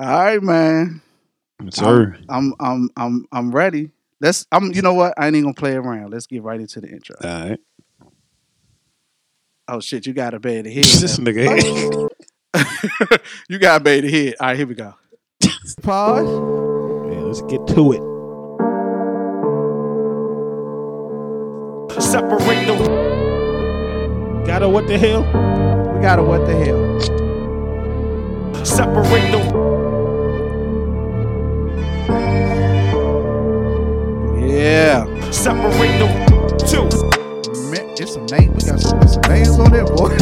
All right, man. Sir. I'm I'm I'm I'm ready. Let's I'm you know what? I ain't even gonna play around. Let's get right into the intro. All right. Oh shit, you got a bad head. this nigga. you got a bad head. All right, here we go. Pause. Yeah, let's get to it. Separate the Got to what the hell? We got a what the hell? Separate the Yeah. separate the two. Man, it's some names. We got some, some names on there, boy.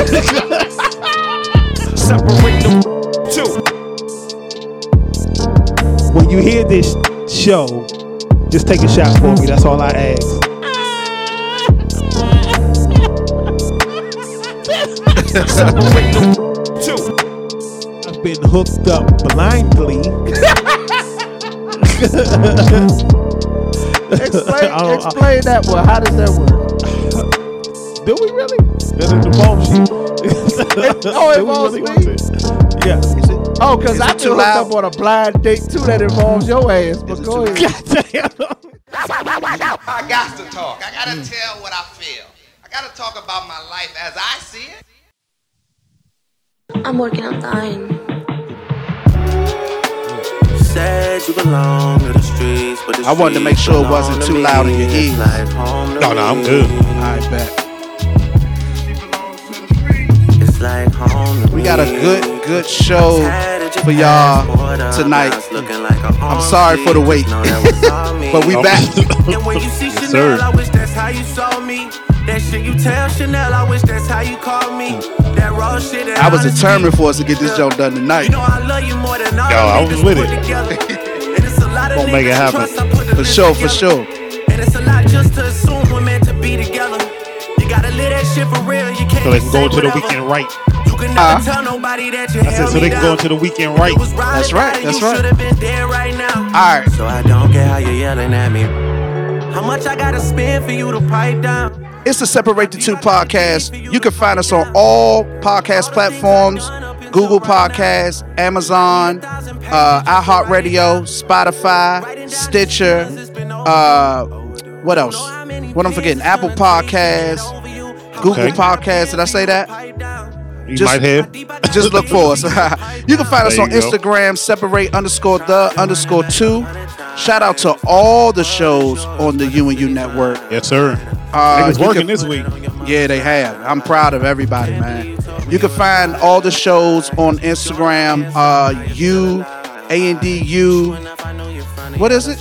Separate the two. When you hear this show, just take a shot for me. That's all I ask. Separate the two. I've been hooked up blindly. explain, explain that one. How does that work? Do we really? That it involves you. oh, it involves really me? want to? Yeah. Oh, because I it too too hooked up on a blind date too that involves your ass. But go too ahead. Goddamn. I got to talk. I got to tell what I feel. I got to talk about my life as I see it. I'm working on dying. I wanted to make sure it wasn't too loud in your It's ears. like home to No, no, I'm good. I bet. It's like home to We got a good, good show for y'all tonight. I'm sorry for the wait, but we back. And when you see Yes, Chanel, sir. I wish that's how you saw me. That shit you tell Chanel, I wish that's how you call me. That raw shit. that I was determined for us to get this job done You tonight. know I love you more than all Yo, I was with it. together. And it's a lot of Gonna make it happen. trust I put the For sure, for sure. And it's a lot just to assume we're meant to So they can go say into the weekend right. You can never Uh, tell nobody that you I said so they can go down. into the weekend right. it was riding That's right, right, that's right. should have been dead right now. All right. So I don't care how you're yelling at me. How much I gotta spend for you to pipe down? It's the Separate the Two podcast. You can find us on all podcast platforms Google Podcasts, Amazon, uh, iHeartRadio, Spotify, Stitcher, uh, what else? What I'm forgetting? Apple Podcasts, Google Okay. Podcasts. Did I say that? You Just- might have. Just look for us. you can find us on go. Instagram, separate underscore the underscore two. Shout out to all the shows on the UNU network. Yes, sir. Uh, Niggas working can- this week. Yeah, they have. I'm proud of everybody, man. You can find all the shows on Instagram. Uh, U A N D U. What is it?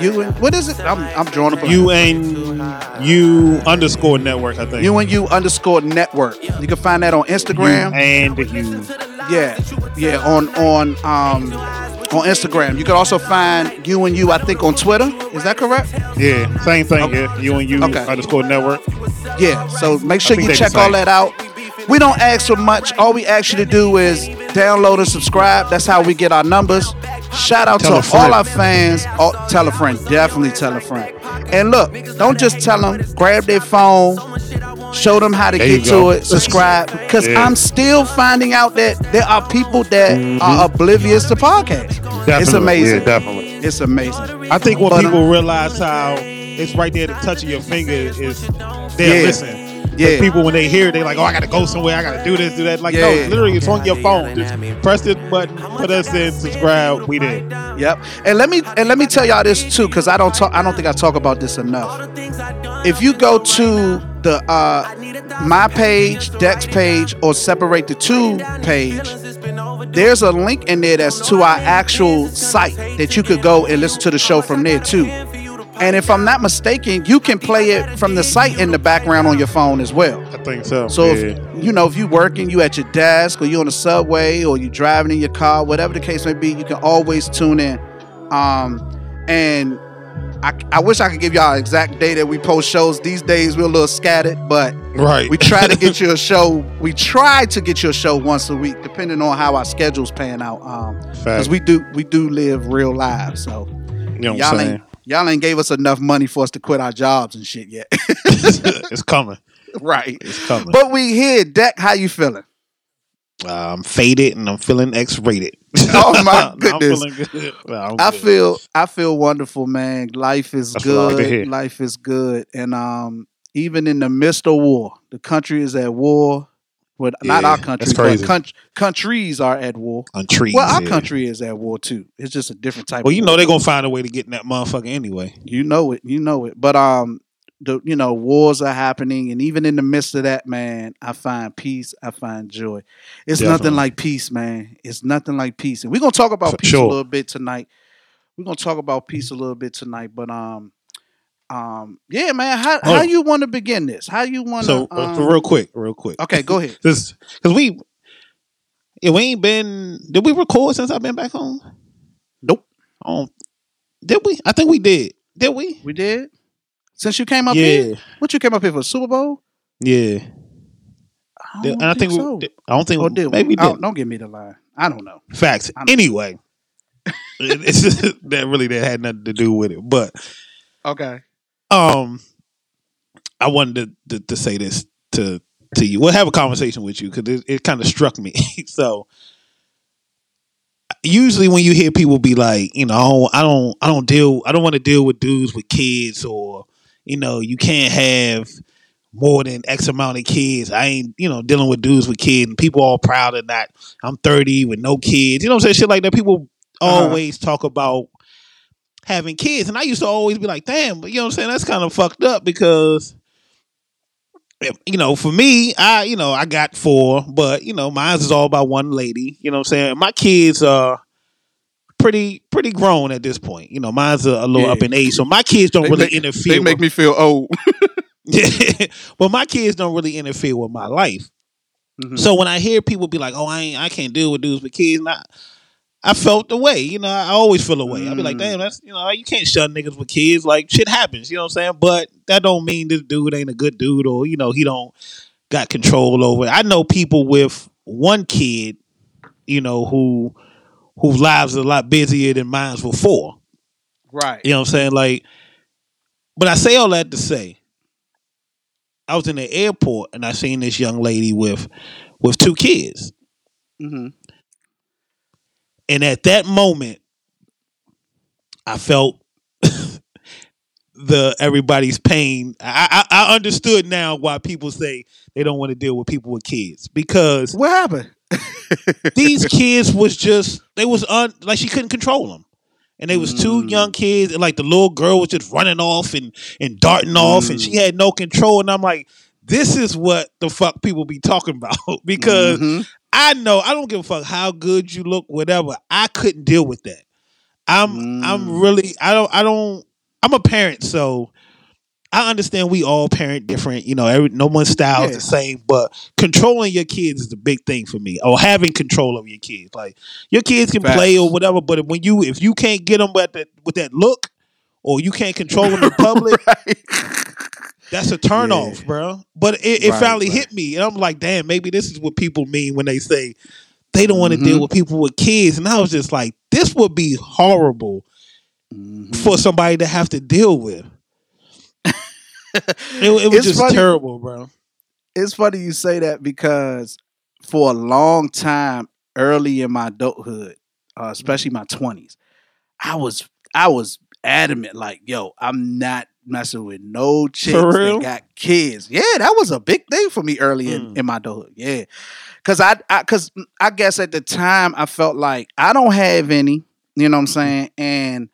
U and what is it? I'm I'm drawing a blank. U N U underscore network, I think. U and U underscore network. You can find that on Instagram. and you. Yeah, yeah, on on um on Instagram. You can also find you and you, I think, on Twitter. Is that correct? Yeah, same thing. Okay. Yeah, U and U Okay. underscore network. Yeah. So make sure think you they check all that out. We don't ask for much. All we ask you to do is download and subscribe. That's how we get our numbers. Shout out Tell to all our fans. Oh, tell a friend. Definitely tell a friend. And look, don't just tell them. Grab their phone. Show them how to There get to it. Subscribe. Because Yeah. I'm still finding out that there are people that are oblivious to podcasts. It's amazing. Yeah, definitely. It's amazing. I think when But, uh, people realize how it's right there, the touch of your finger is they Yeah. listen. 'Cause Yeah. People when they hear, it, they like, oh, I gotta go somewhere. I gotta do this, do that. Like, Yeah. no, literally, it's on your phone. Just press this button, put us in, subscribe. We did. Yep. And let me and let me tell y'all this too, because I don't talk. I don't think I talk about this enough. If you go to the uh, my page, Dex page, or separate the two page, there's a link in there that's to our actual site that you could go and listen to the show from there too. And if I'm not mistaken, you can play it from the site in the background on your phone as well. I think so. So yeah. if you know if you're working, you at your desk, or you on the subway, or you driving in your car, whatever the case may be, you can always tune in. Um, and I, I wish I could give y'all exact day that we post shows. These days we're a little scattered, but right, we try to get you a show. We try to get you a show once a week, depending on how our schedules pan out. Um, because we do we do live real lives, so you know what y'all I'm ain't saying? Y'all ain't gave us enough money for us to quit our jobs and shit yet. it's coming. right. It's coming. But we here, Deck. How you feeling? I'm faded and I'm feeling X rated. Oh my I'm goodness. good. I good. feel I feel wonderful, man. Life is That's what I like to hear. good. Life is good, and um, even in the midst of war, the country is at war. But not our country, but countries are at war. on trees. Well, our yeah. country is at war too. It's just a different type. Well, of you know they're gonna find a way to get in that motherfucker anyway. You know it. You know it. But um, the you know wars are happening, and even in the midst of that, man, I find peace. I find joy. It's Definitely. nothing like peace, man. It's nothing like peace, and we're gonna talk about For peace sure. a little bit tonight. We're gonna talk about peace a little bit tonight, but um. Um. Yeah, man. How Oh. how you want to begin this? How you want to? So, uh, um, real quick, real quick. okay, go ahead. This because we, yeah, we ain't been. Did we record since I've been back home? Nope. Um, did we? I think we did. Did we? We did. Since you came up yeah, here, what you came up here for? Super Bowl? yeah. I don't and I think, so. we, I don't think Or did maybe we? Oh, did. don't give me the line. I don't know. Facts. Don't- Anyway, it- it's just, that really that had nothing to do with it. But Okay. Um, I wanted to, to, to say this to to you. We'll have a conversation with you because it, it kind of struck me. so usually when you hear people be like, you know, I don't, I don't, deal, I don't want to deal with dudes with kids, or you know, you can't have more than X amount of kids. I ain't, you know, dealing with dudes with kids, and people all proud of that. I'm 30 with no kids. You know what I'm saying? Shit like that. People Uh-huh. always talk about having kids, and I used to always be like, damn, but you know what I'm saying? That's kind of fucked up because you know, for me, I, you know, I got four, but you know, mine's is all about one lady. You know what I'm saying? My kids are pretty pretty grown at this point. You know, mine's a, a little Yeah. up in age, so my kids don't They really make- interfere. They make with, me feel old. yeah, but my kids don't really interfere with my life. Mhm. So when I hear people be like, "Oh, I ain't, I can't deal with dudes with kids," and I, I felt the way. You know, I always feel the way. I'd be like, Mm. "Damn, that's you know, you can't shun niggas with kids. Like shit happens." You know what I'm saying? But that don't mean this dude ain't a good dude, or you know, he don't got control over. it. I know people with one kid, you know, who whose lives are a lot busier than mine's four. Right. You know what I'm saying? Like, but I say all that to say, I was in the airport and I seen this young lady with with two kids, hmm and at that moment, I felt the everybody's pain. I, I I understood now why people say they don't want to deal with people with kids because What happened? these kids was just they was un like she couldn't control them and they was two Mm. young kids and like the little girl was just running off and and darting off and Mm. she had no control and i'm like this is what the fuck people be talking about because Mhm. I know i don't give a fuck how good you look whatever i couldn't deal with that i'm i'm Mm. really i don't i don't i'm a parent so I understand we all parent different, you know, every no one's style is the same, but controlling your kids is the big thing for me. Or having control of your kids. Like your kids can play or whatever, but when you if you can't get them with that with that look or you can't control them in public, that's a turnoff, Yeah. bro. But it, it Right, finally right. hit me and I'm like, damn, maybe this is what people mean when they say they don't want to deal Mhm. with people with kids. And I was just like, this would be horrible Mhm. for somebody to have to deal with. It, it was It's just funny. terrible, bro. It's funny you say that because for a long time, early in my adulthood, uh, especially my twenties, I was I was adamant like, yo, I'm not messing with no chicks real? that got kids. Yeah, that was a big thing for me early in, Mm. in my adulthood. Yeah, because I, I cause I guess at the time I felt like I don't have any. You know what I'm saying? And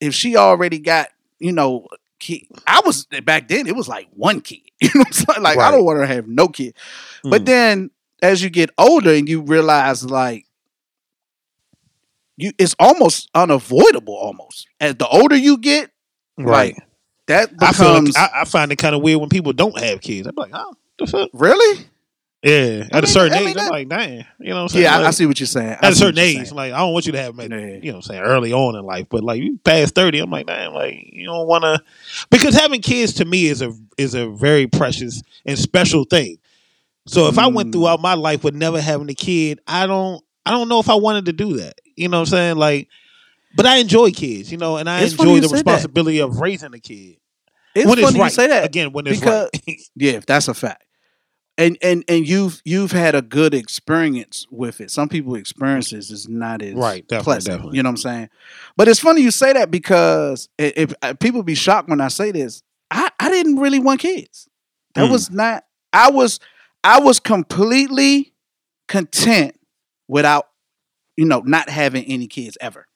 if she already got, you know, kid, I was back then. It was like one kid. You know what I'm saying? Like I don't want to have no kid. But Mm. then as you get older and you realize like you it's almost unavoidable almost. As the older you get, right. like that I feel like, I, I find it kind of weird when people don't have kids. I'm like, oh, the fuck? really? Yeah, at I a mean, certain I age, I'm like, dang, you know what I'm saying? Yeah, I, I see what you're saying. I At a certain age, saying. like I don't want you to have, at, Yeah. you know, what I'm saying early on in life, but like you past thirty, I'm like, damn, like you don't want to, because having kids to me is a is a very precious and special thing. So if I went Mm. throughout my life with never having a kid, I don't I don't know if I wanted to do that. You know what I'm saying? Like, but I enjoy kids, you know, and I It's enjoy the say that. responsibility of raising a kid It's when funny it's right. you say that. Again, when it's because- right. Yeah, that's a fact. and and and you've you've had a good experience with it. Some people experiences is not as Right, definitely, pleasant. definitely. You know what I'm saying? But it's funny you say that because if, uh, people be shocked when I say this, I I didn't really want kids. That Mm. was not. I was I was completely content without you know not having any kids ever.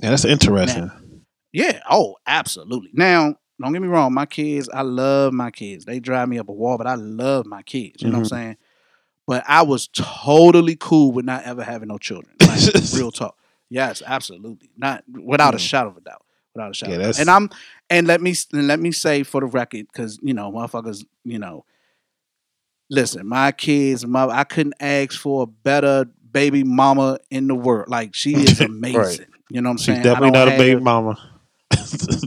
Yeah, that's interesting. Yeah. Oh, absolutely. Now, don't get me wrong. My kids, I love my kids. They drive me up a wall, but I love my kids. You know what I'm mm-hmm. saying? But I was totally cool with not ever having no children. Like, real talk. Yes, absolutely. Not without a mm. shadow of a doubt. Without a shadow. Yeah, And I'm and let me and let me say for the record, because you know, motherfuckers, you know, listen, my kids, my I couldn't ask for a better baby mama in the world. Like she is amazing. You know what I'm saying? I definitely don't a baby have- mama.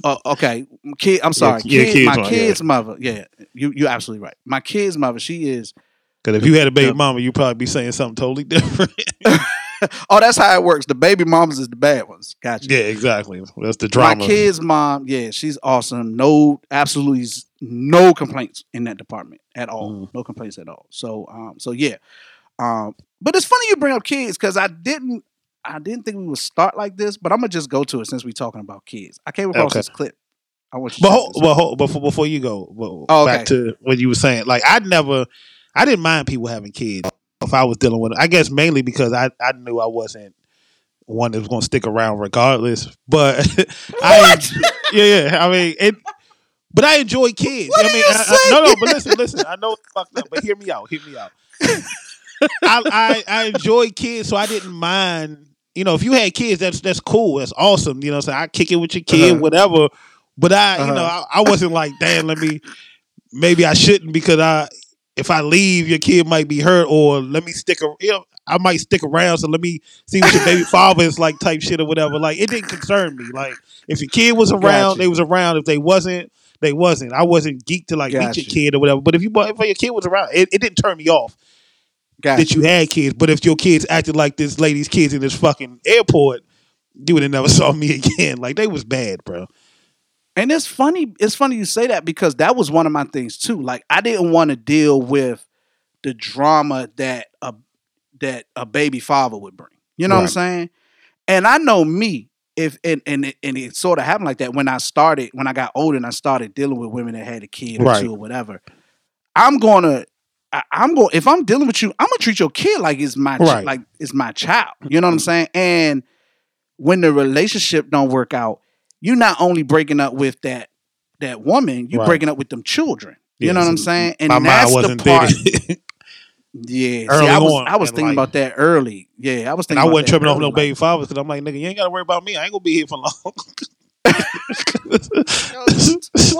Oh, okay, kid. I'm sorry. yeah, kid, kids my one, yeah. kid's mother. Yeah, you you're absolutely right. My kid's mother. She is. Because if you had a baby Yeah. mama, you'd probably be saying something totally different. Oh, that's how it works. The baby mamas is the bad ones. Gotcha. yeah, exactly. That's the drama. My kid's mom. Yeah, she's awesome. No, absolutely no complaints in that department at all. Mm. No complaints at all. So, um, so yeah. Um, but it's funny you bring up kids because I didn't. I didn't think we would start like this, but I'm gonna just go to it since we're talking about kids. I came across Okay. this clip. I want you. But to check hold, this well, hold, before before you go, well, Oh, back to what you were saying. Like I never, I didn't mind people having kids if I was dealing with. it. I guess mainly because I I knew I wasn't one that was going to stick around regardless. But I, yeah, yeah. I mean it. But I enjoy kids. What I are mean, you I, I, no, no. But listen, listen. I know it's fucked up, but hear me out. Hear me out. I, I I enjoy kids, so I didn't mind. You know, if you had kids, that's that's cool. That's awesome. You know, so I kick it with your kid, Uh-huh. whatever. But I, you Uh-huh. know, I, I wasn't like, damn, let me. Maybe I shouldn't because I, if I leave, your kid might be hurt, or let me stick. A, you know, I might stick around, so let me see what your baby father is like, type shit or whatever. Like it didn't concern me. Like if your kid was around, Gotcha. they was around. If they wasn't, they wasn't. I wasn't geeked to like meet your kid or whatever. But if you, if your kid was around, it, it didn't turn me off Gotcha. that you had kids. But if your kids acted like this lady's kids in this fucking airport, you would have never saw me again. Like they was bad, bro. And it's funny. It's funny you say that because that was one of my things too. Like I didn't want to deal with the drama that a that a baby father would bring. You know what I'm saying? And I know me. If and and it, and it sort of happened like that when I started when I got older and I started dealing with women that had a kid or Right. two or whatever. I'm gonna. I, I'm going. If I'm dealing with you, I'm gonna treat your kid like it's my Right. like it's my child. You know what I'm saying? And when the relationship don't work out, you're not only breaking up with that that woman, you Right. breaking up with them children. You know what I'm saying? And My that's the part. Yeah, see, Early I was on I was thinking life. about that early. Yeah, I was and thinking. I wasn't tripping off no baby fathers because I'm like, nigga, you ain't got to worry about me. I ain't gonna be here for long. what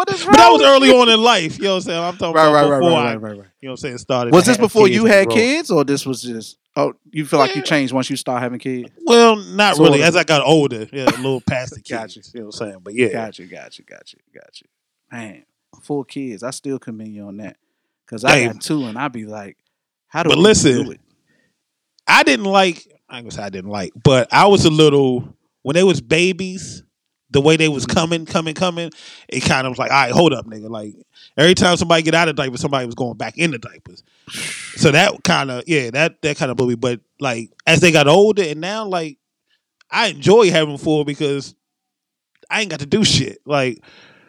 is But that was early on in life. You know what I'm saying? I'm talking Right, about right, right, before right, I, right, right, right. you know what I'm saying, started. Was this before kids you had grow. kids, or this was just? Oh, you feel like you changed once you start having kids? Well, not Sorta. really. As I got older, yeah, a little past the Gotcha. kids. You know what I'm saying? But yeah, Gotcha, gotcha, gotcha, gotcha. Man, four kids. I still commend you on that because I Hey. got two, and I'd be like, "How do I. But listen, do it?" I didn't like. I ain't gonna say I didn't like, but I was a little when they was babies. The way they was coming, coming, coming, it kind of was like, all right, hold up, nigga. Like every time somebody get out of diapers, somebody was going back in the diapers. So that kind of, yeah, that that kind of blew me. But like as they got older, and now like I enjoy having four because I ain't got to do shit. Like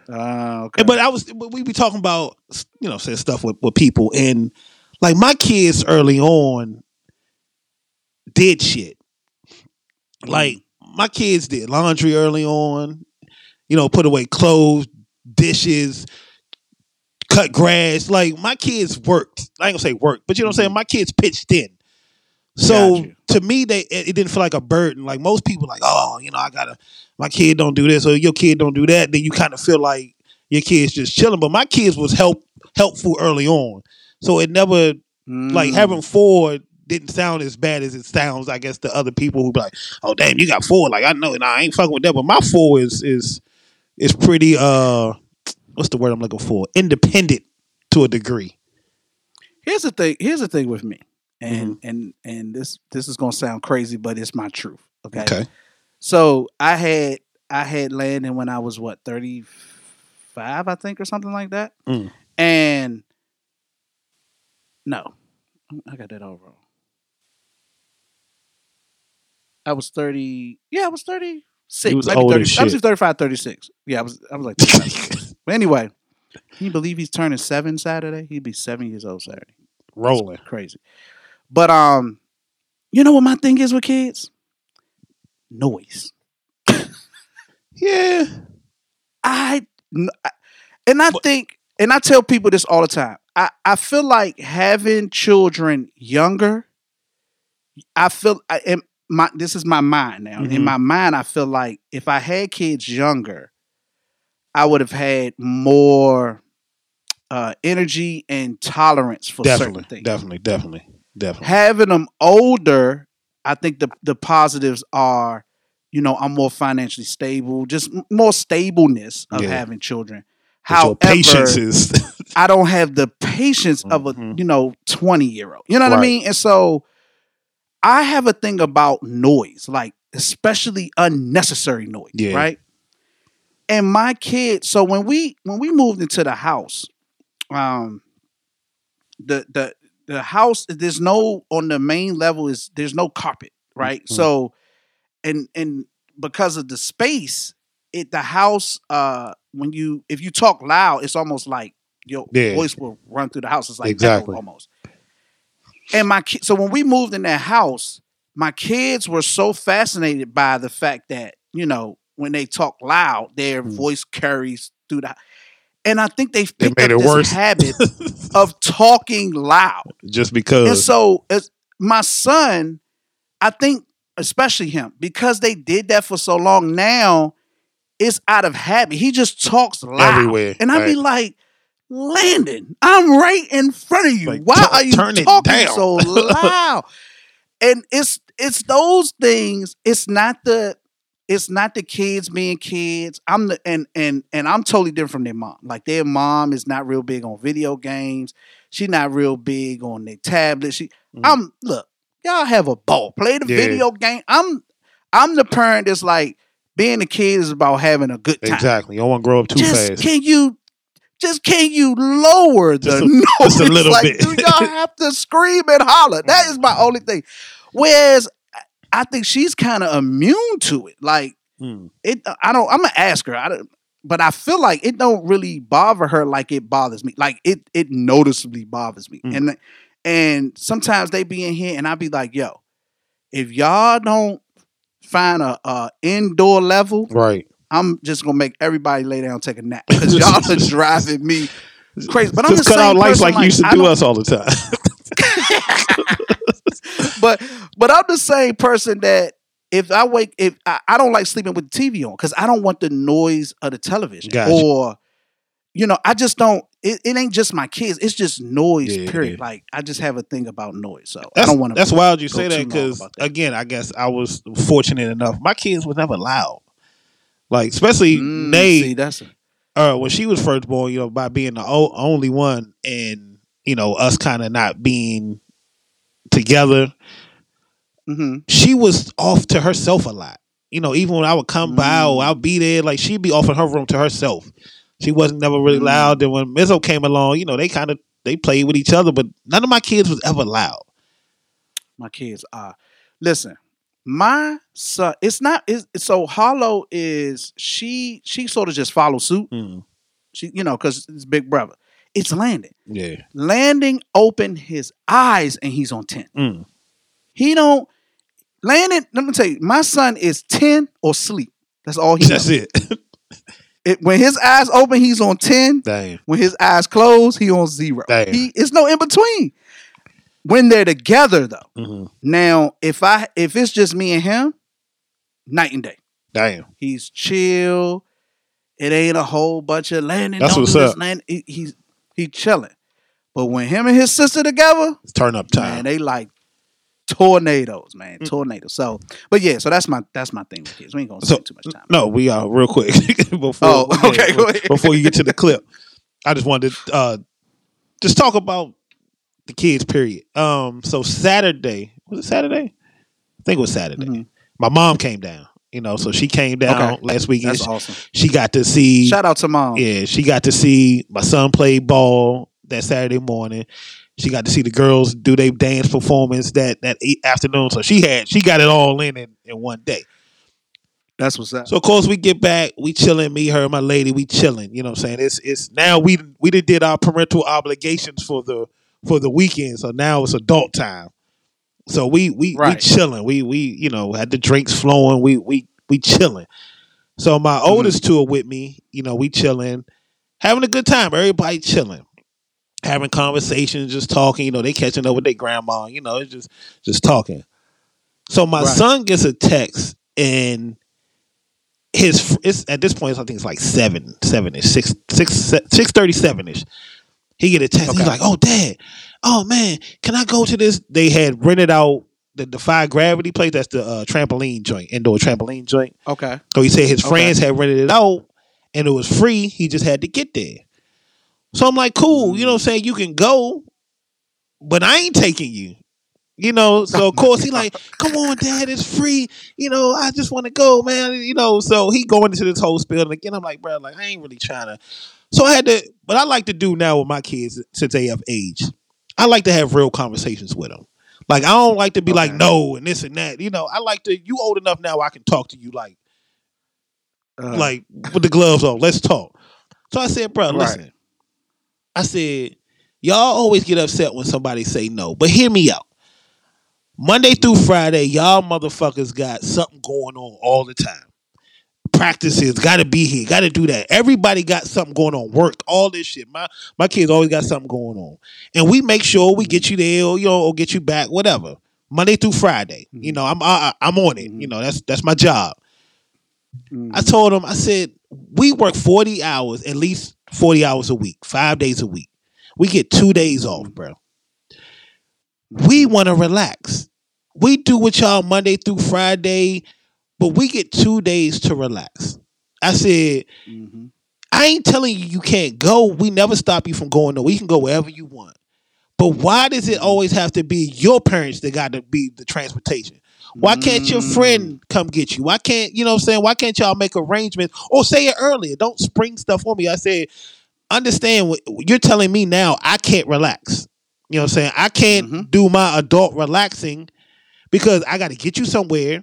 Uh, okay. But I was, but we be talking about, you know, saying stuff with, with people, and like my kids early on did shit. Like my kids did laundry early on, you know, put away clothes, dishes, cut grass. Like my kids worked. I ain't gonna say worked, but you know what I'm saying. My kids pitched in. So to me, they it, it didn't feel like a burden. Like most people, like, oh, you know, I gotta, my kid don't do this or your kid don't do that. Then you kind of feel like your kid's just chilling. But my kids was help helpful early on, so it never like Mm. having four didn't sound as bad as it sounds. I guess to other people who be like, oh damn, you got four. Like I know, nah, I ain't fucking with that. But my four is is is pretty. uh What's the word I'm looking for? Independent to a degree. here's the thing. Here's the thing with me, and Mm-hmm. and and this this is gonna sound crazy, but it's my truth. Okay. Okay. So I had I had Landon when I was what thirty five, I think, or something like that, Mm. and No, I got that all wrong. I was thirty. Yeah, I was thirty six. Was maybe 30, as I was shit. 35, 36. Yeah, I was. I was like. but anyway, can you believe he's turning seven Saturday? He'd be seven years old Saturday. Rolling. Crazy. But um, you know what my thing is with kids? Noise. Yeah. I and I think and I tell people this all the time. I, I feel like having children younger, I feel I am my this is my mind now. In Mhm. my mind, I feel like if I had kids younger, I would have had more uh, energy and tolerance for certain things. Definitely. Definitely. Definitely. Having them older, I think the the positives are, you know, I'm more financially stable, just more stableness of Yeah. having children. However, patience is I don't have the patience of a Mhm. you know 20 year old. You know what I mean? And so I have a thing about noise, like especially unnecessary noise, Yeah. right? And my kids, so when we when we moved into the house, um the the the house there's no on the main level is there's no carpet, right? Mhm. So and and because of the space, it the house uh when you if you talk loud, it's almost like your Yeah. voice will run through the house. It's like Exactly. almost. And my ki- so when we moved in that house, my kids were so fascinated by the fact that you know when they talk loud, their Mm. voice carries through the. And I think they've They made up it this worse. habit of talking loud. just because. And so as my son, I think especially him, because they did that for so long, now it's out of habit. He just talks loud. Everywhere, And I'd be like, Landon, I'm right in front of you. Like, Why tu- are you talking so loud? and it's it's those things. It's not the it's not the kids being kids. I'm the and and and I'm totally different from their mom. Like their mom is not real big on video games. She's not real big on their tablet. She Mhm. I'm look, y'all have a ball. Play the Yeah. video game. I'm I'm the parent that's like being a kid is about having a good time. exactly. You don't want to grow up too Just fast. can you just can you lower the Just a- noise? just a little like, bit. Do y'all have to scream and holler? That is my only thing. Whereas I think she's kind of immune to it. Like Mm. it, I don't. I'm gonna ask her. I don't, but I feel like it don't really bother her like it bothers me. Like it, it noticeably bothers me. Mm. And and sometimes they be in here, and I be like, yo, if y'all don't find a, a indoor level, Right. I'm just gonna make everybody lay down and take a nap because y'all are driving me crazy. But I'm just the cut same out lights person, like, you used to do us all the time. but but I'm the same person that if I wake if I, I don't like sleeping with the TV on because I don't want the noise of the television Gotcha. or you know I just don't. It, it ain't just my kids. It's just noise. Yeah, period. yeah. Like I just have a thing about noise. So I don't want to. that's wild you say that because again, I guess I was fortunate enough. My kids were never loud. Like especially Mm, Nate, see, that's a, uh, when she was first born, you know, by being the o- only one, and you know, us kind of not being together, mhm. she was off to herself a lot. You know, even when I would come by or Mm. I'll be there, like she'd be off in her room to herself. She wasn't never really Mm. loud. Then when Mizzo came along, you know, they kind of they played with each other, but none of my kids was ever loud. my kids are. Listen, my son. It's not. It's, so Hollow is she. She sort of just follows suit. Mm, She, you know, because it's big brother. It's Landon yeah. Landon opened his eyes and he's on 10. Mm. He don't Landon let me tell you, my son is 10 or sleep. That's all he That's knows. it. It- when his eyes open, he's on 10. Damn. When his eyes close, he on zero. Damn. He it's no in between. When they're together though. hmm Now, if I if it's just me and him, night and day. Damn. He's chill. It ain't a whole bunch of Landon. That's don't what's up. He, he's he chilling. But when him and his sister together, It's turn up man, time. they like tornadoes, man, Mm. tornadoes. So, but yeah, so that's my that's my thing with kids. We ain't gonna So, spend too much time. No, we are real quick before. Oh, okay. Before you get to the clip, I just wanted to uh, just talk about the kids. Period. Um. So Saturday was it Saturday? I think it was Saturday. Mhm. My mom came down. You know, so she came down Okay. last weekend. That's awesome. She got to see. Shout out to mom. Yeah, she got to see my son play ball. that Saturday morning. She got to see the girls do their dance performance that that afternoon. So she had she got it all in in, in one day. That's what's up. So of course we get back, we chilling, me, her, my lady, we chilling. You know what I'm saying? It's it's now we we did our parental obligations for the for the weekend. So now it's adult time. So we we we chilling. We we you know had the drinks flowing. We we we chilling. So my mm-hmm. oldest two are with me. You know we chilling, having a good time. Everybody chilling, having conversations, just talking. You know they catching up with their grandma. You know it's just just talking. So my Right. son gets a text and his it's at this point I think it's like seven seven ish six six six thirty seven ish. He get a text. He's like, "Oh, dad, oh man, can I go to this?" They had rented out the Defy Gravity place. That's the uh, trampoline joint, indoor trampoline joint. Okay. So he said his Okay. friends had rented it out, and it was free. He just had to get there. So I'm like, "Cool, you know, what I'm saying you can go, but I ain't taking you." You know, so of course he like, come on, dad, it's free. You know, I just want to go, man. You know, so he going into this whole spiel, and again, I'm like, bro, like I ain't really trying to. So I had to, but I like to do now with my kids since they have age. I like to have real conversations with them. Like I don't like to be like no and this and that. You know, I like to. You old enough now, I can talk to you like Uh, like with the gloves on. Let's talk. So I said, bro, Right. listen. I said, y'all always get upset when somebody say no, but hear me out. Monday through Friday, y'all motherfuckers got something going on all the time. Practices, gotta be here, gotta do that. Everybody got something going on. Work, all this shit. My my kids always got something going on, and we make sure we get you there, or you know, or get you back, whatever. Monday through Friday, you mm-hmm. know, I'm I, I'm on it. You mm-hmm. know, that's that's my job. I mm-hmm. told him, I said, we work 40 hours, at least 40 hours a week, five days a week. We get two days off, bro. We want to relax. We do with y'all Monday through Friday, but we get two days to relax. I said, Mhm. I ain't telling you you can't go. We never stop you from going though. We can go wherever you want. But why does it always have to be your parents that got to be the transportation? Why can't your friend come get you? Why can't you know what I'm saying? Why can't y'all make arrangements or say it earlier? Don't spring stuff on me. I said, understand what you're telling me now. I can't relax. You know what I'm saying? I can't Mhm. do my adult relaxing because I got to get you somewhere.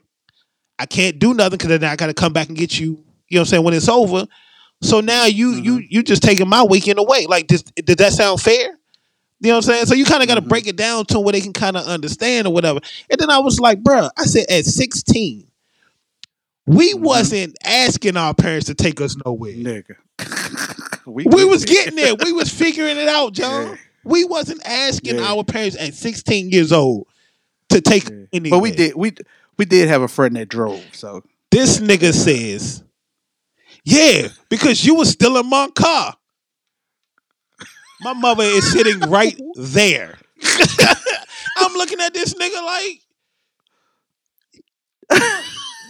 I can't do nothing because then I got to come back and get you. You know what I'm saying? When it's over. So now you you mm-hmm. you just taking my weekend away. Like, does, did that sound fair? You know what I'm saying? So you kind of got to mm-hmm. break it down to where they can kind of understand or whatever. And then I was like, bruh, I said at 16, we mm-hmm. wasn't asking our parents to take us nowhere. Nigga. we, We was getting there. We was figuring it out, John. Yeah. We wasn't asking Yeah. our parents at 16 years old to take Yeah. anywhere. But we did we we did have a friend that drove, so This nigga says, yeah, because you were still in my car. My mother is sitting right there. I'm looking at this nigga like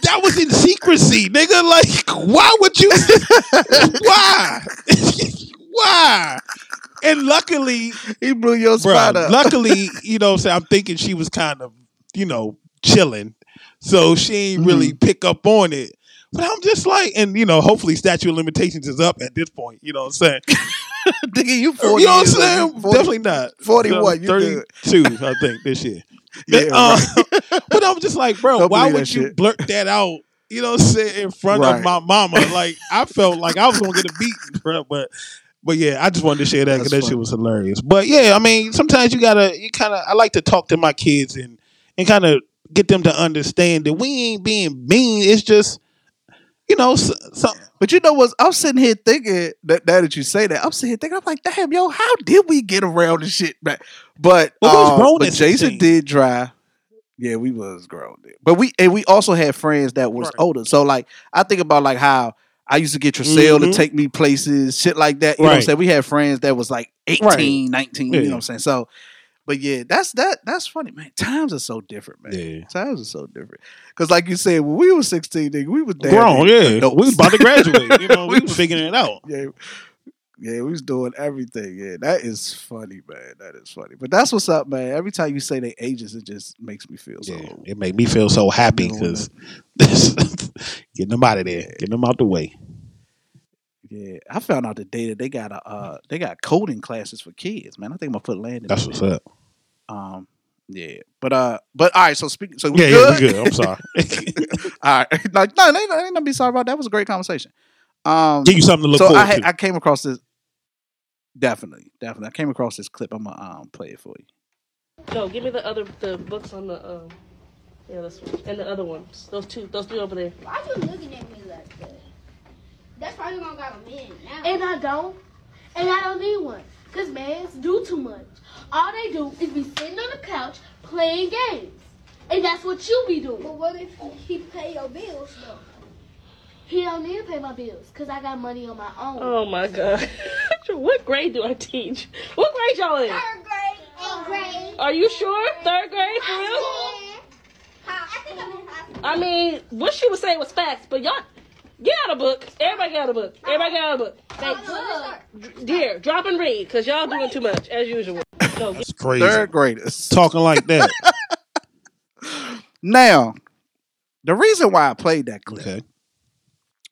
that was in secrecy, nigga. Like, why would you? why? why? And luckily, he blew your Bro, spot up. luckily, you know, what I'm saying I'm thinking she was kind of, you know, chilling, so she ain't really Mm-hmm. pick up on it. But I'm just like, and you know, hopefully statute of limitations is up at this point. You know what I'm saying? Nigga, you you know what I'm saying? You 40 Definitely not. 41, you good. 32, I think this year. Yeah, Uh, right. but I'm just like, bro, Don't why would you shit. blurt that out? You know what I'm saying? In front of my mama. Like, I felt like I was gonna get a beat, bro. But but yeah, I just wanted to share that because that shit was hilarious. But yeah, I mean, sometimes you gotta you kinda I like to talk to my kids and and kind of get them to understand that we ain't being mean. It's just you know, so, so, But you know what? I'm sitting here thinking that now that you say that, I'm sitting here thinking, I'm like, damn, yo, how did we get around this shit? But but, Well, we was uh, grown but Jason did drive. Yeah, we was grown. then. But we and we also had friends that was Right. older. So like I think about like how I used to get Trisell Mhm. to take me places, shit like that. You know what I'm saying? We had friends that was like 18, Right. 19, you know what I'm saying? So but yeah, that's that that's funny, man. Times are so different, man. Yeah. Times are so different. Cause like you said, when we were 16, nigga, we was damn grown, yeah. We adults. was about to graduate. You know, we We was figuring it out. Yeah. Yeah, we was doing everything. Yeah, that is funny, man. That is funny. But that's what's up, man. Every time you say they ages, it just makes me feel so. Yeah, it made me feel so happy because getting them out of there, getting them out the way. Yeah, I found out today that they got a uh, they got coding classes for kids. Man, I think I'm gonna put Landon. That's what's there. up. Um, yeah, but uh, but all right. So speaking, so we Yeah, good? yeah, we good. I'm sorry. all right, like no, they ain't ain't nothing to be sorry about. That was a great conversation. Um, Give you something to look so forward I had, to. I came across this. Definitely, definitely. I came across this clip. I'm gonna um, play it for you. No, give me the other the books on the um yeah this one and the other ones. Those two, those three over there. Why you looking at me like that? That's why you don't got a man now. And I don't. And I don't need one. Because mans do too much. All they do is be sitting on the couch playing games. And that's what you be doing. but what if he pay your bills though? He don't need to pay my bills because I got money on my own. Oh my god. what grade do I teach? What grade y'all in? Third grade, eighth grade. Are you sure? Third grade for real? I think I'm in high school. I mean, what she was saying was facts, but y'all get out a book. Everybody get out a book. Everybody get out a book. Thanks. Oh, Dear, drop and read, cause y'all doing too much as usual. No, That's crazy. Third graders. Talking like that. Now, the reason why I played that clip okay.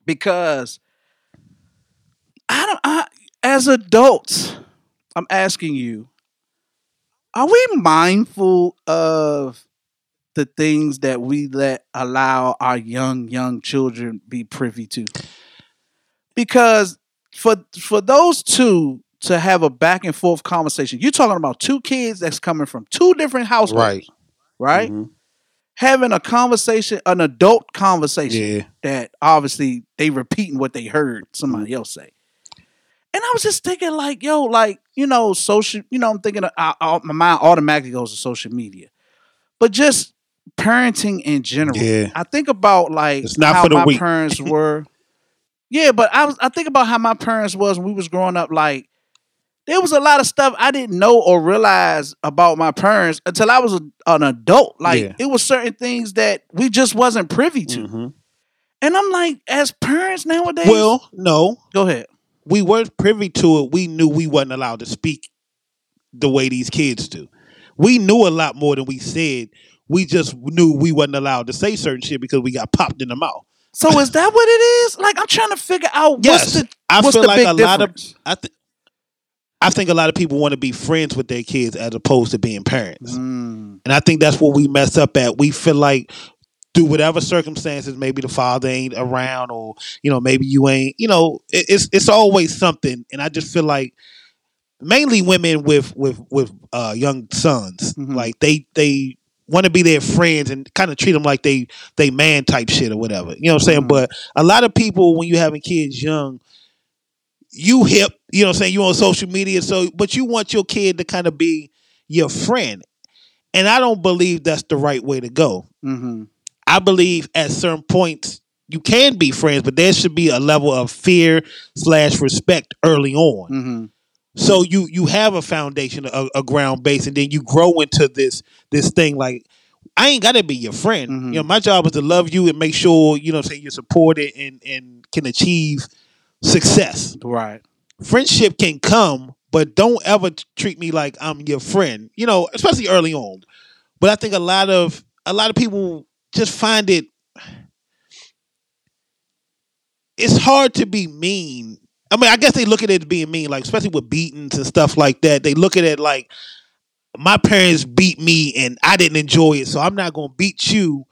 because I don't. I, as adults, I'm asking you: Are we mindful of the things that we let allow our young young children be privy to? Because for for those two to have a back and forth conversation, you're talking about two kids that's coming from two different households, Right. right? Mhm. Having a conversation, an adult conversation Yeah. that obviously they repeating what they heard somebody Mm-hmm. else say. And I was just thinking, like, yo, like, you know, social, you know, I'm thinking, of, I, I- my mind automatically goes to social media, but just parenting in general. Yeah. I think about like It's not how for the my weak. parents were. yeah, but I was, I think about how my parents was when we was growing up. Like, there was a lot of stuff I didn't know or realize about my parents until I was a, an adult. Like, Yeah. it was certain things that we just wasn't privy to. Mhm. And I'm like, as parents nowadays, Well, no, go ahead. we weren't privy to it. We knew we wasn't allowed to speak the way these kids do. We knew a lot more than we said. We just knew we wasn't allowed to say certain shit because we got popped in the mouth. So is that what it is? Like, I'm trying to figure out Yes, what's the I what's feel the like a lot of? I think I think a lot of people want to be friends with their kids as opposed to being parents. Mm, And I think that's what we mess up at. We feel like through whatever circumstances, maybe the father ain't around, or you know, maybe you ain't. You know, it, it's it's always something. And I just feel like mainly women with with with uh, young sons, Mhm. like they they want to be their friends and kind of treat them like they they man type shit or whatever. You know what I'm saying? Mhm. But a lot of people, when you having kids young, you hip. You know what I'm saying? You on social media, so but you want your kid to kind of be your friend. And I don't believe that's the right way to go. hmm I believe at certain points you can be friends, but there should be a level of fear slash respect early on. hmm So you you have a foundation, a, a ground base, and then you grow into this this thing. Like I ain't gotta be your friend. Mhm. You know, my job is to love you and make sure you know, what you're supported and and can achieve success. Right. Friendship can come, but don't ever t- treat me like I'm your friend. You know, especially early on. But I think a lot of a lot of people just find it it's hard to be mean. I mean, I guess they look at it as being mean, like especially with beatings and stuff like that. They look at it like my parents beat me and I didn't enjoy it, so I'm not gonna beat you.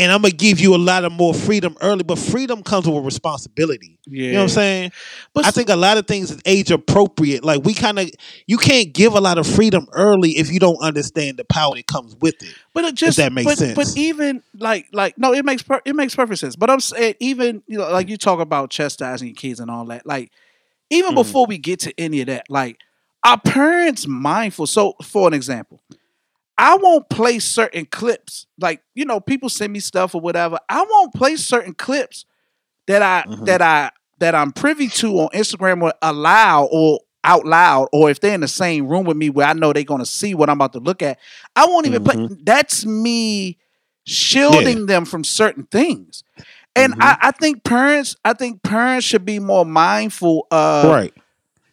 And I'm gonna give you a lot of more freedom early, but freedom comes with responsibility. Yeah. You know what I'm saying? But I think a lot of things is age appropriate. Like we kind of, you can't give a lot of freedom early if you don't understand the power that comes with it. But it just that makes but, sense. But even like like no, it makes per- it makes perfect sense. But I'm saying even you know like you talk about chastising your kids and all that. Like even Mm. before we get to any of that, like our parents mindful. So for an example, I won't play certain clips. Like you know, people send me stuff or whatever. I won't play certain clips that I Mhm. that I that I'm privy to on Instagram or allow or out loud or if they're in the same room with me where I know they're gonna see what I'm about to look at, I won't even play. That's me shielding them from certain things. And Mhm. I, I think parents, I think parents should be more mindful of right.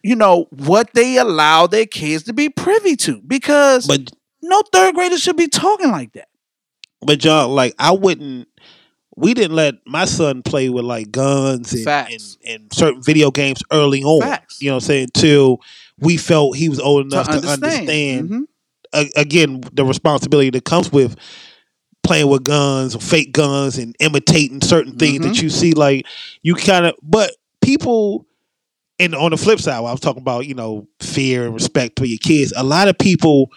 you know what they allow their kids to be privy to because But no third grader should be talking like that. but John, like I wouldn't. we didn't let my son play with like guns and, and, and certain video games early on. Facts. You know what I'm saying? Till we felt he was old enough to understand. understand, Mhm. a- again the responsibility that comes with playing with guns or fake guns and imitating certain things Mm-hmm. that you see like you kind of but people and on the flip side I was talking about you know fear and respect for your kids a lot of people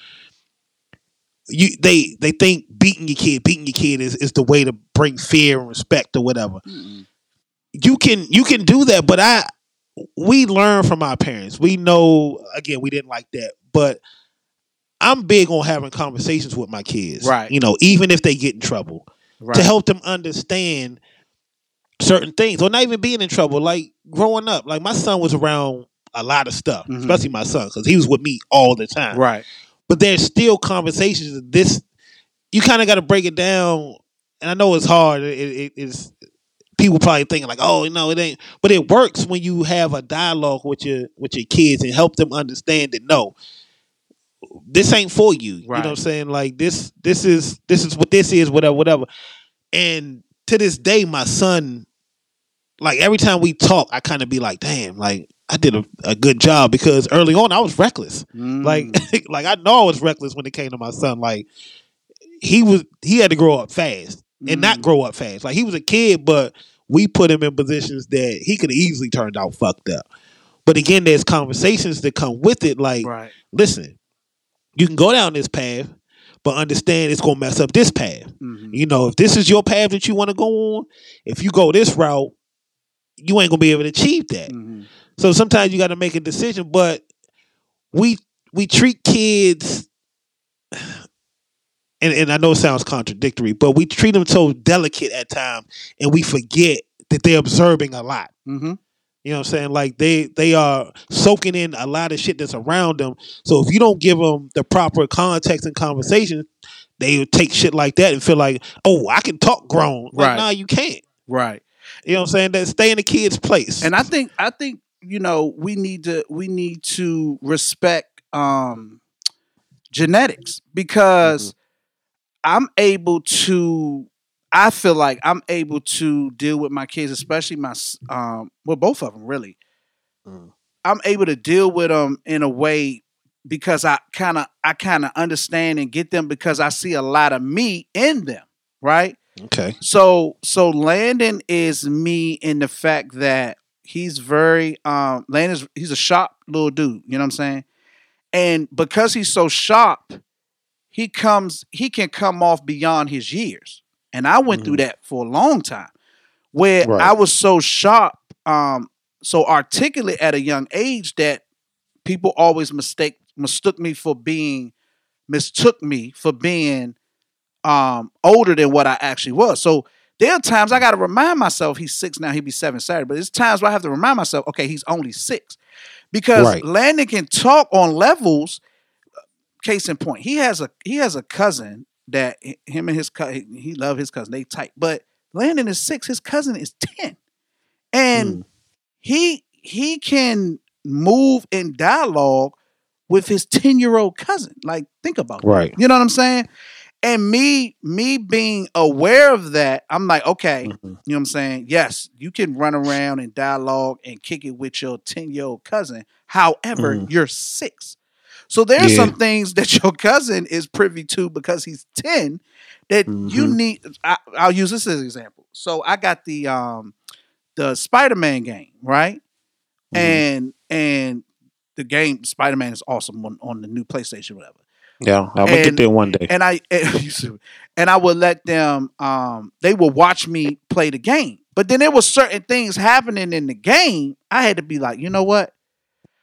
you they they think beating your kid beating your kid is, is the way to bring fear and respect or whatever you can you can do that but i we learn from our parents we know again we didn't like that but i'm big on having conversations with my kids Right. you know even if they get in trouble Right. to help them understand certain things or not even being in trouble like growing up like my son was around a lot of stuff Mhm. especially my son because he was with me all the time Right. But there's still conversations that this you kind of got to break it down and i know it's hard it, it, it's people probably thinking like oh no it ain't but it works when you have a dialogue with your with your kids and help them understand that no this ain't for you you know what i'm saying? Like this this is this is what this is whatever whatever. And to this day my son like every time we talk i kind of be like damn like i did a, a good job because early on i was reckless Mm. like, like I know I was reckless when it came to my son. Like, he was, he had to grow up fast and not grow up fast. Like he was a kid, but we put him in positions that he could easily turned out fucked up. But again, there's conversations that come with it. Like, right. listen, you can go down this path, but understand it's gonna mess up this path. Mhm. You know, if this is your path that you want to go on, if you go this route, you ain't gonna be able to achieve that. Mhm. So sometimes you got to make a decision, but we we treat kids, and and I know it sounds contradictory, but we treat them so delicate at times, and we forget that they're observing a lot. Mhm. You know what I'm saying? Like they they are soaking in a lot of shit that's around them. So if you don't give them the proper context and conversation, they take shit like that and feel like, oh, I can talk grown. Like, Right. nah, you can't. Right. You know what I'm saying? That stay in the kid's place. And I think I think you know we need to we need to respect um genetics because I'm able to I feel like I'm able to deal with my kids especially my um well both of them really. I'm able to deal with them in a way because I kind of I kind of understand and get them because I see a lot of me in them, right? Okay. So so Landon is me in the fact that he's very um Landon's he's a sharp little dude, you know what I'm saying? And because he's so sharp, he comes he can come off beyond his years. And I went through that for a long time where Right. I was so sharp um so articulate at a young age that people always mistake mistook me for being mistook me for being um older than what I actually was. So there are times I got to remind myself he's six now. He'll be seven Saturday, but there's times where I have to remind myself, okay, he's only six, because Right. Landon can talk on levels. Case in point, he has a he has a cousin that him and his cousin he love his cousin. They tight, but Landon is six. His cousin is ten, and he he can move in dialogue with his 10 year old cousin. Like, think about that. Right. You know what I'm saying? And me, me being aware of that, I'm like, okay, Mm-hmm. you know what I'm saying? Yes, you can run around and dialogue and kick it with your 10 year old cousin. However, Mhm. you're six. So there are Yeah. some things that your cousin is privy to because he's 10 that you Mhm. need. I, I'll use this as an example. So I got the um the Spider-Man game, right? Mm-hmm. And and the game Spider-Man is awesome on, on the new PlayStation, whatever. Yeah, I'm gonna get there one day. And I and I would let them um they would watch me play the game. But then there was certain things happening in the game. I had to be like, you know what?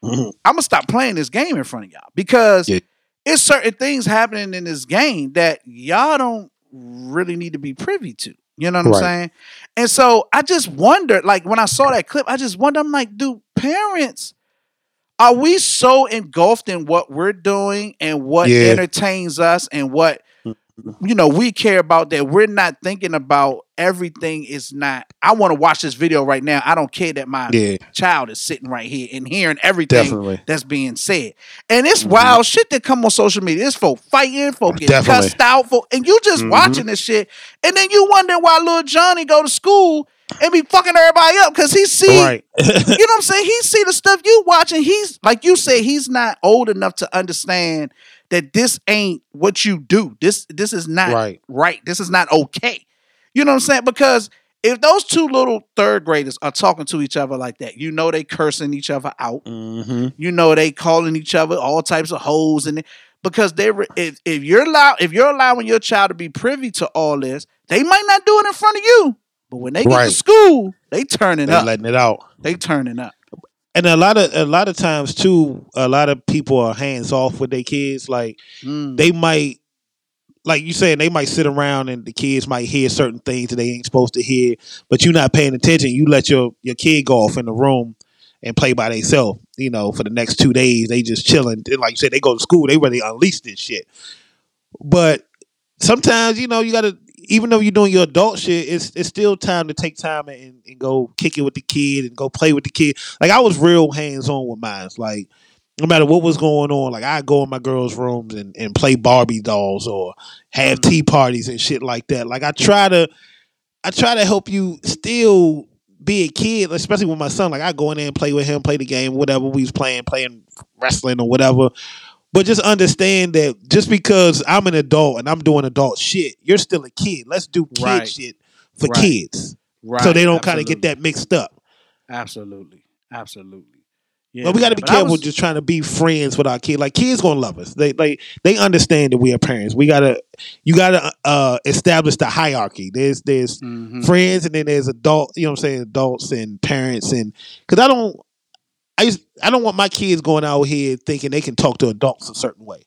Mhm. I'm gonna stop playing this game in front of y'all because Yeah. it's certain things happening in this game that y'all don't really need to be privy to. You know what I'm saying? And so I just wondered, like when I saw that clip, I just wondered, I'm like, do parents are we so engulfed in what we're doing and what Yeah. entertains us and what you know we care about that we're not thinking about everything is not. I want to watch this video right now. I don't care that my Yeah. child is sitting right here and hearing everything Definitely. that's being said. And it's wild shit that come on social media. It's for fighting, for getting Definitely. cussed out, for and you just Mhm. watching this shit, and then you wonder why little Johnny go to school and be fucking everybody up because he see Right. you know what I'm saying? He see the stuff you watching. He's like you said, he's not old enough to understand that this ain't what you do. This this is not Right. right. This is not okay. You know what I'm saying? Because if those two little third graders are talking to each other like that, you know they cursing each other out. Mm-hmm. You know they calling each other all types of hoes and because they re- if if you're allow if you're allowing your child to be privy to all this, they might not do it in front of you. But when they get Right. to school, they turning They up. letting it out. They turning up. And a lot of a lot of times too, a lot of people are hands off with their kids. Like Mm. they might, like you saying, they might sit around and the kids might hear certain things that they ain't supposed to hear, but you're not paying attention. You let your your kid go off in the room and play by themselves. You know, for the next two days, they just chilling. And like you said, they go to school, they really unleash this shit. But sometimes, you know, you gotta. Even though you're doing your adult shit, it's it's still time to take time and, and go kick it with the kid and go play with the kid. Like I was real hands on with mine. Like no matter what was going on, like I go in my girls' rooms and, and play Barbie dolls or have mm-hmm. tea parties and shit like that. Like I try to I try to help you still be a kid, especially with my son. Like I go in there and play with him, play the game, whatever we was playing, playing wrestling or whatever. But just understand that just because I'm an adult and I'm doing adult shit, you're still a kid. Let's do kid Right. shit for Right. kids. Right. So they don't kind of get that mixed up. Absolutely. Absolutely. Yeah, but we got to be But careful was- just trying to be friends with our kids. Like kids gonna love us. They like they understand that we are parents. We gotta you gotta uh establish the hierarchy. There's there's Mhm. friends and then there's adult. You know what I'm saying? Adults and parents and because I don't. I just, I don't want my kids going out here thinking they can talk to adults a certain way,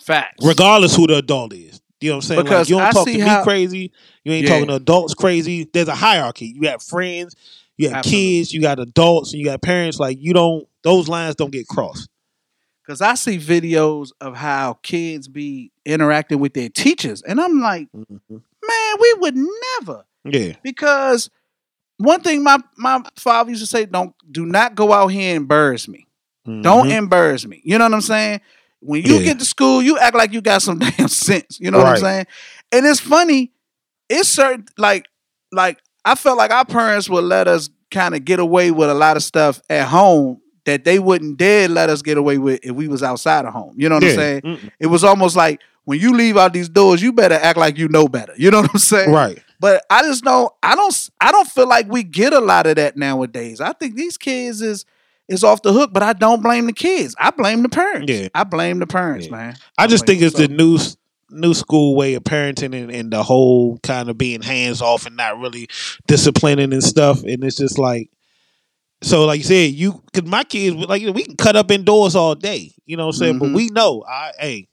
Facts. regardless who the adult is. You know what I'm saying? Because like, you don't I talk to see me how- crazy. You ain't Yeah. talking to adults crazy. There's a hierarchy. You have friends, you have Absolutely. kids, you got adults, and you got parents. Like you don't. Those lines don't get crossed. Cause I see videos of how kids be interacting with their teachers, and I'm like, mm-hmm. man, we would never. Yeah. Because one thing my my father used to say, don't do not go out here and embarrass me. Don't Mhm. embarrass me. You know what I'm saying? When you Yeah. get to school, you act like you got some damn sense. You know what I'm saying? And it's funny. It's certain like like I felt like our parents would let us kind of get away with a lot of stuff at home that they wouldn't dare let us get away with if we was outside of home. You know what I'm saying? Mm-mm. It was almost like when you leave out these doors, you better act like you know better. You know what I'm saying? Right. But I just know I don't I don't feel like we get a lot of that nowadays. I think these kids is is off the hook, but I don't blame the kids. I blame the parents. Yeah. I blame the parents, man. I just think it's them. the new new school way of parenting and, and the whole kind of being hands off and not really disciplining and stuff. And it's just like, so like you said, you because my kids like we can cut up indoors all day, you know what I'm saying. But Mhm. we know, I hey.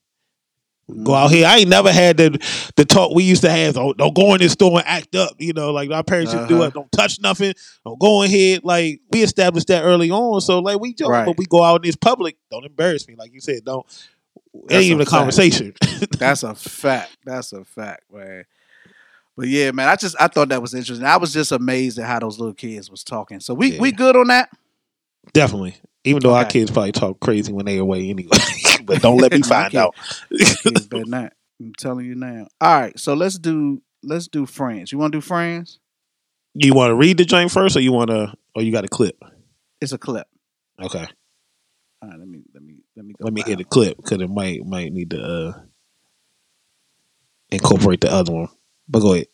Go out here. I ain't never had the the talk we used to have. Don't, don't go in this store and act up. You know, like our parents used to do Uh-huh. it. Don't touch nothing. Don't go in here. Like we established that early on. So like we joke, Right. but we go out in this public. Don't embarrass me. Like you said, don't. It That's ain't even a a conversation. That's a fact. That's a fact, man. But yeah, man, I just I thought that was interesting. I was just amazed at how those little kids was talking. So we we good on that. Definitely. Even though our kids probably talk crazy when they away anyway. but don't let me find out. Kids better not. I'm telling you now. All right, so let's do let's do friends. You want to do friends? You want to read the joint first, or you want to, or you got a clip? It's a clip. Okay, All right, let me let me let me go. let me hear the clip because it might might need to uh, incorporate the other one. But go ahead.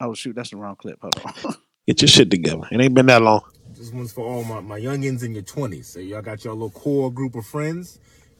Oh shoot, that's the wrong clip. Hold on. Get your shit together. It ain't been that long. This one's for all my, my youngins in your 20s. So y'all got your little core group of friends.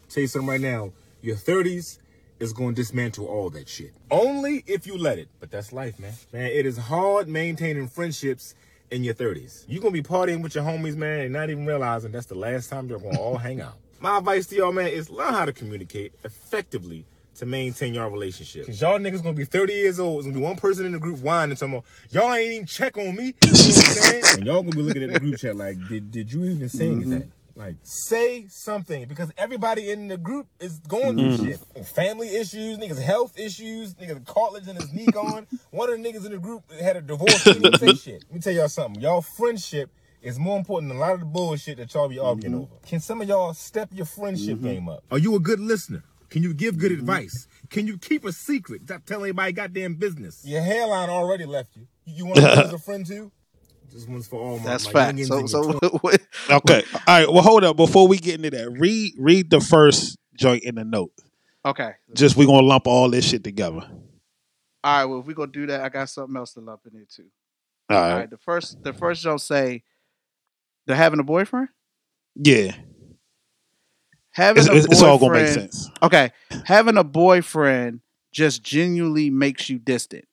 Tell you something right now. Your 30s is going to dismantle all that shit. Only if you let it. But that's life, man. Man, it is hard maintaining friendships in your 30s. You're going to be partying with your homies, man, and not even realizing that's the last time you're going to all hang out. My advice to y'all, man, is learn how to communicate effectively to maintain your relationship. Cause y'all niggas gonna be 30 years old. It's gonna be one person in the group whining talking about, y'all ain't even check on me. You know what I'm saying? And y'all gonna be looking at the group chat like, did, did you even say mm-hmm. anything? Like, say something because everybody in the group is going through Mhm. shit. Family issues, niggas health issues, niggas cartilage in his knee gone. One of the niggas in the group had a divorce. He didn't say shit. Let me tell y'all something. Y'all friendship is more important than a lot of the bullshit that y'all be arguing mm-hmm. over. Can some of y'all step your friendship mm-hmm. game up? Are you a good listener? Can you give good mm-hmm. advice? Can you keep a secret? Stop telling everybody goddamn business. Your hairline already left you. You, you want to be a friend too? This one's for all my, That's my fact. So, so your twen- Okay. All right. Well, hold up. Before we get into that, read read the first joint in the note. okay. Just we gonna lump all this shit together. All right. Well, if we gonna do that, I got something else to lump in there too. All All right. right. The first, the first don't say they're having a boyfriend. Yeah. Having It's, it's, all gonna make sense. Okay, having a boyfriend just genuinely makes you distant.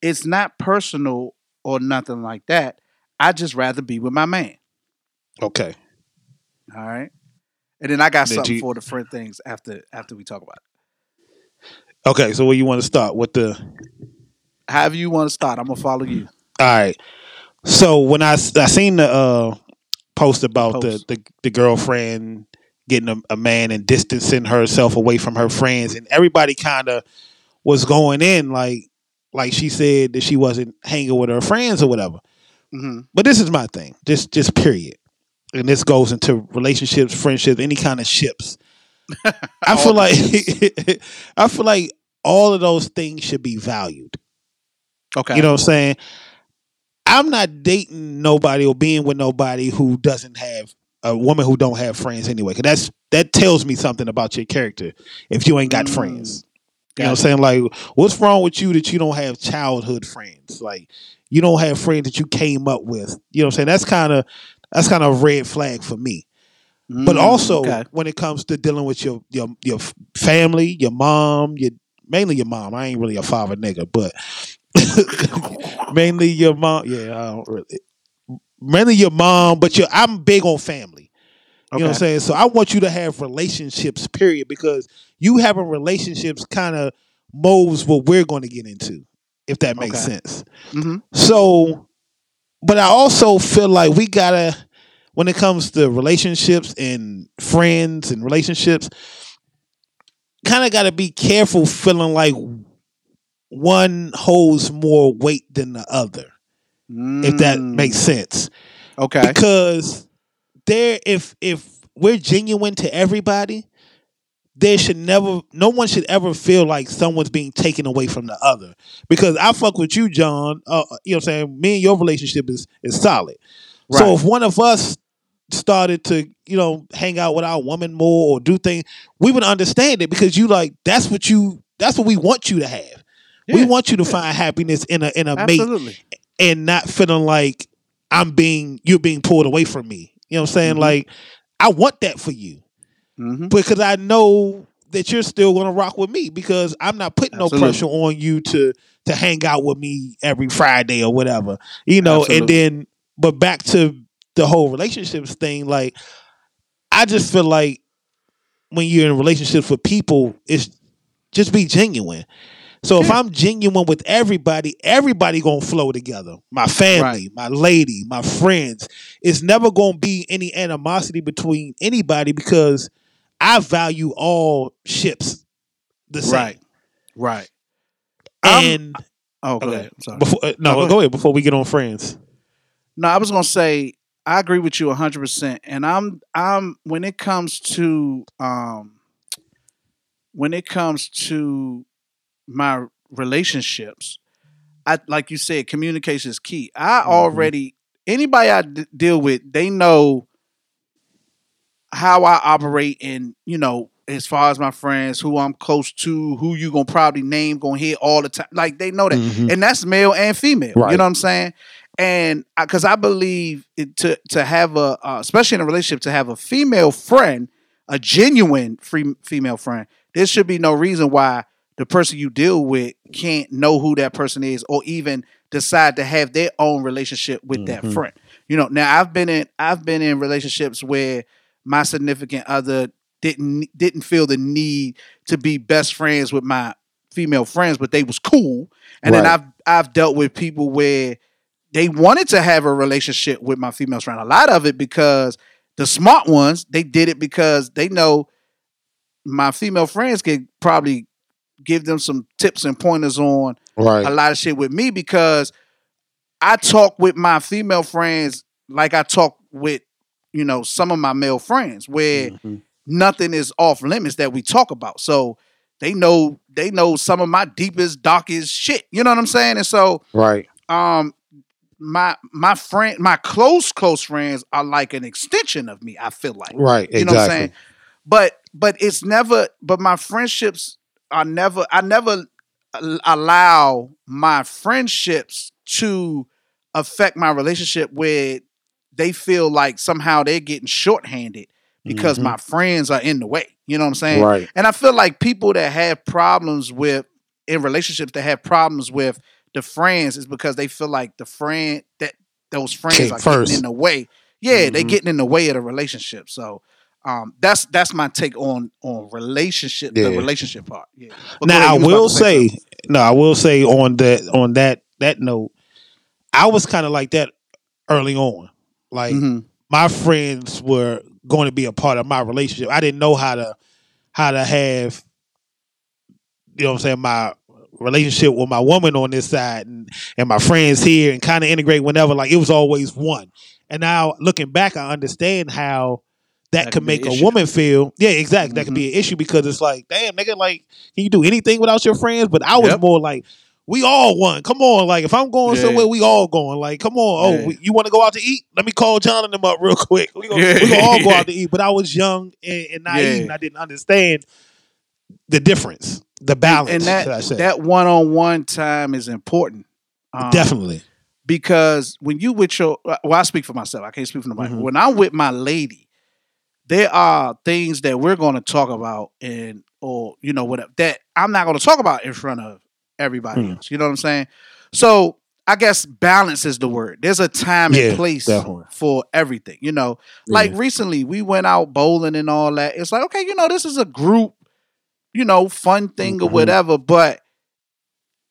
It's not personal or nothing like that. I just rather be with my man. Okay. All right, and then I got Did something you- for the friend things after after we talk about it. Okay. So where you want to start with the? However you want to start, I'm gonna follow you. All right. So when I I seen the uh, post about Post. the, the the girlfriend getting a, a man and distancing herself away from her friends, and everybody kind of was going in like like she said that she wasn't hanging with her friends or whatever. Mhm. But this is my thing, just just period, and this goes into relationships, friendships, any kind of ships. I feel like I feel like all of those things should be valued. Okay, You know what I'm saying? I'm not dating nobody or being with nobody who doesn't have a woman who don't have friends anyway. Cause that's that tells me something about your character if you ain't got Mm, friends. You know what. I'm saying? Like, what's wrong with you that you don't have childhood friends? Like, you don't have friends that you came up with. You know what I'm saying? That's kind of that's kind of a red flag for me. But Mm, also okay. when it comes to dealing with your your your family, your mom, your mainly your mom. I ain't really a father nigga, but mainly your mom. Yeah, I don't really. Mainly your mom, but your, I'm big on family. You know what I'm saying? So I want you to have relationships, period, because you having relationships kind of molds what we're going to get into, if that makes Okay. sense. Mhm. So, but I also feel like we gotta, when it comes to relationships and friends and relationships, kind of gotta be careful feeling like one holds more weight than the other, if that Mm, makes sense. okay. Because there, if if we're genuine to everybody, there should never, no one should ever feel like someone's being taken away from the other. Because I fuck with you, John. Uh, you know what I'm saying? Me and your relationship is is solid. So if one of us started to, you know, hang out with our woman more or do things, we would understand it because you like that's what you that's what we want you to have. we want you to find happiness in a in a mate Absolutely. And not feeling like I'm being you're being pulled away from me. You know what I'm saying? Mhm. Like I want that for you hmm because I know that you're still going to rock with me because I'm not putting no pressure on you to to hang out with me every Friday or whatever. You know, and then but back to the whole relationships thing like I just feel like when you're in relationships with people it's just be genuine. So if I'm genuine with everybody, everybody gonna flow together. My family, my lady, my friends. It's never gonna be any animosity between anybody because I value all ships the same. Right. Right. I'm- And Oh, go okay, ahead. I'm sorry. before uh, no, No, go go ahead before we get on friends. No, I was gonna say I agree with you hundred percent, and I'm I'm when it comes to um when it comes to my relationships, I like you said, communication is key. I already anybody I d- deal with, they know how I operate, and you know, as far as my friends, who I'm close to, who you gonna probably name, gonna hear all the time. Like they know that, Mhm. and that's male and female. Right. You know what I'm saying? And because I believe it, to to have a, uh, especially in a relationship, to have a female friend, a genuine free female friend, there should be no reason why the person you deal with can't know who that person is, or even decide to have their own relationship with that Mhm. friend. You know, now I've been in I've been in relationships where my significant other didn't didn't feel the need to be best friends with my female friends, but they was cool. And then I've I've dealt with people where they wanted to have a relationship with my female friend. A lot of it because the smart ones, they did it because they know my female friends could probably give them some tips and pointers on Right. a lot of shit with me because I talk with my female friends like I talk with, you know, some of my male friends where Mm-hmm. nothing is off limits that we talk about. So they know they know some of my deepest, darkest shit. You know what I'm saying? And so Right. um my my friend my close close friends are like an extension of me, I feel like. Right. You know what I'm saying? But but it's never but my friendships are never I never allow my friendships to affect my relationship where they feel like somehow they're getting shorthanded because Mhm. my friends are in the way. You know what I'm saying? Right. And I feel like people that have problems with in relationships that have problems with the friends is because they feel like the friend that those friends Came are first. getting in the way. Yeah, they Mhm. getting in the way of the relationship. So um, that's that's my take on on relationship Yeah. the relationship part. Yeah. But now ahead, I you was about will say say, no, I will say on that on that that note, I was kind of like that early on. Like Mm-hmm. my friends were going to be a part of my relationship. I didn't know how to how to have you know what I'm saying my relationship with my woman on this side and and my friends here and kind of integrate whenever like it was always one. And now looking back I understand how that, That could make a issue. woman feel yeah exactly that could be an issue because it's like damn nigga like can you do anything without your friends but I was Yep. more like we all one. Come on, like if I'm going Yeah. somewhere, we all going. Like, come on. Yeah. Oh, we, you want to go out to eat? Let me call John and them up real quick. We gonna, Yeah. we gonna all go out to eat. But I was young and, and naive, and I didn't understand the difference, the balance. and that that one on one time is important. Um, definitely. because when you with your well, I speak for myself. I can't speak for nobody. Mhm. When I'm with my lady, there are things that we're going to talk about and or you know whatever that I'm not going to talk about in front of everybody Hmm. else. You know what I'm saying? So I guess balance is the word. There's a time Yeah, and place definitely. for everything. You know, like Yeah. recently we went out bowling and all that. It's like okay, you know, this is a group, you know, fun thing or Mhm. whatever, but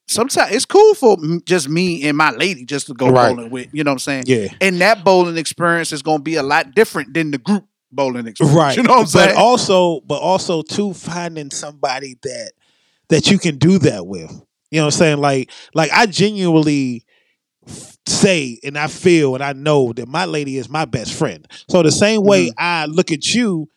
sometimes it's cool for just me and my lady just to go Right. bowling with. You know what I'm saying? Yeah. And that bowling experience is going to be a lot different than the group bowling experience. Right. You know what I'm saying? But also, but also too finding somebody that that you can do that with. You know what I'm saying? Like, like I genuinely say and I feel and I know that my lady is my best friend. So the same way Mm-hmm. I look at you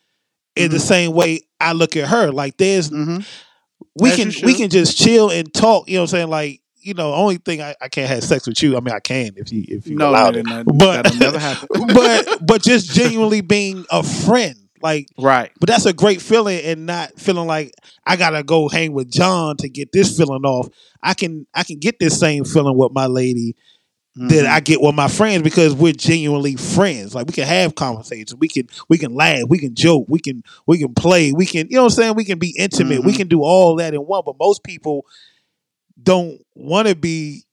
in the same way I look at her. Like there's we Mm-hmm. As can we can just chill and talk, you know what I'm saying? Like, you know, only thing I, I can't have sex with you. I mean I can if you if you No, allowed it. no, but that'll never happen. but but just genuinely being a friend. Like right. but that's a great feeling and not feeling like I gotta go hang with John to get this feeling off. I can I can get this same feeling with my lady Mm-hmm. that I get with my friends because we're genuinely friends. Like we can have conversations, we can we can laugh, we can joke, we can we can play, we can you know what I'm saying. We can be intimate, we Mhm. can do all that in one. But most people don't want to be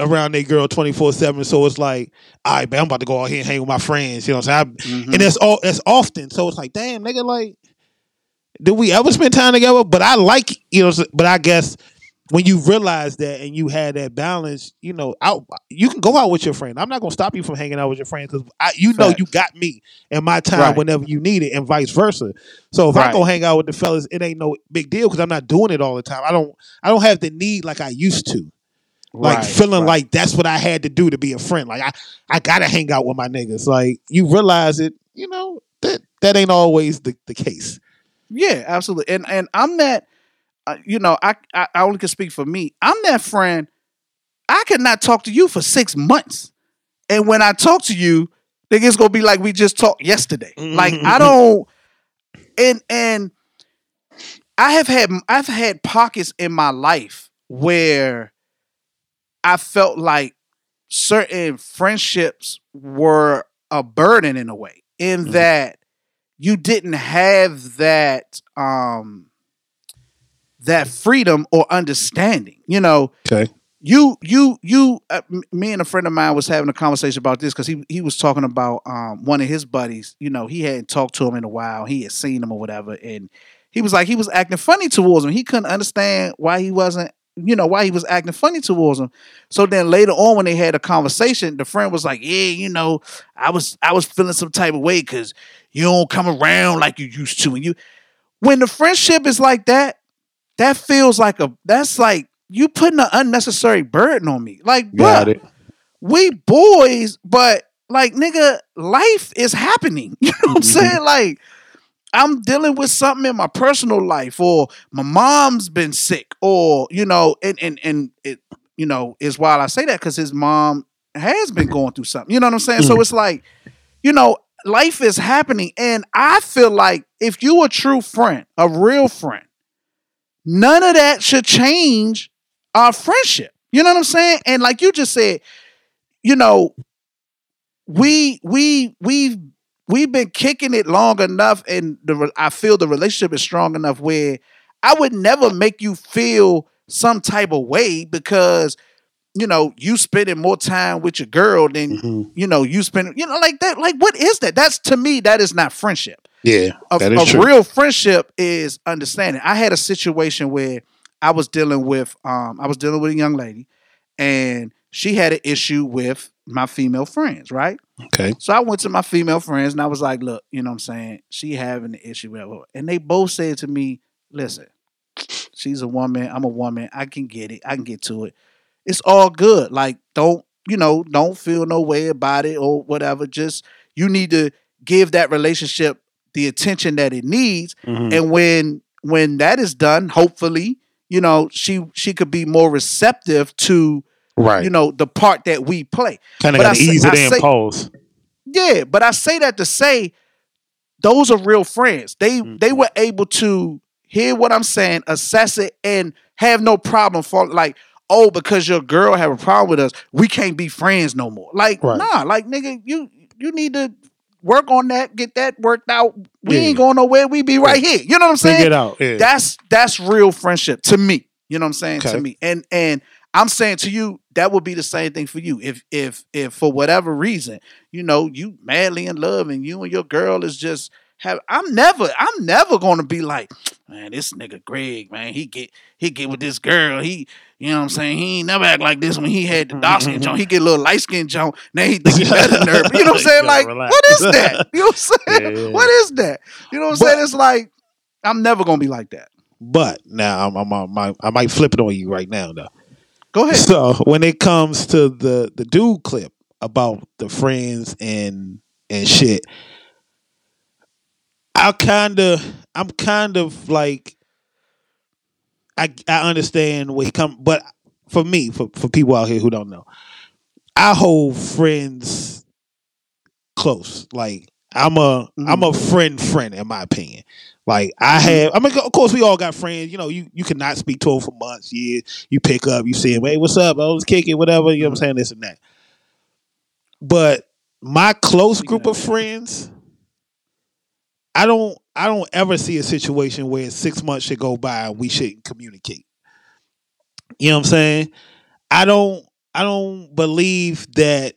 around their girl 24 7 so it's like all right man i'm about to go out here and hang with my friends you know what i'm saying I- Mhm. and that's all that's often so it's like damn nigga like did we ever spend time together but i like you know but i guess when you realize that and you had that balance you know out you can go out with your friend i'm not gonna stop you from hanging out with your friend because you know Facts. you got me and my time Right. whenever you need it and vice versa so if i go hang out with the fellas it ain't no big deal because i'm not doing it all the time i don't i don't have the need like i used to like Right, feeling right. like that's what I had to do to be a friend. Like I, I gotta hang out with my niggas. Like you realize it, you know, that that ain't always the, the case. Yeah, absolutely. And and I'm that. Uh, you know, I, I I only can speak for me. I'm that friend. I could not talk to you for six months, and when I talk to you, think it's gonna be like we just talked yesterday. Like I don't. And and I have had I've had pockets in my life where I felt like certain friendships were a burden in a way, in that you didn't have that um that freedom or understanding. You know, Okay. you you you uh, me and a friend of mine was having a conversation about this because he he was talking about um one of his buddies you know he hadn't talked to him in a while he had seen him or whatever and he was like he was acting funny towards him he couldn't understand why he wasn't you know, why he was acting funny towards him. So then later on, when they had a conversation, the friend was like, "Yeah, you know, I was I was feeling some type of way because you don't come around like you used to." And you, when the friendship is like that, that feels like a that's like you putting an unnecessary burden on me. Like, it. we boys, but like nigga, life is happening. You know what I'm mm-hmm. saying? Like, I'm dealing with something in my personal life, or my mom's been sick, or you know, and and and it, you know, is why I say that because his mom has been going through something. You know what I'm saying? So mm. it's like, you know, life is happening, and I feel like if you a true friend, a real friend, none of that should change our friendship. You know what I'm saying? And like you just said, you know, we we we've we've been kicking it long enough, and the I feel the relationship is strong enough where I would never make you feel some type of way because you know you spending more time with your girl than mm-hmm. you know you spend you know like that like what is that that's to me that is not friendship Yeah, a, that is a true. real friendship is understanding. I had a situation where I was dealing with um I was dealing with a young lady and she had an issue with my female friends, right? Okay. So I went to my female friends and I was like, look, you know what I'm saying? She having an issue with her. And they both said to me, listen, she's a woman, I'm a woman, I can get it, I can get to it. It's all good. Like, don't, you know, don't feel no way about it or whatever. Just you need to give that relationship the attention that it needs. Mhm. And when when that is done, hopefully, you know, she she could be more receptive to Right. you know the part that we play. Kind of got ease it in. Pause. yeah, but I say that to say those are real friends. They Mm-hmm. they were able to hear what I'm saying, assess it, and have no problem for like, oh, because your girl have a problem with us, we can't be friends no more. Like, Right. nah, like nigga, you you need to work on that, get that worked out. We Yeah. ain't going nowhere. We be right here. You know what I'm saying? Figure it out. Yeah. That's that's real friendship to me. You know what I'm saying? Okay. To me. And and I'm saying to you, that would be the same thing for you. If if if for whatever reason, you know, you madly in love and you and your girl is just have I'm never, I'm never gonna be like, man, this nigga Greg, man, he get he get with this girl. He you know what I'm saying? He ain't never act like this when he had the dark skin joint. He get a little light skin joint. Now he think he better than her. You know what I'm saying? Like, relax. what is that? You know what I'm saying? Yeah. What is that? You know what I'm saying? It's like, I'm never gonna be like that. But now I'm, I'm, I might I might flip it on you right now though. Go ahead. So when it comes to the the dude clip about the friends and and shit, I kind of I'm kind of like I I understand where he come, but for me, for for people out here who don't know, I hold friends close. Like I'm a am a mm. friend friend in my opinion. Like I mm-hmm. have, I mean, of course, we all got friends. You know, you you cannot speak to them for months, years. You pick up, you see him, hey, what's up? I was kicking, whatever. You know what I'm mm-hmm. saying? This and that. But my close group of friends, I don't, I don't ever see a situation where six months should go by and we shouldn't communicate. You know what I'm saying? I don't, I don't believe that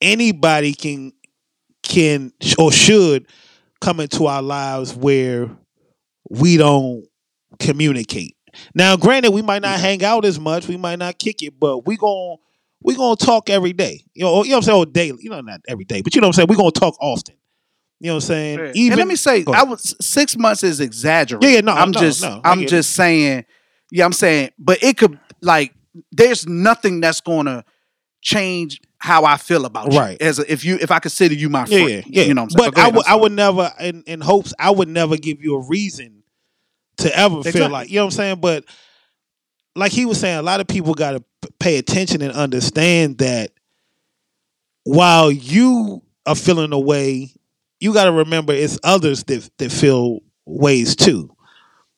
anybody can can or should come into our lives where we don't communicate. Now, granted, we might not hang out as much, we might not kick it, but we gon' we gonna talk every day. You know, you know what I'm saying? Or daily. You know, not every day, but you know what I'm saying? We're gonna talk often. You know what I'm saying? and let me say, I was six months is exaggerated. Yeah, yeah, no, I'm no, just, no, I I'm get just saying, yeah, I'm saying, but it could like, there's nothing that's gonna change how I feel about you. Right. As a, if you, if I consider you my friend, yeah, yeah. you know what I'm saying. But go I ahead, would, I'm I would never, in, in hopes, I would never give you a reason to ever feel like, you know what I'm saying? But like he was saying, a lot of people got to pay attention and understand that while you are feeling a way, you got to remember it's others that, that feel ways too.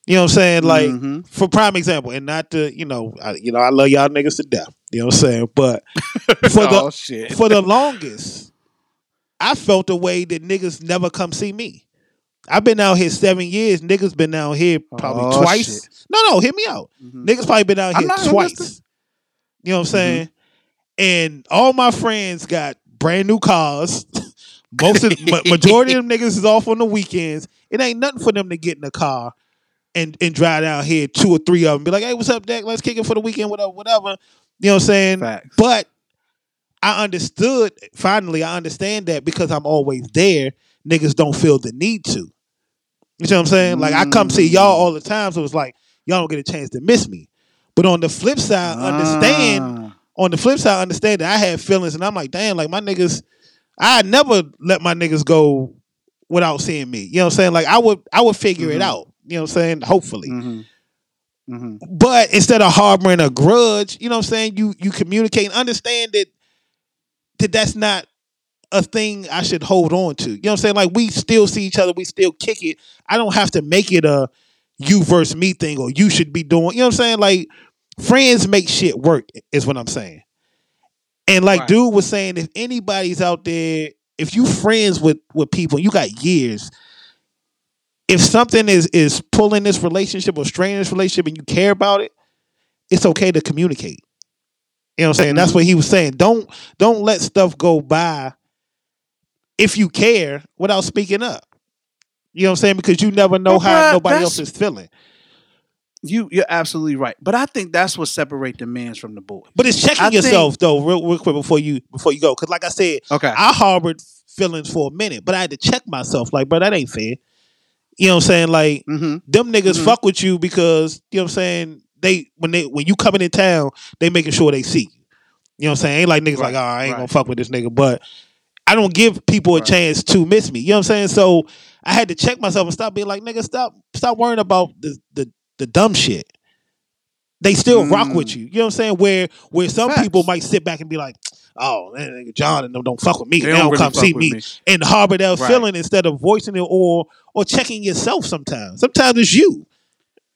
You know what I'm saying? Like, Mhm. for prime example, and not to, you know, I, you know, I love y'all niggas to death. You know what I'm saying? But for the Oh, shit. for the longest, I felt a way that niggas never come see me. I've been out here seven years. Niggas been out here probably Oh, twice. shit. No, no, hear me out. Niggas probably been out here twice. You know what I'm saying? And all my friends got brand new cars. Most of ma- majority of them niggas is off on the weekends. It ain't nothing for them to get in the car and and drive down here two or three of them, be like, hey, what's up, Deck? Let's kick it for the weekend, whatever, whatever. You know what I'm saying? Facts. But I understood finally, I understand that because I'm always there, niggas don't feel the need to. You know what I'm saying? Like I come see y'all all the time, so it's like y'all don't get a chance to miss me. But on the flip side, understand Ah. on the flip side, understand that I had feelings, and I'm like, damn, like my niggas, I never let my niggas go without seeing me. You know what I'm saying? Like I would, I would figure it Mhm. out. You know what I'm saying? Hopefully. Mhm. Mhm. But instead of harboring a grudge, you know what I'm saying? You you communicate and understand that that that's not a thing I should hold on to. You know what I'm saying? Like we still see each other, we still kick it. I don't have to make it a you versus me thing or you should be doing. You know what I'm saying? Like friends make shit work is what I'm saying. And like Right. dude was saying, if anybody's out there, if you friends with with people, you got years. If something is is pulling this relationship or straining this relationship and you care about it, it's okay to communicate. You know what I'm saying? That's mm-hmm. what he was saying. Don't don't let stuff go by if you care without speaking up. You know what I'm saying? Because you never know But how nobody else is feeling. You you're absolutely right. But I think that's what separates the men's from the boy. But it's checking I think- yourself though, real, real quick before you before you go. Because like I said, Okay. I harbored feelings for a minute, but I had to check myself. Like, bro, that ain't fair. You know what I'm saying? Like, Mm-hmm. them niggas Mhm. fuck with you because you know what I'm saying. They when they when you coming in town, they making sure they see you. You know what I'm saying? Ain't like niggas like, Right, oh, I ain't right. gonna fuck with this nigga, but I don't give people a Right. chance to miss me. You know what I'm saying? So I had to check myself and stop being like, nigga, stop, stop worrying about the the, the dumb shit. They still rock Mm. with you. You know what I'm saying? Where where some Facts. people might sit back and be like, oh, that nigga John and them don't fuck with me. They They, don't don't really come see me. me. And harbor that Right. feeling instead of voicing it or or checking yourself sometimes. Sometimes it's you.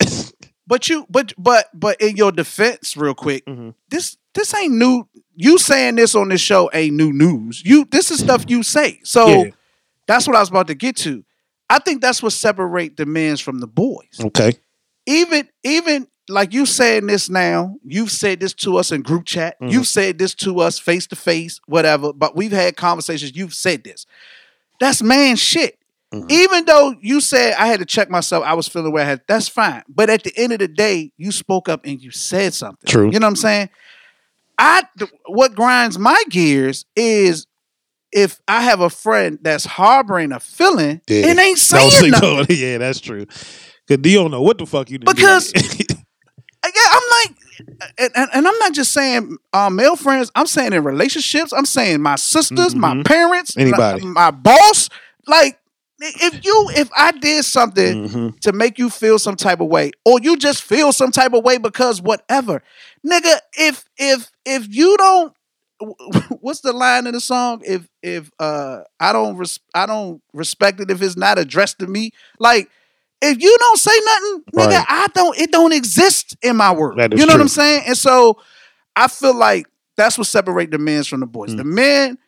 But you but but but in your defense, real quick, Mhm. this this ain't new. You saying this on this show ain't new news. You this is stuff you say. So Yeah. that's what I was about to get to. I think that's what separate the men's from the boys. Okay. Even even like you saying this now, you've said this to us in group chat. Mhm. You've said this to us face to face, whatever. But we've had conversations. You've said this. That's man shit. Mhm. Even though you said I had to check myself, I was feeling where I had. That's fine. But at the end of the day, you spoke up and you said something. True. You know what I'm saying? I what grinds my gears is if I have a friend that's harboring a feeling Yeah. and ain't saying Don't nothing. no. Yeah, that's true. Cause you don't know what the fuck you did. Because- Yeah, I'm like, and, and, and I'm not just saying uh, male friends. I'm saying in relationships. I'm saying my sisters, my Mhm. parents, Anybody. my, my boss. Like, if you, if I did something Mhm. to make you feel some type of way, or you just feel some type of way because whatever, nigga. If if if you don't, what's the line in the song? If if uh I don't res- I don't respect it if it's not addressed to me, like. If you don't say nothing, nigga, Right. I don't. It don't exist in my world. You know what. I'm saying? And so, I feel like that's what separate the men from the boys. Mm. The men,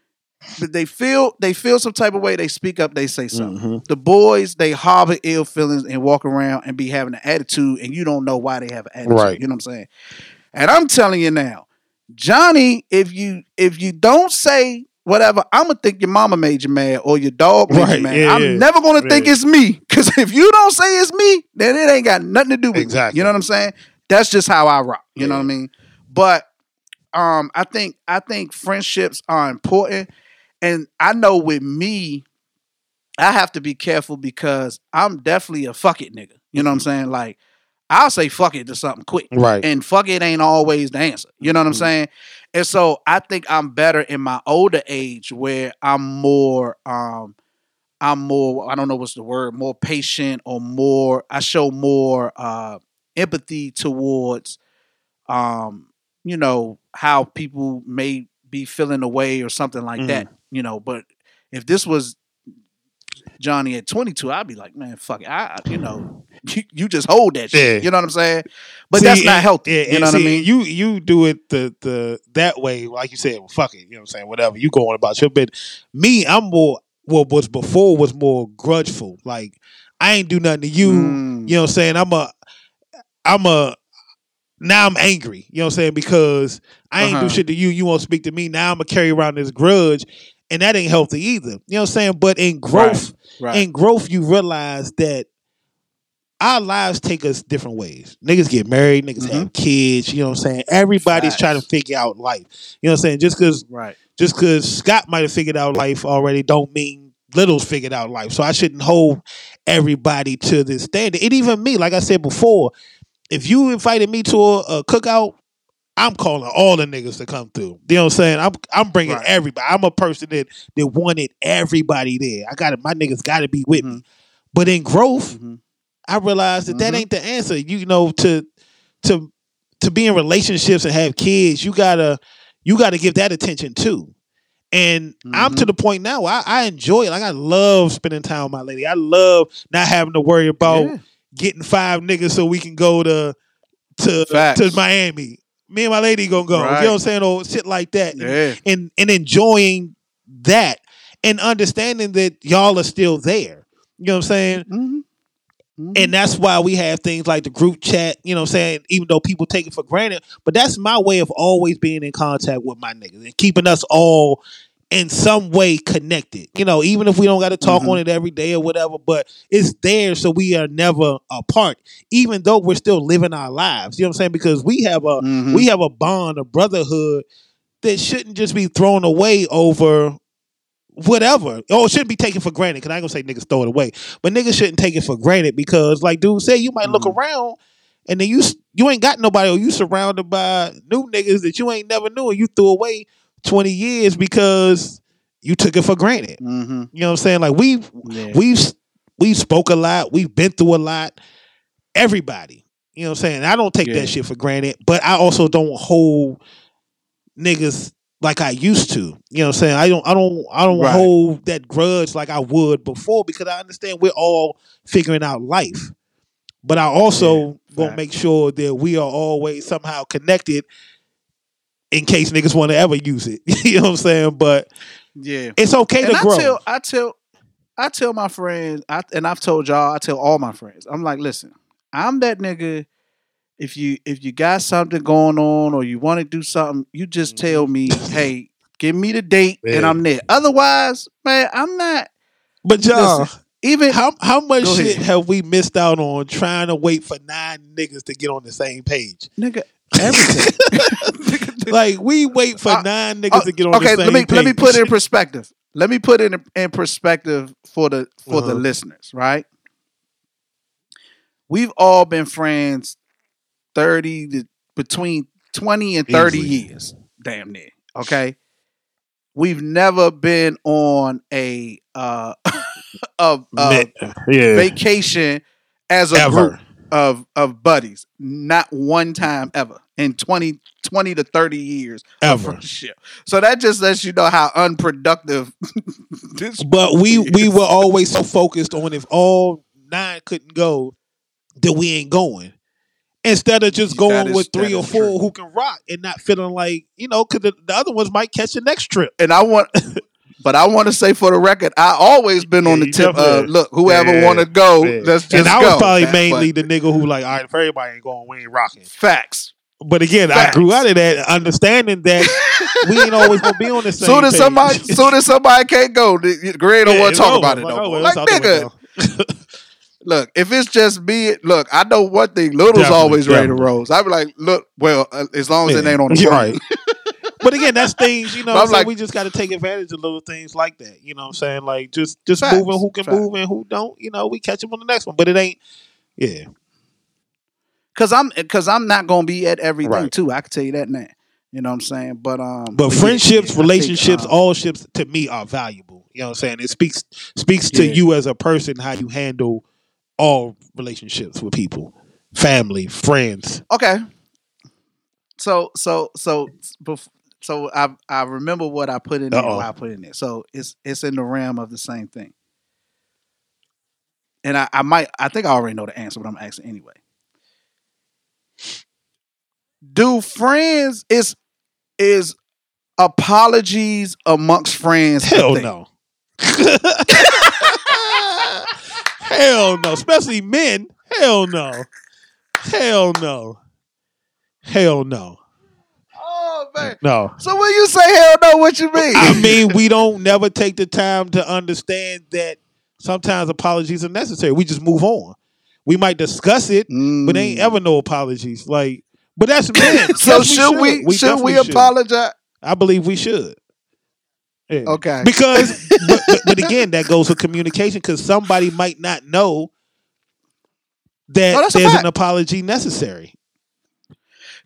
they feel they feel some type of way. They speak up. They say something. Mhm. The boys, they harbor ill feelings and walk around and be having an attitude, and you don't know why they have an attitude. Right. You know what I'm saying? And I'm telling you now, Johnny, if you if you don't say whatever, I'm gonna think your mama made you mad or your dog made Right, you mad. yeah, I'm yeah. never gonna think it's me. Cause if you don't say it's me, then it ain't got nothing to do with Exactly. me. You know what I'm saying? That's just how I rock. You know what I mean? But um, I think I think friendships are important, and I know with me, I have to be careful because I'm definitely a fuck it nigga. You know what I'm saying? Like I'll say fuck it to something quick, Right. and fuck it ain't always the answer. You know what I'm Mhm. saying? And so I think I'm better in my older age where I'm more um I'm more I don't know what's the word, more patient or more I show more uh empathy towards um you know how people may be feeling away or something like Mm-hmm. that, you know, but if this was Johnny at 22, I'd be like, man, fuck it. I, you know, you, you just hold that shit. Yeah. You know what I'm saying? But See, that's not healthy. yeah, you know what I mean? You you do it the the that way, like you said. Well, fuck it. You know what I'm saying? Whatever. You going about your bit. Me, I'm more. What was before was more grudgeful. Like I ain't do nothing to you. Mm. You know what I'm saying? I'm a. I'm a. Now I'm angry. You know what I'm saying? Because I ain't do Uh-huh. shit to you. You won't speak to me. Now I'm gonna carry around this grudge, and that ain't healthy either. You know what I'm saying? But in growth, Right. in growth, you realize that our lives take us different ways. Niggas get married, niggas mm-hmm. have kids, you know what I'm saying? Everybody's Facts. trying to figure out life. You know what I'm saying? Just cause Right. just cause Scott might have figured out life already don't mean Little's figured out life. So I shouldn't hold everybody to this standard. And even me, like I said before, if you invited me to a, a cookout, I'm calling all the niggas to come through. You know what I'm saying? I'm I'm bringing Right. everybody. I'm a person that that wanted everybody there. I got to My niggas got to be with me. But in growth, Mhm. I realized that that Mhm. ain't the answer. You know, to to to be in relationships and have kids, you gotta you gotta give that attention too. And I'm to the point now. where I, I enjoy it. Like I love spending time with my lady. I love not having to worry about Yeah. getting five niggas so we can go to to Facts. to Miami. Me and my lady gonna go. You know what I'm saying? Or shit like that. And- Yeah. and and enjoying that and understanding that y'all are still there. You know what I'm saying? Mhm. And that's why we have things like the group chat, you know what I'm saying? Even though people take it for granted. But that's my way of always being in contact with my niggas and keeping us all in some way connected. You know, even if we don't got to talk Mhm. on it every day or whatever, but it's there so we are never apart, even though we're still living our lives. You know what I'm saying? Because we have a Mhm. we have a bond, a brotherhood that shouldn't just be thrown away over whatever. Oh, it shouldn't be taken for granted. Cause I ain't gonna say niggas throw it away, but niggas shouldn't take it for granted because, like dude said, you might look Mm-hmm. around and then you you ain't got nobody, or you surrounded by new niggas that you ain't never knew, and you threw away twenty years because you took it for granted. Mhm. You know what I'm saying? Like we've Yeah. we've we've spoke a lot, we've been through a lot. Everybody, you know what I'm saying? I don't take Yeah. that shit for granted, but I also don't hold niggas like I used to. You know what I'm saying? I don't I don't I don't Right. hold that grudge like I would before because I understand we're all figuring out life. But I also gonna facts. make sure that we are always somehow connected in case niggas want to ever use it. you know what I'm saying? But Yeah. it's okay and to I grow. tell I tell I tell my friends, I, and I've told y'all, I tell all my friends, I'm like, listen, I'm that nigga. If you if you got something going on or you want to do something, you just tell me, hey, give me the date and Mm-hmm. I'm there. Otherwise, man, I'm not. but John, Listen, even how how much shit ahead. have we missed out on trying to wait for nine niggas to get on the same page? nigga, everything. Like we wait for Uh, nine niggas to get on okay, the same let me page. let me put it in perspective. Let me put it in, in perspective for the for the Uh-huh. listeners, right? We've all been friends thirty to between twenty and thirty Easily. years, damn near. Okay, we've never been on a uh of uh, yeah. vacation as a Ever. group of of buddies. Not one time ever in 20, 20 to thirty years of Ever. friendship. So that just lets you know how unproductive this. But we we were always so focused on if all nine couldn't go, that we ain't going. Instead of just going is- with three or four true. who can rock and not feeling like, you know, because the, the other ones might catch the next trip. And I want, but I want to say for the record, I always been on the tip. Uh, look, whoever Yeah, want to go, Yeah. let's just and I go. was probably That- mainly the nigga who like, all right, if everybody ain't going, we ain't rocking. facts. But again, I grew out of that, understanding that we ain't always gonna be on the same. Soon as somebody, soon as somebody can't go, the- Greg don't Yeah, want to talk about it no oh, more. Like it's out the nigga, look, if it's just me, look, I know one thing. Little's Definitely, always ready to definitely. roll. I be like, look, well, uh, as long as it ain't on the plane. right. But again, that's things, you know, I'm so like- we just got to take advantage of little things like that. You know what I'm saying? Like just just Facts, moving who can facts. move and who don't. You know, we catch them on the next one. But it ain't, yeah. Cause I'm, cause I'm not gonna be at everything Right. too. I can tell you that now. You know what I'm saying? But um, But friendships, yeah, I think, relationships, um, all ships to me are valuable. You know what I'm saying? It speaks speaks to Yeah. you as a person how you handle all relationships with people, family, friends. Okay. So so so bef- so I I remember what I put in there. What I put in there. So it's it's in the realm of the same thing. And I, I might I think I already know the answer, but I'm asking anyway. Do friends is is apologies amongst friends? Hell no. Hell no. Especially men. Hell no. Hell no. Hell no. No. So when you say hell no, what you mean? I mean, we don't never take the time to understand that sometimes apologies are necessary. We just move on. We might discuss it, but ain't ever no apologies. Like, but that's man. Mm. So Yes, should we- should we definitely apologize? I believe we should. Yeah. Okay. Because, but, but, but again, that goes with communication because somebody might not know that there's an apology necessary.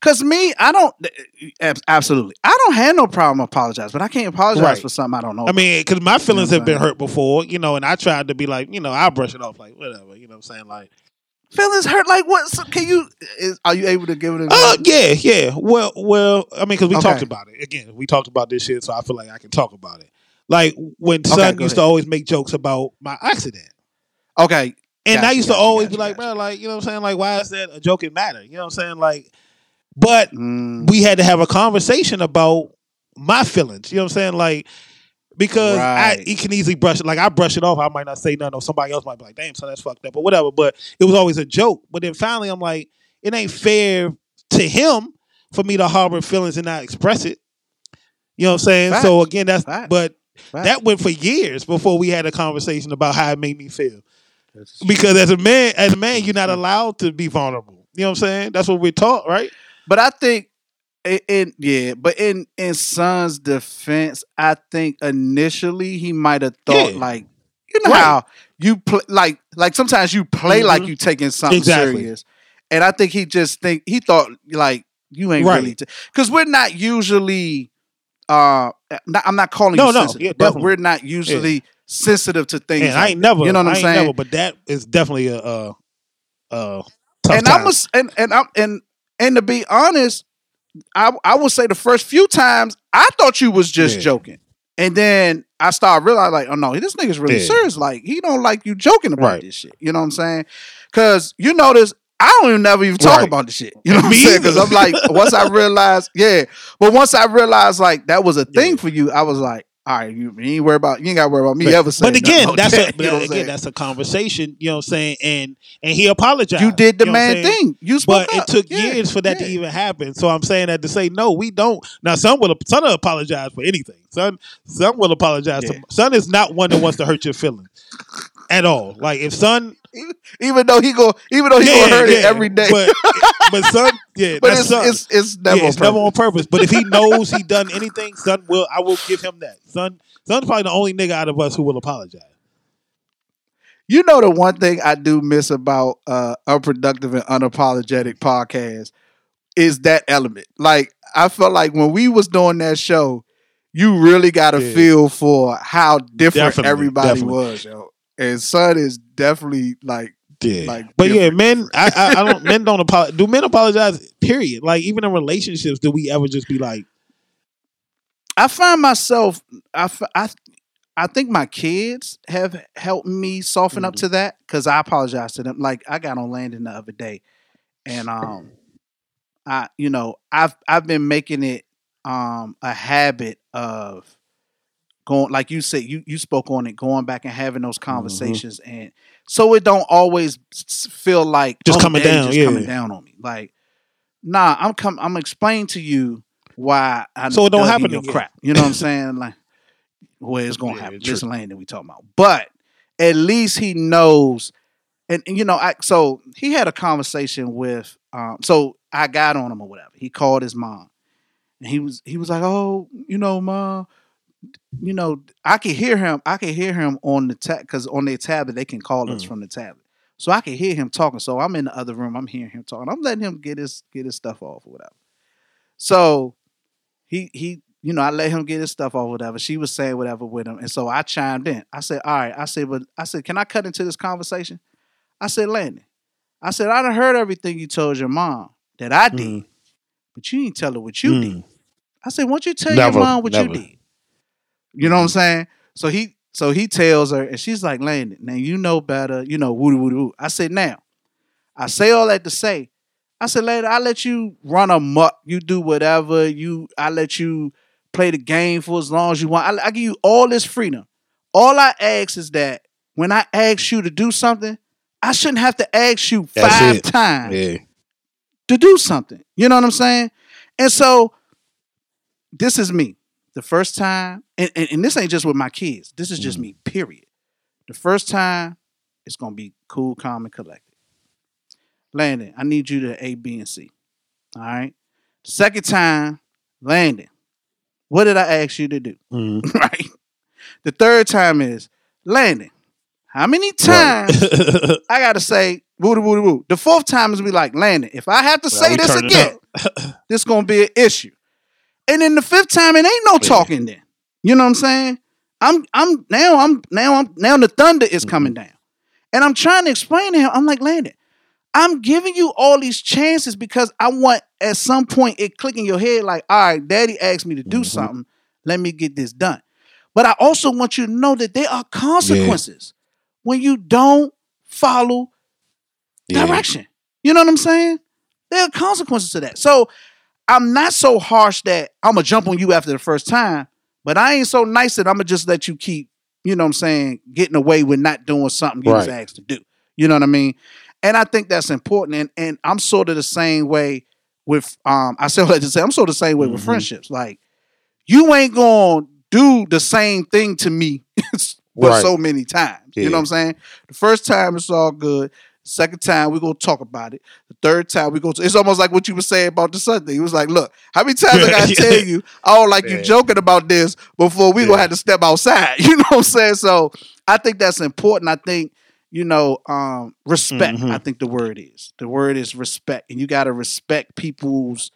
Cause me, I don't eh, eh, absolutely. I don't have no problem apologize, but I can't apologize Right. for something I don't know. I mean, because my feelings what have been hurt before, you know, and I tried to be like, you know, I'll brush it off, like whatever, you know what I'm saying? Like, feelings hurt. Like what? So can you? Eh, is, are you able to give it? A uh, yeah, yeah. Well, well, I mean, because we Okay. talked about it again. We talked about this shit, so I feel like I can talk about it. Like when Okay, son used to always make jokes about my accident. Okay. And I Gotcha, used to gotcha, always gotcha, be like, bro, like, you know what I'm saying? Like, why is that a joking matter? You know what I'm saying? Like, but Mm. we had to have a conversation about my feelings. You know what I'm saying? Like, because I Right. he can easily brush it. Like I brush it off. I might not say nothing, or somebody else might be like, damn, son, that's fucked up, or whatever. But it was always a joke. But then finally I'm like, it ain't fair to him for me to harbor feelings and not express it. You know what I'm saying? So again, that's but that went for years before we had a conversation about how it made me feel. Because as a man, as a man, you're not allowed to be vulnerable. You know what I'm saying? That's what we're taught, right? But I think in, in yeah, but in in Son's defense, I think initially he might have thought Yeah. like you know Right. how you play like like sometimes you play like Mhm. you taking something Exactly. serious, and I think he just think he thought like you ain't Right. really because we're not usually. Uh, not, I'm not calling No, you no, sensitive, yeah, but we're not usually sensitive to things. And I ain't never, you know what I'm I saying? never, but that is definitely a, a, a tough and time. I'm a, and and I'm and and to be honest, I I will say the first few times I thought you was just Yeah. joking, and then I started realizing like, oh no, this nigga's really Yeah. serious. Like he don't like you joking about Right. this shit. You know what I'm saying? Because you notice. I don't even never even talk Right. about the shit. You know what I'm saying? Because. I'm like, once I realized, yeah. But once I realized like that was a thing for you, I was like, all right, you, you ain't worry about you ain't got to worry about me But- ever saying but again, that's about a that, you know again that's a conversation. You know what I'm saying? And and he apologized. You did the know man thing. You spoke but up. it took Yeah, years for that to even happen. So I'm saying that to say no, we don't. Now some will son will apologize for anything. Son son will apologize. Yeah. To, son is not one that wants to hurt your feelings at all. Like if son, even though he go, even though he yeah, gonna hurt it every day. But but son, yeah, But that's it's, son. it's it's never yeah, on it's never on purpose. purpose. But if he knows he done anything, son will. I will give him that. Son, son's probably the only nigga out of us who will apologize. You know the one thing I do miss about uh unproductive and unapologetic podcast is that element. Like I felt like when we was doing that show, you really got a Yeah. feel for how different Definitely, everybody definitely. was, yo. And son is definitely like Yeah, like but yeah, men. I, I, I don't. men don't apologize. Do men apologize? Period. Like even in relationships, do we ever just be like, I find myself I, I, I think my kids have helped me soften up Mhm. to that because I apologize to them. Like I got on Landon the other day, and um, I you know I've I've been making it um a habit of going like you said you you spoke on it going back and having those Mm-hmm. conversations and so it don't always feel like Just oh, coming down, just yeah. coming down on me. Like nah I'm come I'm explaining to you why I So it don't happen your again. crap. you know what I'm saying? Like well it's gonna Yeah, happen. This lane that we talking about. But at least he knows and, and, you know I so he had a conversation with um so I got on him or whatever. He called his mom and he was he was like oh you know mom you know, I can hear him. I can hear him on the tab because on their tablet they can call us Mm. from the tablet. So I can hear him talking. So I'm in the other room. I'm hearing him talking. I'm letting him get his get his stuff off or whatever. So he he you know I let him get his stuff off whatever. She was saying whatever with him, and so I chimed in. I said, "All right." I said, "But I said, can I cut into this conversation?" I said, "Landon." I said, "I done heard everything you told your mom that I did, Mm. but you didn't tell her what you Mm. did." I said, "Why don't you tell Never, your mom what never. you did?" You know what I'm mm-hmm. saying? So he so he tells her, and she's like, Landon, now you know better, you know, woo woo woo. I said, now, I say all that to say, I said, later, I let you run amok, you do whatever, you I let you play the game for as long as you want. I, I give you all this freedom. All I ask is that when I ask you to do something, I shouldn't have to ask you That's five it. times yeah, to do something. You know what I'm saying? And so this is me. The first time, and, and, and this ain't just with my kids. This is just me, period. The first time, it's gonna be cool, calm, and collected. Landon, I need you to A, B, and C. All right. Second time, Landon, what did I ask you to do? Mhm. right. The third time is Landon. How many times I gotta say woo woo woo? The fourth time is be like Landon. If I have to Well, say this again, this gonna be an issue. And then the fifth time, it ain't no talking. Then you know what I'm saying? I'm I'm now I'm now I'm now the thunder is Mm-hmm. coming down, and I'm trying to explain to him. I'm like Landon. I'm giving you all these chances because I want at some point it click in your head like, all right, daddy asked me to do Mm-hmm. something. Let me get this done. But I also want you to know that there are consequences when you don't follow Yeah. direction. You know what I'm saying? There are consequences to that. So I'm not so harsh that I'm gonna jump on you after the first time, but I ain't so nice that I'm gonna just let you keep, you know what I'm saying, getting away with not doing something you was asked to do. You know what I mean? And I think that's important. And and I'm sort of the same way with um I still like to say I'm sort of the same way with Mhm. friendships. Like you ain't gonna do the same thing to me but Right. so many times. You know what I'm saying? The first time it's all good. Second time we're gonna talk about it. The third time we go to it's almost like what you were saying about the Sunday. He was like, look, how many times I gotta tell you I don't like you joking about this before we gonna have to step outside. You know what I'm saying? So I think that's important. I think, you know, um, respect, Mhm. I think the word is. The word is respect. And you gotta respect people's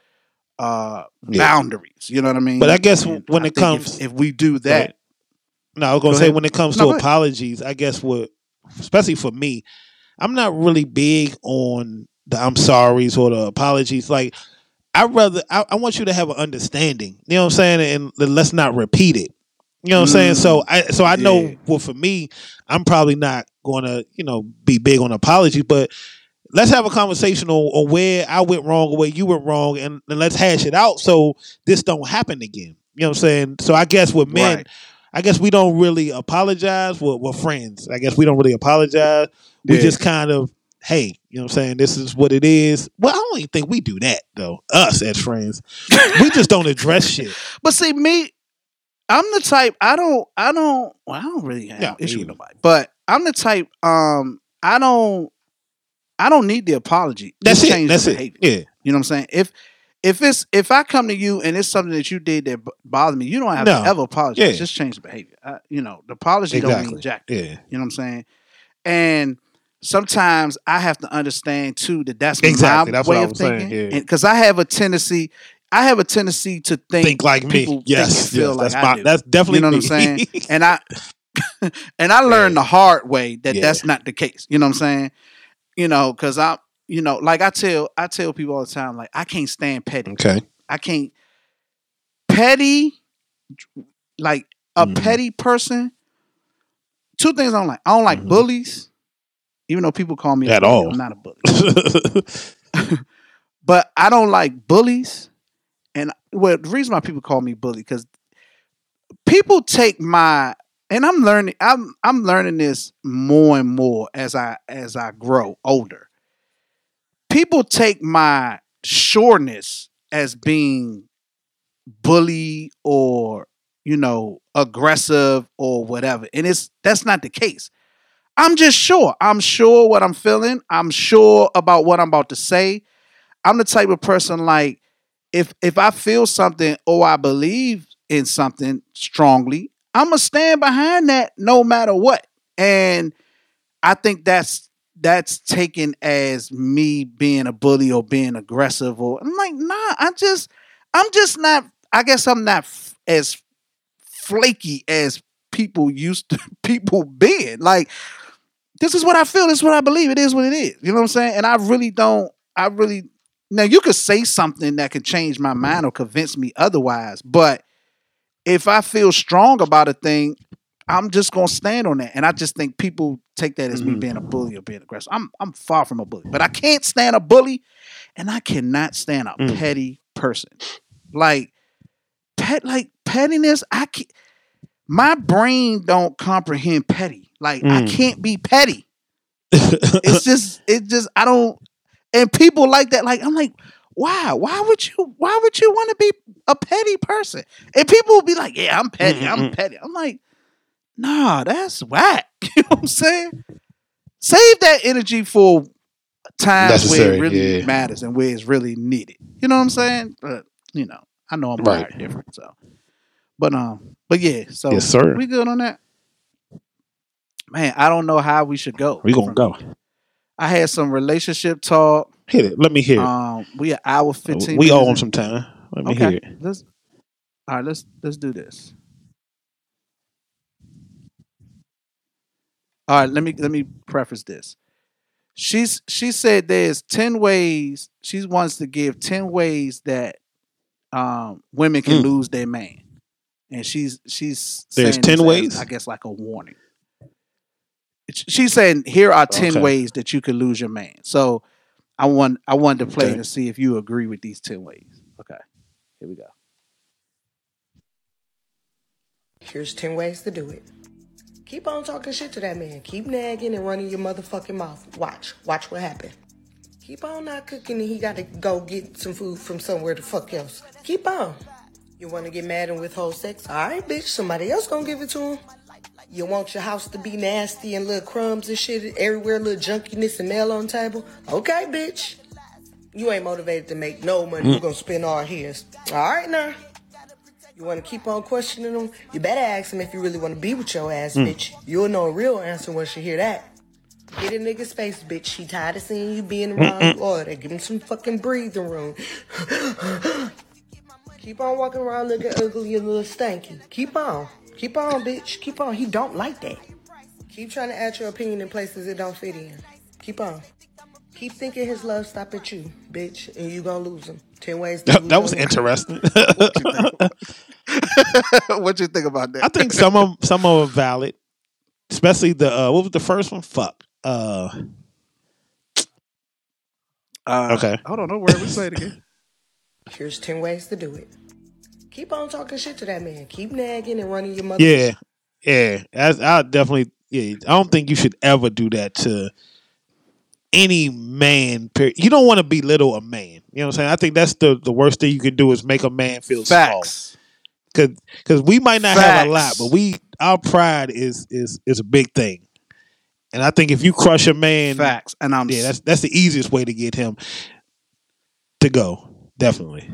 uh Yeah. boundaries. You know what I mean? But I guess And when I it comes- if, if we do that, No, I was gonna Go say ahead. when it comes No, to apologies, I guess what, especially for me, I'm not really big on the I'm sorries or the apologies. Like I rather I, I want you to have an understanding. You know what I'm saying? And, and let's not repeat it. You know what I'm saying? So mm-hmm. I so I know yeah. well for me, I'm probably not gonna, you know, be big on apologies, but let's have a conversation on, on where I went wrong or where you went wrong and, and let's hash it out so this don't happen again. You know what I'm saying? So I guess with men, Right. I guess we don't really apologize. We're, we're friends. I guess we don't really apologize. We Yeah. just kind of, hey, you know what I'm saying? This is what it is. Well, I don't even think we do that though. Us as friends, we just don't address shit. But see, me, I'm the type. I don't. I don't. Well, I don't really have Yeah, an issue with nobody. But I'm the type. Um, I don't. I don't need the apology. That's Just it. That's the it. behavior. Yeah. You know what I'm saying? If if it's if I come to you and it's something that you did that b- bothered me, you don't have No. to ever apologize. Yeah. Just change the behavior. I, you know, the apology don't mean Exactly. jack. Yeah. You know what I'm saying? And sometimes I have to understand too that that's Exactly. my That's way what I of was saying, thinking. yeah. Because I have a tendency, I have a tendency to think, Think like me. people think Yes. yes. like that's my. That's definitely you know what I'm saying? and I and I learned the hard way that Yeah. that's not the case. You know what I'm saying? You know, because I, you know, like I tell I tell people all the time, like I can't stand petty. okay. I can't petty, like a Mhm. petty person. Two things I don't like. I don't like Mhm. bullies, even though people call me a At bully, all. I'm not a bully, but I don't like bullies. And well, the reason why people call me bully because people take my and I'm learning. I'm I'm learning this more and more as I as I grow older. People take my sureness as being bully or you know aggressive or whatever and it's that's not the case i'm just sure. I'm sure what i'm feeling. I'm sure about what i'm about to say. I'm the type of person like if if i feel something or i believe in something strongly i'm gonna stand behind that no matter what. And i think that's that's taken as me being a bully or being aggressive or i'm like nah i just i'm just not i guess i'm not f- as flaky as people used to people being. Like this is what i feel this is what i believe it is what it is. You know what i'm saying? And i really don't i really now you could say something that could change my mind or convince me otherwise but if i feel strong about a thing i'm just gonna stand on that. And i just think people take that as me Mhm. being a bully or being aggressive. I'm i'm far from a bully but i can't stand a bully and i cannot stand a Mm. petty person. Like pet like pettiness i can't my brain don't comprehend petty like i Mm. can't be petty it's just it just i don't and people like that like i'm like why why would you why would you want to be a petty person and people will be like yeah i'm petty i'm Mm-mm-mm. petty i'm like nah that's whack you know what i'm saying save that energy for times where Necessary, it really yeah. matters and where it's really needed. You know what I'm saying? But you know, I know I'm Right. wired different, so. But um, but yeah, so Yes, sir. we good on that. Man, I don't know how we should go. We gonna go. I had some relationship talk. Hit it. Let me hear it. Um, we an hour fifteen. we owe him some time. Let me hear it. let's. All right, let's let's do this. All right, let me let me preface this. She's she said there's ten ways she wants to give ten ways that um women can Mm. lose their man, and she's she's There's 10 this as, ways? I guess like a warning. It's- She's saying here are ten Okay. ways that you could lose your man. So I want I wanted to play Okay. to see if you agree with these ten ways. Okay, here we go. Here's 10 ways to do it. Keep on talking shit to that man. Keep nagging and running your motherfucking mouth. Watch. Watch what happen. Keep on not cooking and he gotta go get some food from somewhere the fuck else. Keep on. You wanna get mad and withhold sex? Alright, bitch. Somebody else gonna give it to him. You want your house to be nasty and little crumbs and shit everywhere, little junkiness and mail on the table? Okay, bitch. You ain't motivated to make no money. You Mm. gonna spend all his. Alright now. You want to keep on questioning him? You better ask him if you really want to be with your ass, Mm. bitch. You'll know a real answer once you hear that. Get a nigga's face, bitch. He tired of seeing you being around Mm-mm. all day. Give him some fucking breathing room. Keep on walking around looking ugly and a little stanky. Keep on. Keep on, bitch. Keep on. He don't like that. Keep trying to add your opinion in places it don't fit in. Keep on. Keep thinking his love stop at you, bitch, and you gonna lose him. Ten ways to That, that was your man. interesting. what you think about that? I think some of some of them valid, especially the uh, what was the first one? Fuck. Uh, Uh, Okay. Hold on, don't worry. We say it again. Here's 10 ways to do it. Keep on talking shit to that man. Keep nagging and running your mother. yeah, yeah. That's, I definitely. Yeah, I don't think you should ever do that to any man. Period. You don't want to belittle a man. You know what I'm saying? I think that's the the worst thing you can do is make a man feel Facts. small. Cause, Cause we might not have a lot, but we our pride is is is a big thing. And I think if you crush a man, Facts. And I'm yeah, that's that's the easiest way to get him to go. Definitely.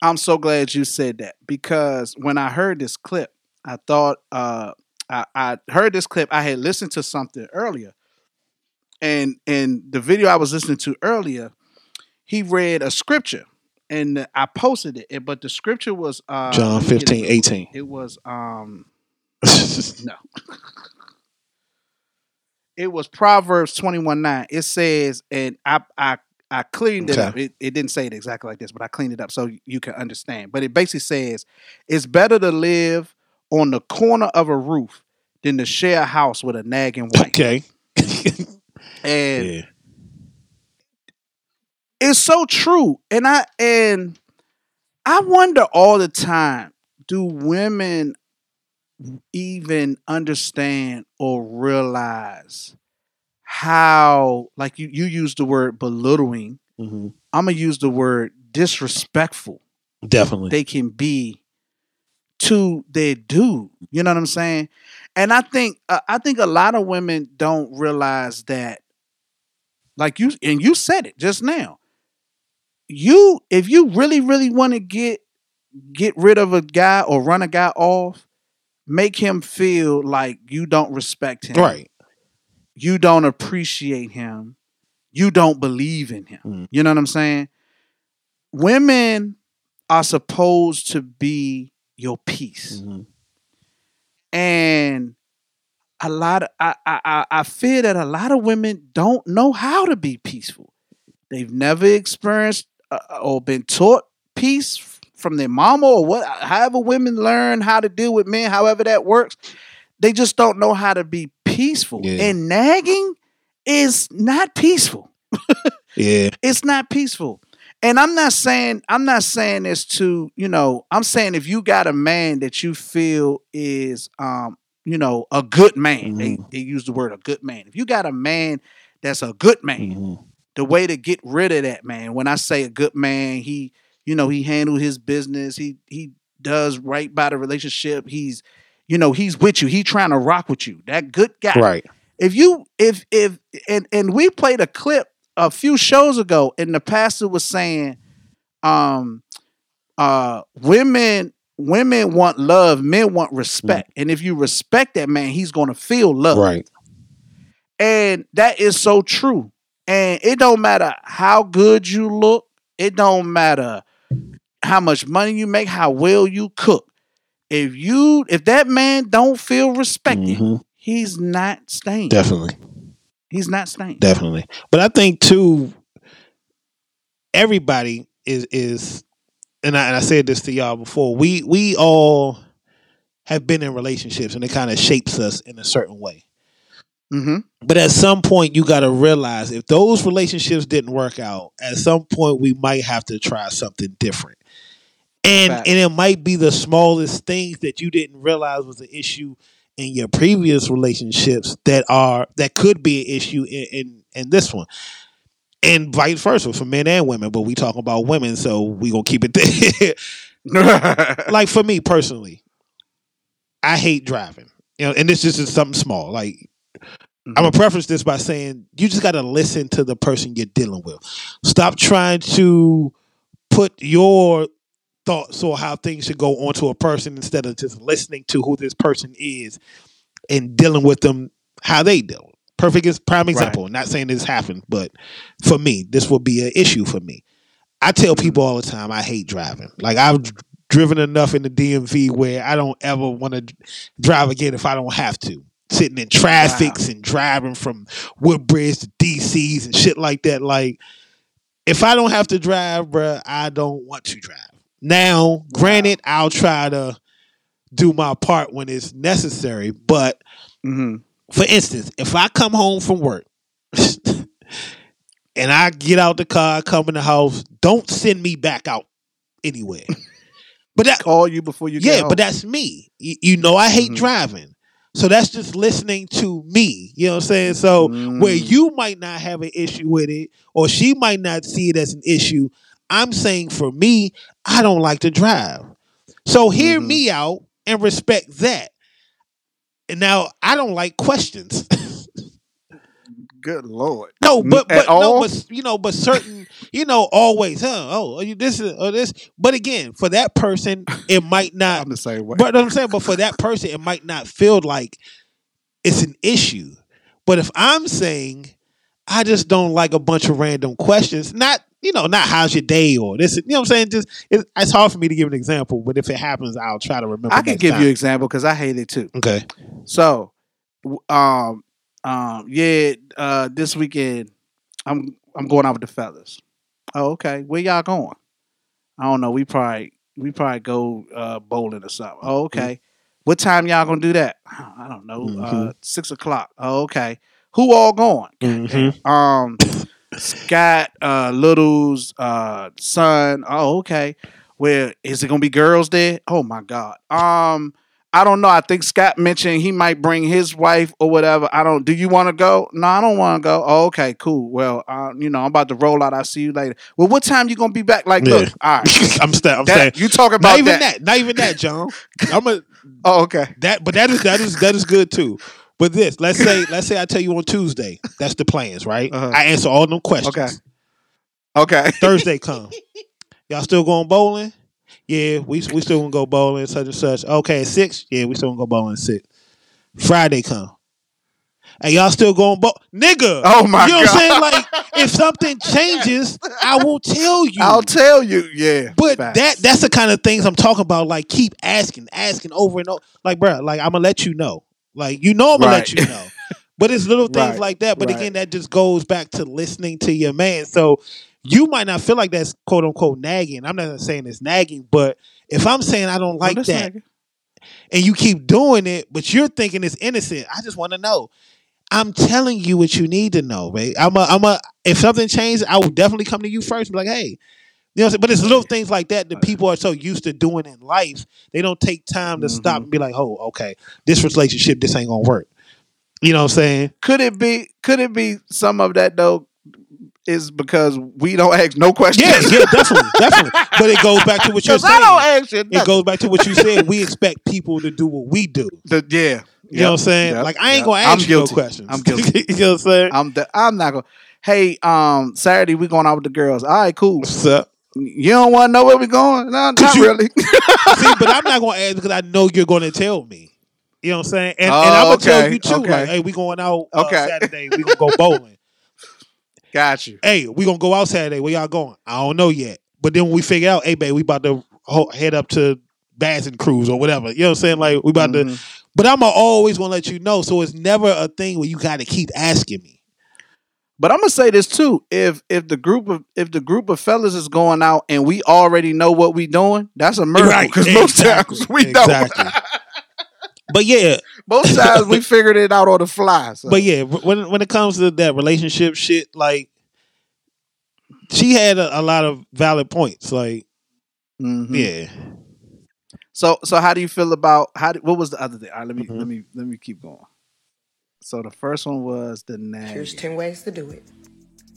I'm so glad you said that because when I heard this clip, I thought uh, I, I heard this clip. I had listened to something earlier, and in the video I was listening to earlier, he read a scripture, and I posted it. But the scripture was uh, John let 15, it. 18. It was um no. it was Proverbs 21 9. It says, and I I I cleaned it Okay. up. It, it didn't say it exactly like this, but I cleaned it up so you can understand. But it basically says it's better to live on the corner of a roof than to share a house with a nagging wife. Okay. And Yeah. it's so true. And I and I wonder all the time, do women even understand or realize how like you you use the word belittling. Mhm. I'm gonna use the word disrespectful Definitely. they can be to their dude. You know what I'm saying? And I think uh, I think a lot of women don't realize that, like you and you said it just now. You if you really really want to get get rid of a guy or run a guy off, make him feel like you don't respect him. Right. You don't appreciate him. You don't believe in him. Mm. You know what I'm saying? Women are supposed to be your peace. Mhm. And a lot of I, I I I fear that a lot of women don't know how to be peaceful. They've never experienced uh, or been taught peace from their mama or what however women learn how to deal with men, however that works. They just don't know how to be peaceful. Yeah. And nagging is not peaceful Yeah. it's not peaceful. And I'm not saying I'm not saying this to, you know, I'm saying if you got a man that you feel is um, you know, a good man. They Mhm. they use the word a good man. If you got a man that's a good man, Mhm. the way to get rid of that man, when I say a good man, he, you know, he handled his business, he he does right by the relationship, he's you know, he's with you, he trying to rock with you. That good guy Right. if you if if and and we played a clip a few shows ago, and the pastor was saying, um, uh, women women want love, men want respect, and if you respect that man, he's gonna feel love. Right. And that is so true. And it don't matter how good you look, it don't matter how much money you make, how well you cook. If you if that man don't feel respected, Mhm. he's not staying. Definitely. He's not staying. Definitely. But I think too, everybody is is, and I, and I said this to y'all before. We we all have been in relationships, and it kind of shapes us in a certain way. Mm-hmm. But at some point, you got to realize if those relationships didn't work out, at some point we might have to try something different. And Facts. and it might be the smallest things that you didn't realize was an issue in your previous relationships that are that could be an issue in in, in this one. And vice versa for men and women, but we talking about women, so we gonna keep it there. like for me personally, I hate driving. You know, and this just is something small. Like I'm gonna mm-hmm. preface this by saying you just gotta listen to the person you're dealing with. Stop trying to put your thoughts or how things should go onto a person instead of just listening to who this person is and dealing with them how they deal. Perfect is prime example. Not saying this happened, but for me, this will be an issue for me. I tell mm-hmm. people all the time I hate driving. Like I've driven enough in the DMV where I don't ever want to drive again if I don't have to. Sitting in traffics and driving from Woodbridge to DCs and shit like that. Like if I don't have to drive, bruh, I don't want to drive. Now, granted, I'll try to do my part when it's necessary, but mm-hmm. for instance, if I come home from work and I get out the car, come in the house, don't send me back out anywhere. But that call you before you. yeah, but that's me. You, you know, I hate mm-hmm. driving. So that's just listening to me. You know what I'm saying? So where mm. you might not have an issue with it, or she might not see it as an issue, I'm saying for me, I don't like to drive. So hear mm-hmm. me out and respect that. And now I don't like questions. Good lord. No, but At but no, all? but you know, but certain, you know, always, huh? Oh, are you this is or this. But again, for that person, it might not. I'm the same way. But I'm saying, but for that person, it might not feel like it's an issue. But if I'm saying I just don't like a bunch of random questions, not you know, not how's your day or this, you know, what I'm saying, just it, it's hard for me to give an example. But if it happens, I'll try to remember. I can give time. you an example because I hate it too. Okay. So, um, um, yeah, uh, this weekend I'm I'm going out with the fellas. Oh, okay. Where y'all going? I don't know. We probably we probably go uh, bowling or something. Oh, okay. What time y'all gonna do that? I don't know. Uh, six o'clock. Oh, okay. Who all going? Um, Scott, uh, Little's uh, son. Oh, okay. Where is it gonna be girls there? Oh my god. Um, I don't know. I think Scott mentioned he might bring his wife or whatever. I don't. Do you want to go? No, I don't want to go. Oh, okay, cool. Well, uh, you know, I'm about to roll out. I'll see you later. Well, what time you gonna be back? Like, look, all right. I'm, sta- I'm That- saying you talking not about even that. Not even that, John. I'm a. Oh, okay. That, but that is that is that is good too. But this, let's say, let's say I tell you on Tuesday, that's the plans, right? I answer all them questions. Uh-huh. Okay. Okay. Thursday come. Y'all still going bowling? Yeah, we we still gonna go bowling, such and such. Okay, six. Yeah, we still gonna go bowling six. Friday come. And y'all still going bowl, nigga? Oh my You know what I'm saying? God. Like, if something changes, I will tell you. I'll tell you. Yeah. But Facts. that that's the kind of things I'm talking about. Like, keep asking, asking over and over. Like, bro, like I'm gonna let you know. Like, you know, I'm gonna let you know. But it's little things Right, like that. But right. again, that just goes back to listening to your man. So you might not feel like that's quote unquote nagging. I'm not saying it's nagging, but if I'm saying I don't oh, like that's that, nagging. and you keep doing it, but you're thinking it's innocent, I just want to know. I'm telling you what you need to know, right? I'm a, I'm a. If something changes, I will definitely come to you first. And be like, hey, you know, I'm saying? but it's little things like that that people are so used to doing in life, they don't take time to Mm-hmm. stop and be like, oh, okay, this relationship, this ain't gonna work. You know what I'm saying? Could it be? Could it be some of that though? Is because we don't ask no questions. Yeah, yeah, definitely, definitely. But it goes back to what you're 'Cause I saying. don't ask you It goes back to what you said. We expect people to do what we do. The, yeah. You know what I'm saying? Yep, Like I ain't yep. gonna I'm ask you no questions. I'm guilty. you know what I'm saying? I'm the, I'm not gonna. hey, um, Saturday we going out with the girls. All right, cool. What's up? You don't want to know where we're going? No, not you- really. See, but I'm not gonna ask because I know you're gonna tell me. You know what I'm saying? And, and Oh, I'm gonna tell you too. okay. Like, hey, we going out uh, Okay. Saturday. We gonna go bowling. Got you. hey, we gonna go out Saturday. Where y'all going? I don't know yet. But then when we figure out, hey, babe, we about to ho- head up to Bass and Cruise or whatever. You know what I'm saying? Like we about Mm-hmm. to. But I'm always gonna let you know. So it's never a thing where you got to keep asking me. But I'm gonna say this too: if if the group of if the group of fellas is going out and we already know what we doing, that's a miracle. Right, Because most exactly, times we exactly. don't. But yeah, most times we figured it out on the fly. So. But yeah, when when it comes to that relationship shit, like she had a, a lot of valid points. Like, Mhm. yeah, So so how do you feel about how? Do, what was the other thing? All right, let me Mm-hmm. let me let me keep going. So the first one was the nag. Here's 10 ways to do it.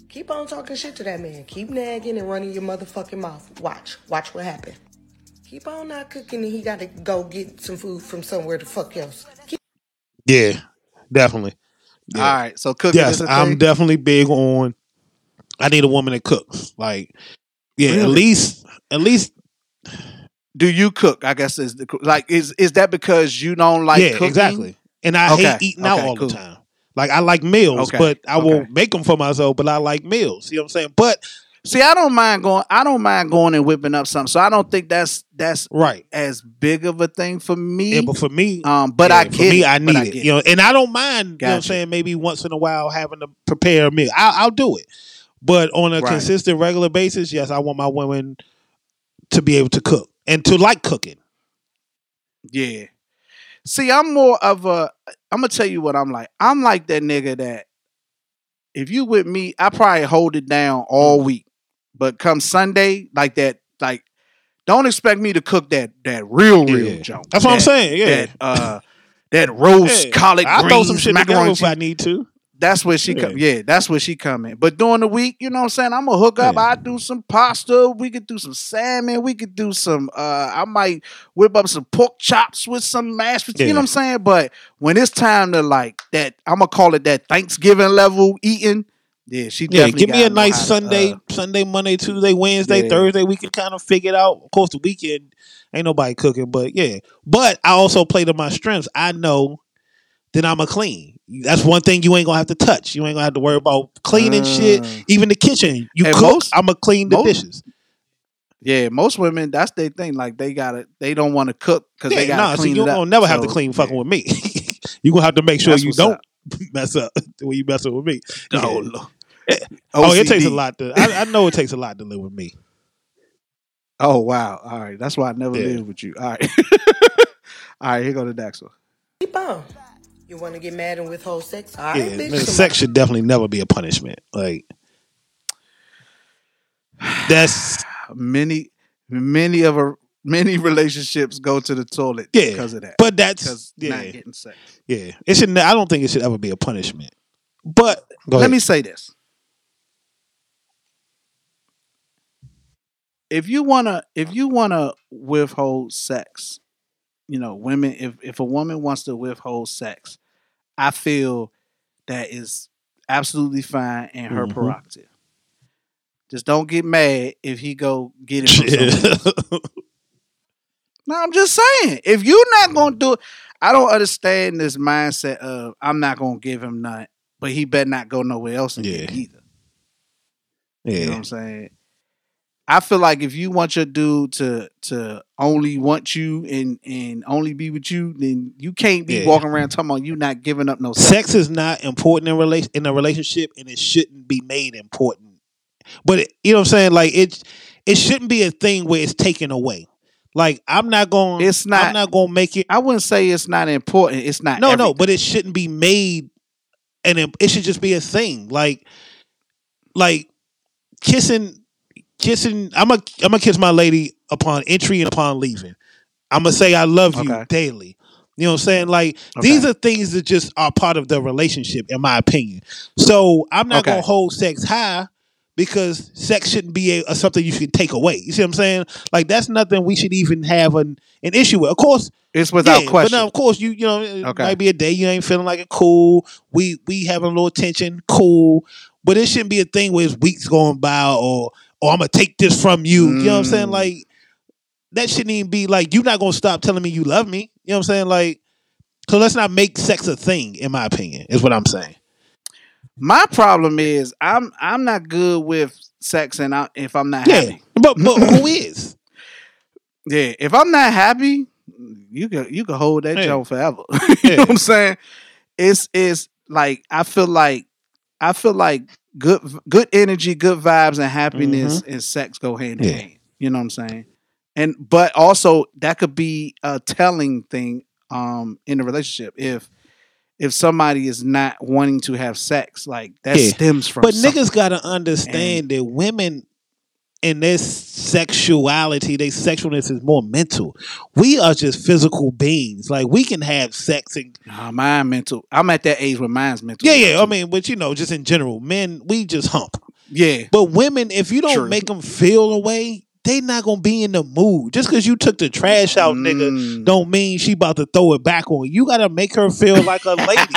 Keep on talking shit to that man. Keep nagging and running your motherfucking mouth. Watch. Watch what happen. Keep on not cooking and he gotta go get some food from somewhere the fuck else. Keep yeah, definitely. All right, so cooking Yes, is a I'm definitely big on. I need a woman that cooks. Like, yeah, at least at least Do you cook? I guess is the like is is that because you don't like yeah, cooking? exactly. And I Okay, hate eating out all cool. the time. Like I like meals, Okay, but I will okay. make them for myself. But I like meals. You know what I'm saying? But See, I don't mind going. I don't mind going and whipping up something. So I don't think that's that's right as big of a thing for me. Yeah, but for me, um, but yeah, I for get me, it, I but need it. get You know, and I don't mind. You know what I'm saying? Maybe once in a while having to prepare a meal. I'll, I'll do it. But on a Right. consistent, regular basis, yes, I want my women to be able to cook and to like cooking. Yeah. See, I'm more of a. I'm gonna tell you what I'm like. I'm like that nigga that if you with me, I probably hold it down all week. But come Sunday, like that, like don't expect me to cook that that real real Yeah. junk. That's what I'm saying, yeah. That uh that roast collard I'll greens, throw some shit together macaroni if I need to. That's where she come. Yeah, that's where she come in. But during the week, you know what I'm saying? I'm gonna hook up. I do some pasta. We could do some salmon. We could do some. uh I might whip up some pork chops with some mashed potatoes. You know what I'm saying? But when it's time to like that, I'm gonna call it that Thanksgiving level eating. Yeah, she Yeah, give me a nice to, Sunday, uh, Sunday, Monday, Tuesday, Wednesday, Yeah. Thursday. We can kind of figure it out. Of course, the weekend ain't nobody cooking, but yeah. But I also play to my strengths. I know that I'm a clean. That's one thing you ain't gonna have to touch. You ain't gonna have to worry about cleaning shit. Mm. Even the kitchen, you cook. most- I'm gonna clean the most- dishes. yeah, most women that's their thing. Like they gotta, they don't want to cook because they gotta nah, so you it up. gonna never have to clean fucking with me. you gonna have to make sure That's you don't up. mess up when you messing with me. Oh, Yeah. Lord. Oh, it takes a lot to. I, I know it takes a lot to live with me. Oh wow! All right, that's why I never Yeah. lived with you. All right, all right. Here go the next one. keep on. You wanna get mad and withhold sex? All right, Yeah, bitch. man, sex should definitely never be a punishment. Like that's many many of a many relationships go to the toilet yeah, because of that. But that's because yeah, not getting sex. yeah. It should. I don't think it should ever be a punishment. But go Let ahead. me say this: if you wanna if you wanna withhold sex, you know, women. If if a woman wants to withhold sex, I feel that is absolutely fine and her Mhm. prerogative. Just don't get mad if he go get it from. No, I'm just saying. If you're not gonna do it, I don't understand this mindset of I'm not gonna give him none, but he better not go nowhere else it either. You know what Yeah, I'm saying? I feel like if you want your dude to to only want you and and only be with you, then you can't be Yeah. walking around talking about you not giving up no sex. sex is not important in relation in a relationship, and it shouldn't be made important. But it, you know what I'm saying? Like it, it shouldn't be a thing where it's taken away. Like I'm not going. It's not- I'm not going to make it. I wouldn't say it's not important. It's not. No, no, but it shouldn't be made, and it, it should just be a thing. Like, like kissing, kissing. I'm a I'm gonna kiss my lady upon entry and upon leaving. I'm gonna say I love you Okay. daily. You know what I'm saying? Like these are things that just are part of the relationship, in my opinion. So I'm not Okay. gonna hold sex high because sex shouldn't be a, a something you should take away. You see what I'm saying? Like that's nothing we should even have an, an issue with. Of course, It's without yeah, question. But now, of course, you you know, it Okay. might be a day you ain't feeling like it. Cool. We we having a little tension. Cool. but it shouldn't be a thing where it's weeks going by or or I'm gonna take this from you. You know what I'm saying? Mm. Like that shouldn't even be like you're not gonna stop telling me you love me. You know what I'm saying? Like so let's not make sex a thing, in my opinion, is what I'm saying. My problem is I'm I'm not good with sex and I, if I'm not Yeah. happy. But but who is? Yeah, if I'm not happy, you can you can hold that Yeah. joke forever. you know what I'm saying? It's it's like I feel like I feel like good good energy, good vibes, and happiness and sex go hand in Mm-hmm. Hand. You know what I'm saying? And but also that could be a telling thing um in the relationship if if somebody is not wanting to have sex, like that Yeah. stems from But something. niggas gotta understand that women in their sexuality, their sexualness is more mental. We are just physical beings. Like we can have sex and Nah, mine mental. I'm at that age where mine's mental. yeah, yeah. I mean, but you know, just in general, men we just hump. Yeah. But women, if you don't True. make them feel a way, they not gonna be in the mood. Just because you took the trash out, Mm. nigga, don't mean she about to throw it back on you. You gotta make her feel like a lady.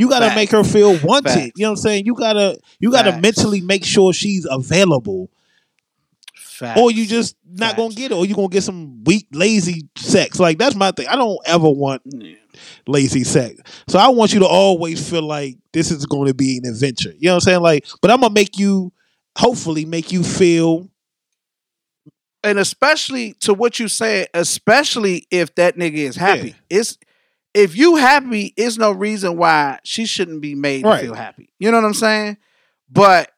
you gotta make her feel wanted. You know what I'm saying? You gotta you gotta mentally make sure she's available. Facts. Or you just not gonna get it, or you gonna get some weak, lazy sex. Like that's my thing. I don't ever want lazy sex. So I want you to always feel like this is going to be an adventure. You know what I'm saying? Like, but I'm gonna make you, hopefully, make you feel. and especially to what you said, especially if that nigga is happy. It's if you happy, it's no reason why she shouldn't be made Right. to feel happy. You know what I'm saying? But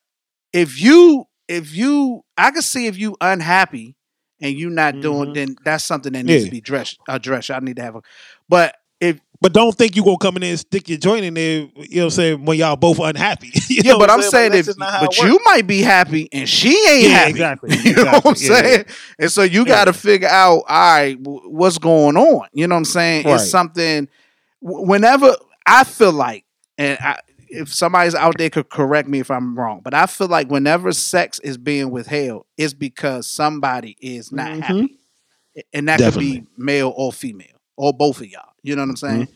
if you if you I can see if you unhappy and you not doing, then that's something that needs Mm-hmm. Yeah. to be dressed addressed. I need to have a but if But don't think you gonna come in there and stick your joint in there. You know what I'm saying? When y'all both unhappy. You yeah, know but I'm saying, Like, if that's just not how but you might be happy and she ain't Yeah, happy. exactly, You know what I'm yeah, saying? And so you got to figure out, all right, what's going on? You know what I'm saying? Right. It's something. Whenever I feel like, and I, if somebody's out there could correct me if I'm wrong, but I feel like whenever sex is being withheld, it's because somebody is not Mhm. happy, and that Definitely. could be male or female or both of y'all. You know what I'm saying? Mm-hmm.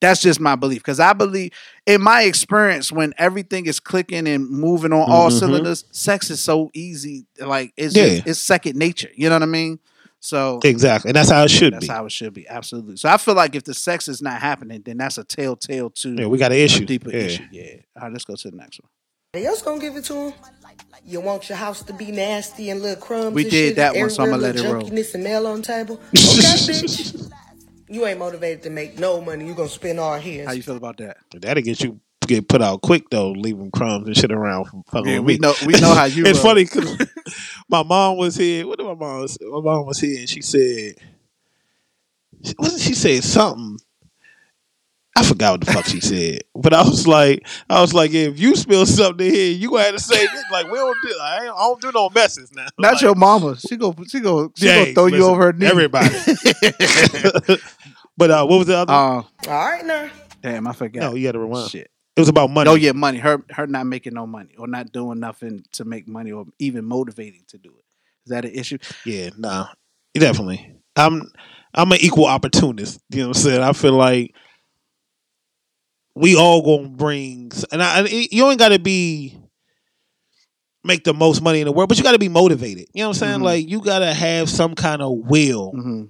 That's just my belief because I believe, in my experience, when everything is clicking and moving on all Mhm. cylinders, sex is so easy. Like it's Yeah. just, it's second nature. You know what I mean? So Exactly, and that's how it should that's be. That's how it should be. Absolutely. So I feel like if the sex is not happening, then that's a telltale to Yeah, we got an issue. deeper Yeah. issue. Yeah. All right, let's go to the next one. They else gonna give it to him. You want your house to be nasty and little crumbs. We and did shit, that one, so I'ma let it roll. little junkiness and mail on table. Okay, bitch. You ain't motivated to make no money. You gonna spend all his. How you feel about that? That'll get you get put out quick though, leaving crumbs and shit around from fucking Yeah, with we know- we know how you it's funny because my mom was here. What did my mom? Say? My mom was here and she said, she- wasn't she saying something? I forgot what the fuck she said, but I was like, I was like, if you spill something here, you gonna have to say this. Like we don't do, I, ain't, I don't do no messes now. Not Like, your mama. She go. She go. She James, gonna throw you over her knee. Everybody. but uh, what was the other? Uh, All right now. damn, I forgot. no, you got to rewind. Shit. It was about money. Oh yeah, money. Her her not making no money or not doing nothing to make money or even motivating to do it. Is that an issue? Yeah, nah, definitely. I'm I'm an equal opportunist. You know what I'm saying? I feel like we all gonna bring, and I, you ain't got to be make the most money in the world, but you got to be motivated. You know what I'm saying? Mhm. Like you got to have some kind of will Mm-hmm.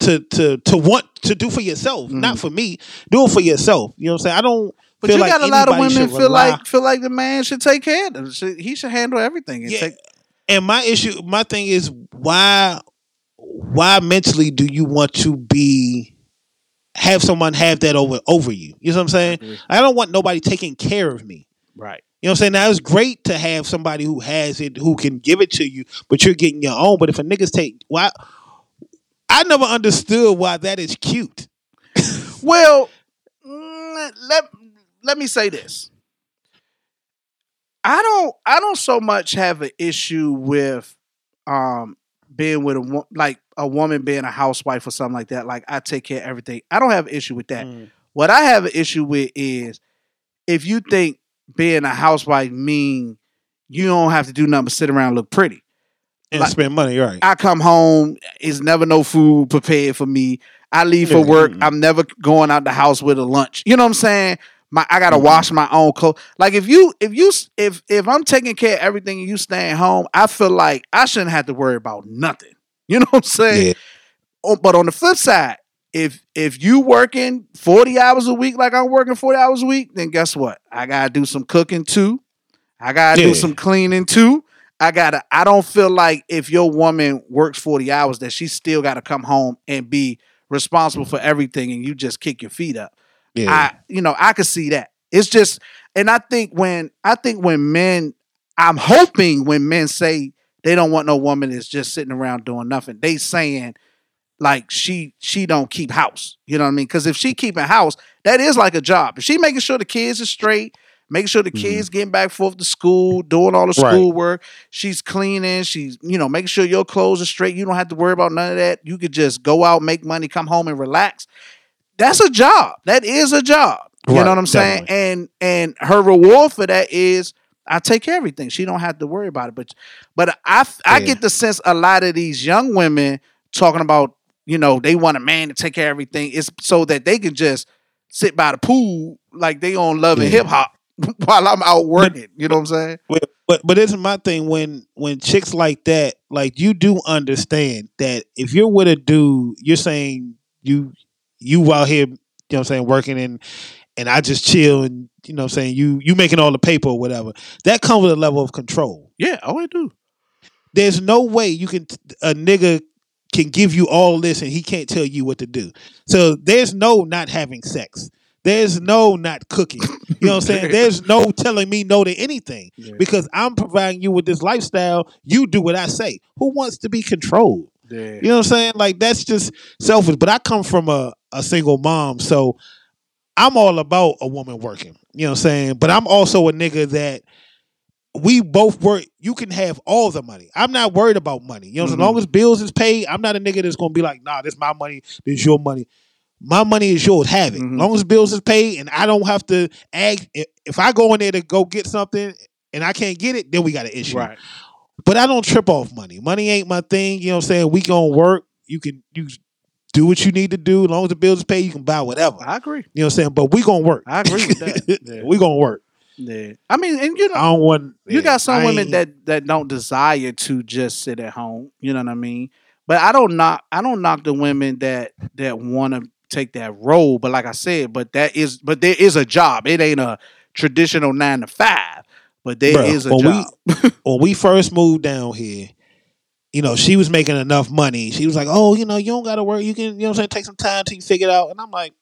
to to to want to do for yourself, not for me. Do it for yourself. You know what I'm saying? I don't. But feel you like got a lot of women feel rely- like feel like the man should take care of them. Should- He should handle everything. And Yeah. take, and my issue my thing is why why mentally do you want to be have someone have that over over you you know what i'm saying i don't want nobody taking care of me right. you know what i'm saying now it's great to have somebody who has it who can give it to you but you're getting your own but if a niggas take why i never understood why that is cute Well, mm, let let me say this. I don't I don't so much have an issue with um being with a like a woman being a housewife or something like that. Like I take care of everything. I don't have an issue with that. What I have an issue with is if you think being a housewife mean you don't have to do nothing but sit around and look pretty. and Like- spend money right I come home, it's never no food prepared for me. I leave for work, mm. I'm never going out the house with a lunch. You know what I'm saying? My I gotta mm-hmm. wash my own clothes. Like if you if you if if I'm taking care of everything and you staying home, I feel like I shouldn't have to worry about nothing. You know what I'm saying? Yeah. Oh, but on the flip side, if if you working 40 hours a week like I'm working 40 hours a week, then guess what? I gotta do some cooking too. I gotta Yeah. do some cleaning too. I gotta I don't feel like if your woman works 40 hours that she still gotta come home and be responsible for everything and you just kick your feet up. Yeah. I you know, I could see that. It's just and I think when I think when men I'm hoping when men say they don't want no woman that's just sitting around doing nothing, they saying like she she don't keep house. You know what I mean? Because if she keeping house, that is like a job. If she making sure the kids are straight, making sure the mm-hmm. kids getting back forth to school, doing all the Right. schoolwork, she's cleaning, she's you know making sure your clothes are straight. You don't have to worry about none of that. You could just go out, make money, come home, and relax. That's a job. That is a job. You Right, know what I'm saying? definitely. And and her reward for that is I take care of everything. She don't have to worry about it. But but I I Yeah. get the sense a lot of these young women talking about you know they want a man to take care of everything. It's so that they can just sit by the pool like they on love and Yeah. hip hop while I'm out working. You know what I'm saying? But but but is my thing when when chicks like that, like you do understand that if you're with a dude, you're saying you you out here, you know what I'm saying, working and and I just chill and you know what I'm saying, you you making all the paper or whatever. That comes with a level of control. Yeah, oh I do. There's no way you can a nigga can give you all this and he can't tell you what to do. So there's no not having sex. There's no not cooking. You know what I'm saying? There's no telling me no to anything because I'm providing you with this lifestyle. You do what I say. Who wants to be controlled? Yeah. You know what I'm saying? Like that's just selfish. But I come from a, a single mom, so I'm all about a woman working. You know what I'm saying? But I'm also a nigga that we both work. You can have all the money. I'm not worried about money. You know, Mhm. as long as bills is paid, I'm not a nigga that's gonna be like, nah, this my money, this your money. My money is yours. Have it. As long as bills is paid, and I don't have to ask. If, if I go in there to go get something and I can't get it, then we got an issue. Right. But I don't trip off money. Money ain't my thing. You know what I'm saying? We gonna work. You can you do what you need to do. As long as the bills is paid, you can buy whatever. I agree. You know what I'm saying? But we gonna work. I agree with that. Yeah. we gonna work. Yeah. I mean, and you know, I don't want. you yeah, got some I women ain't- that that don't desire to just sit at home. You know what I mean? But I don't knock I don't knock the women that that want to take that role. But like I said, but that is but there is a job. It ain't a traditional nine to five. But there is Bruh, a when job. We, when we first moved down here, you know, she was making enough money. She was like, "Oh, you know, you don't got to work. You can, you know, what I'm saying, take some time till you figure it out." And I'm like,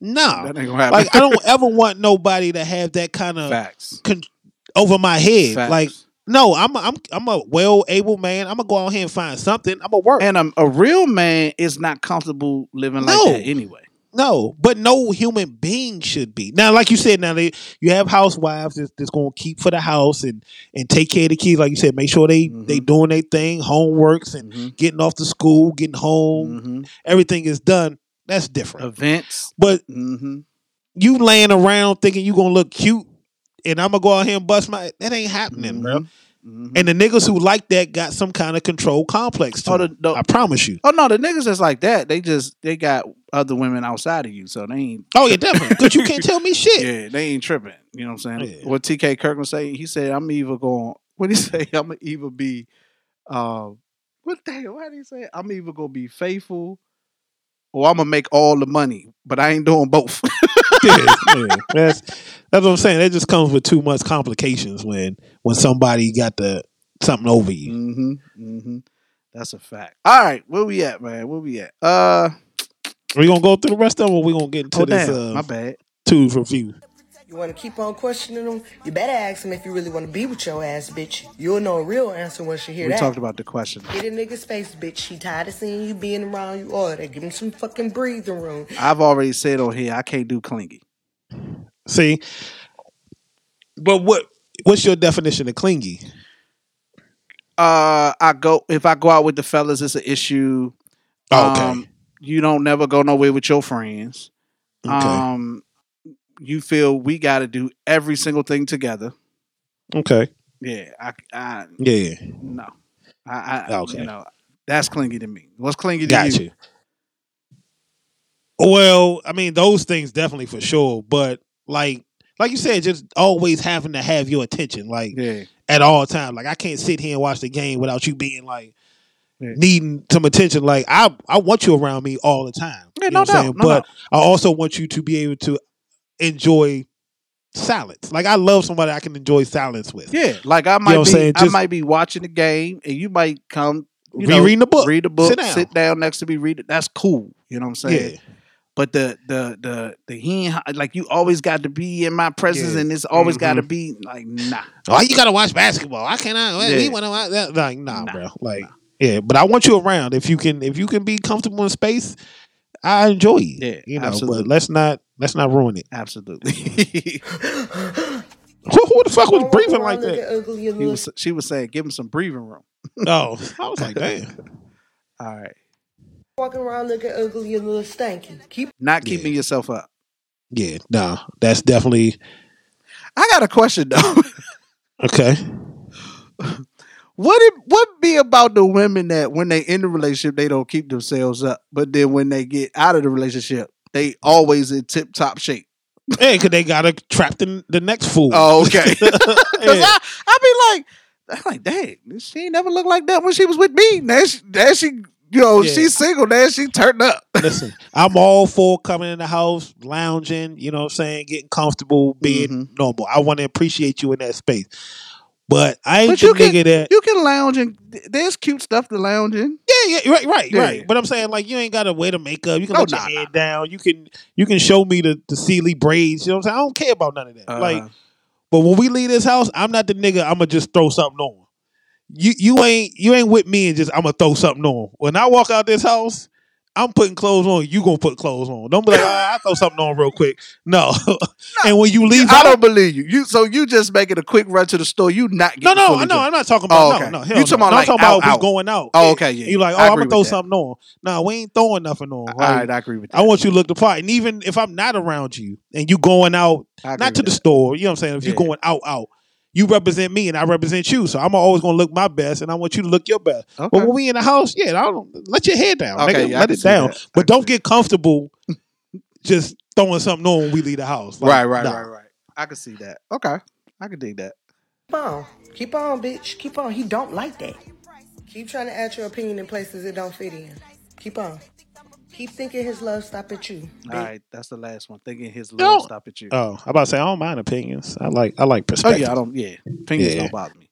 "No, That ain't gonna happen. like I don't ever want nobody to have that kind of Facts. con- over my head. Facts. Like, no, I'm a, I'm I'm a well able man. I'm gonna go out here and find something. I'm gonna work. And a, a real man is not comfortable living like No. that anyway. No, but no human being should be. Now, like you said, now they you have housewives that's, that's going to keep for the house and and take care of the kids. Like you said, make sure they Mm-hmm. they doing their thing, homeworks and getting off to school, getting home. Everything is done. That's different. Events. But Mm-hmm. you laying around thinking you gonna look cute, and I'm gonna go out here and bust my that ain't happening, bro. Mm-hmm. And the niggas who like that got some kind of control complex to Oh, the- the- I promise you. Oh no, the niggas that's like that, they just they got other women outside of you, so they ain't. Oh yeah, definitely. Because you can't tell me shit. Yeah, they ain't tripping. You know what I'm saying? What TK Kirkland say? He said, "I'm either going." What he say? I'm either be, uh, what the hell? What did he say? I'm either gonna be faithful, or I'm gonna make all the money, but I ain't doing both. yeah, yeah. That's that's what I'm saying. That just comes with too much complications when when somebody got the something over you. Mm-hmm. Mm-hmm. That's a fact. All right, where we at, man? Where we at? Uh, we gonna go through the rest of them, or we gonna get into oh this? damn, uh, my bad. Two review. You want to keep on questioning them? You better ask them if you really want to be with your ass, bitch. You'll know a real answer once you hear We that. We talked about the question. Get a nigga's face, bitch. He tired of seeing you being around you all day. Give him some fucking breathing room. I've already said on here I can't do clingy. See, but what what's your definition of clingy? Uh, I go if I go out with the fellas, it's an issue. Oh, okay. Um, you don't never go nowhere with your friends. Okay. Um, you feel we got to do every single thing together. Okay. Yeah, I, I Yeah. no, I, I Okay. you know that's clingy to me. What's clingy to Got you? you. Well, I mean, those things definitely for sure, but like like you said, just always having to have your attention, like Yeah. at all times. Like I can't sit here and watch the game without you being like Yeah. needing some attention. Like I I want you around me all the time. Yeah, You no know what I'm doubt, saying? no but doubt. I also want you to be able to enjoy silence. Like I love somebody I can enjoy silence with. Yeah, like I might know be, saying? I Just- might be watching the game, and you might come, you Be know, reading the book. read the book, Sit sit down. down. next to me, read it. That's cool. You know what I'm saying? Yeah. But the the the the he like you always got to be in my presence, Yeah. and it's always mm-hmm. got to be like nah. Oh, you gotta watch basketball. I cannot. We Yeah. want to watch that. Like, nah, bro. Like, yeah. But I want you around. If you can, if you can be comfortable in space, I enjoy it. Yeah, you know. absolutely. But let's not let's not ruin it. Absolutely. Who, who the fuck was breathing like that? he was, she was saying, give him some breathing room. Oh, I was like, damn. All right, walking around looking ugly and a little stanky. Keep not keeping yourself up. Yeah, no, that's definitely I got a question though. okay. What it what be about the women that when they in the relationship they don't keep themselves up, but then when they get out of the relationship they always in tip top shape. Hey, because they got to trap the, the next fool. Oh, okay. Because Yeah. I I be like, I'm like, dang, she ain't never looked like that when she was with me. Now she, now she you know, Yeah. she's single. Now she turned up. Listen, I'm all for coming in the house, lounging, you know what I'm saying, getting comfortable, being Mm-hmm. normal. I want to appreciate you in that space. But I ain't But the you can nigga that you can lounge and there's cute stuff to lounge in. Yeah, yeah, right, right, Yeah. right. But I'm saying like you ain't gotta wear the makeup. You can Oh, let nah, your head down. You can you can show me the the Celie braids. You know what I'm saying? I don't care about none of that. Uh-huh. Like, but when we leave this house, I'm not the nigga. I'm gonna just throw something on. You you ain't you ain't with me and just I'm gonna throw something on. When I walk out this house, I'm putting clothes on. You gonna put clothes on? Don't be like, "Ah, I throw something on real quick. No. and when you leave, I don't believe you. You so you just making a quick run to the store. You not no, getting no, no. dressed. I'm not talking about Oh, no, okay. no. You talking no. about No, like I'm talking out, about out. going out. Oh, okay, yeah. You like, oh, I'm gonna throw something on. No, we ain't throwing nothing on. All right, I agree with that. I want you to look the part. And even if I'm not around you and you going out, not to the that. store, you know what I'm saying? If Yeah. you're going out, out, you represent me and I represent you. So I'm always gonna look my best and I want you to look your best. Okay. But when we in the house, yeah, I don't let your head down. Okay, nigga. yeah, let it down. that. I But don't get comfortable just throwing something on when we leave the house. Like, right, right, nah. right, right. I can see that. Okay, I can dig that. Keep on. Keep on, bitch. Keep on. He don't like that. Keep trying to add your opinion in places it don't fit in. Keep on. Keep thinking his love stop at you. All right, that's the last one. Thinking his No. love stop at you. Oh, I'm about to say I don't mind opinions. I like I like Oh perspective. yeah, I don't. Yeah, opinions Yeah. don't bother me.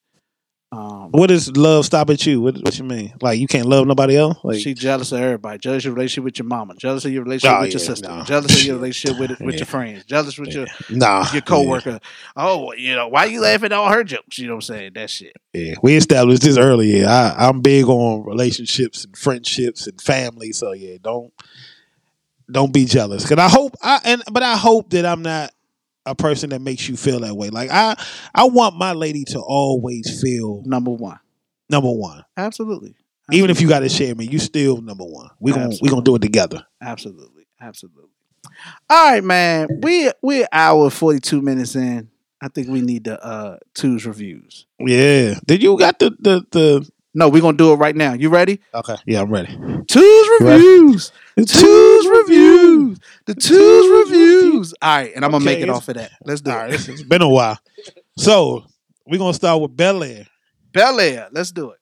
Um, What does love stop at you? What what you mean? Like you can't love nobody else? Like she jealous of everybody. Jealous of your relationship with your mama. Jealous of your relationship Oh, with your sister. no. Jealous of your relationship with with Yeah. your friends. Jealous with your nah. your coworker. Oh, you know why you laughing at all her jokes? You know what I'm saying? That shit. Yeah, we established this earlier. I, I'm big on relationships and friendships and family. So yeah, don't don't be jealous. Cause I hope I and but I hope that I'm not a person that makes you feel that way. Like I I want my lady to always feel Number one. number one. Absolutely. Even if you got to share me, you still number one. We gonna we gonna do it together. Absolutely. Absolutely. All right, man. We we an hour forty two minutes in. I think we need the uh twos reviews. Yeah. Did you got the the the? No, we're gonna do it right now. You ready? Okay. Yeah, I'm ready. Twos ready? reviews. Twos reviews. The twos reviews. All right, and I'm gonna Okay, make it off of that. Let's do All right, it. it's, it's been a while. So we're gonna start with Bel Air. Bel Air. Let's do it.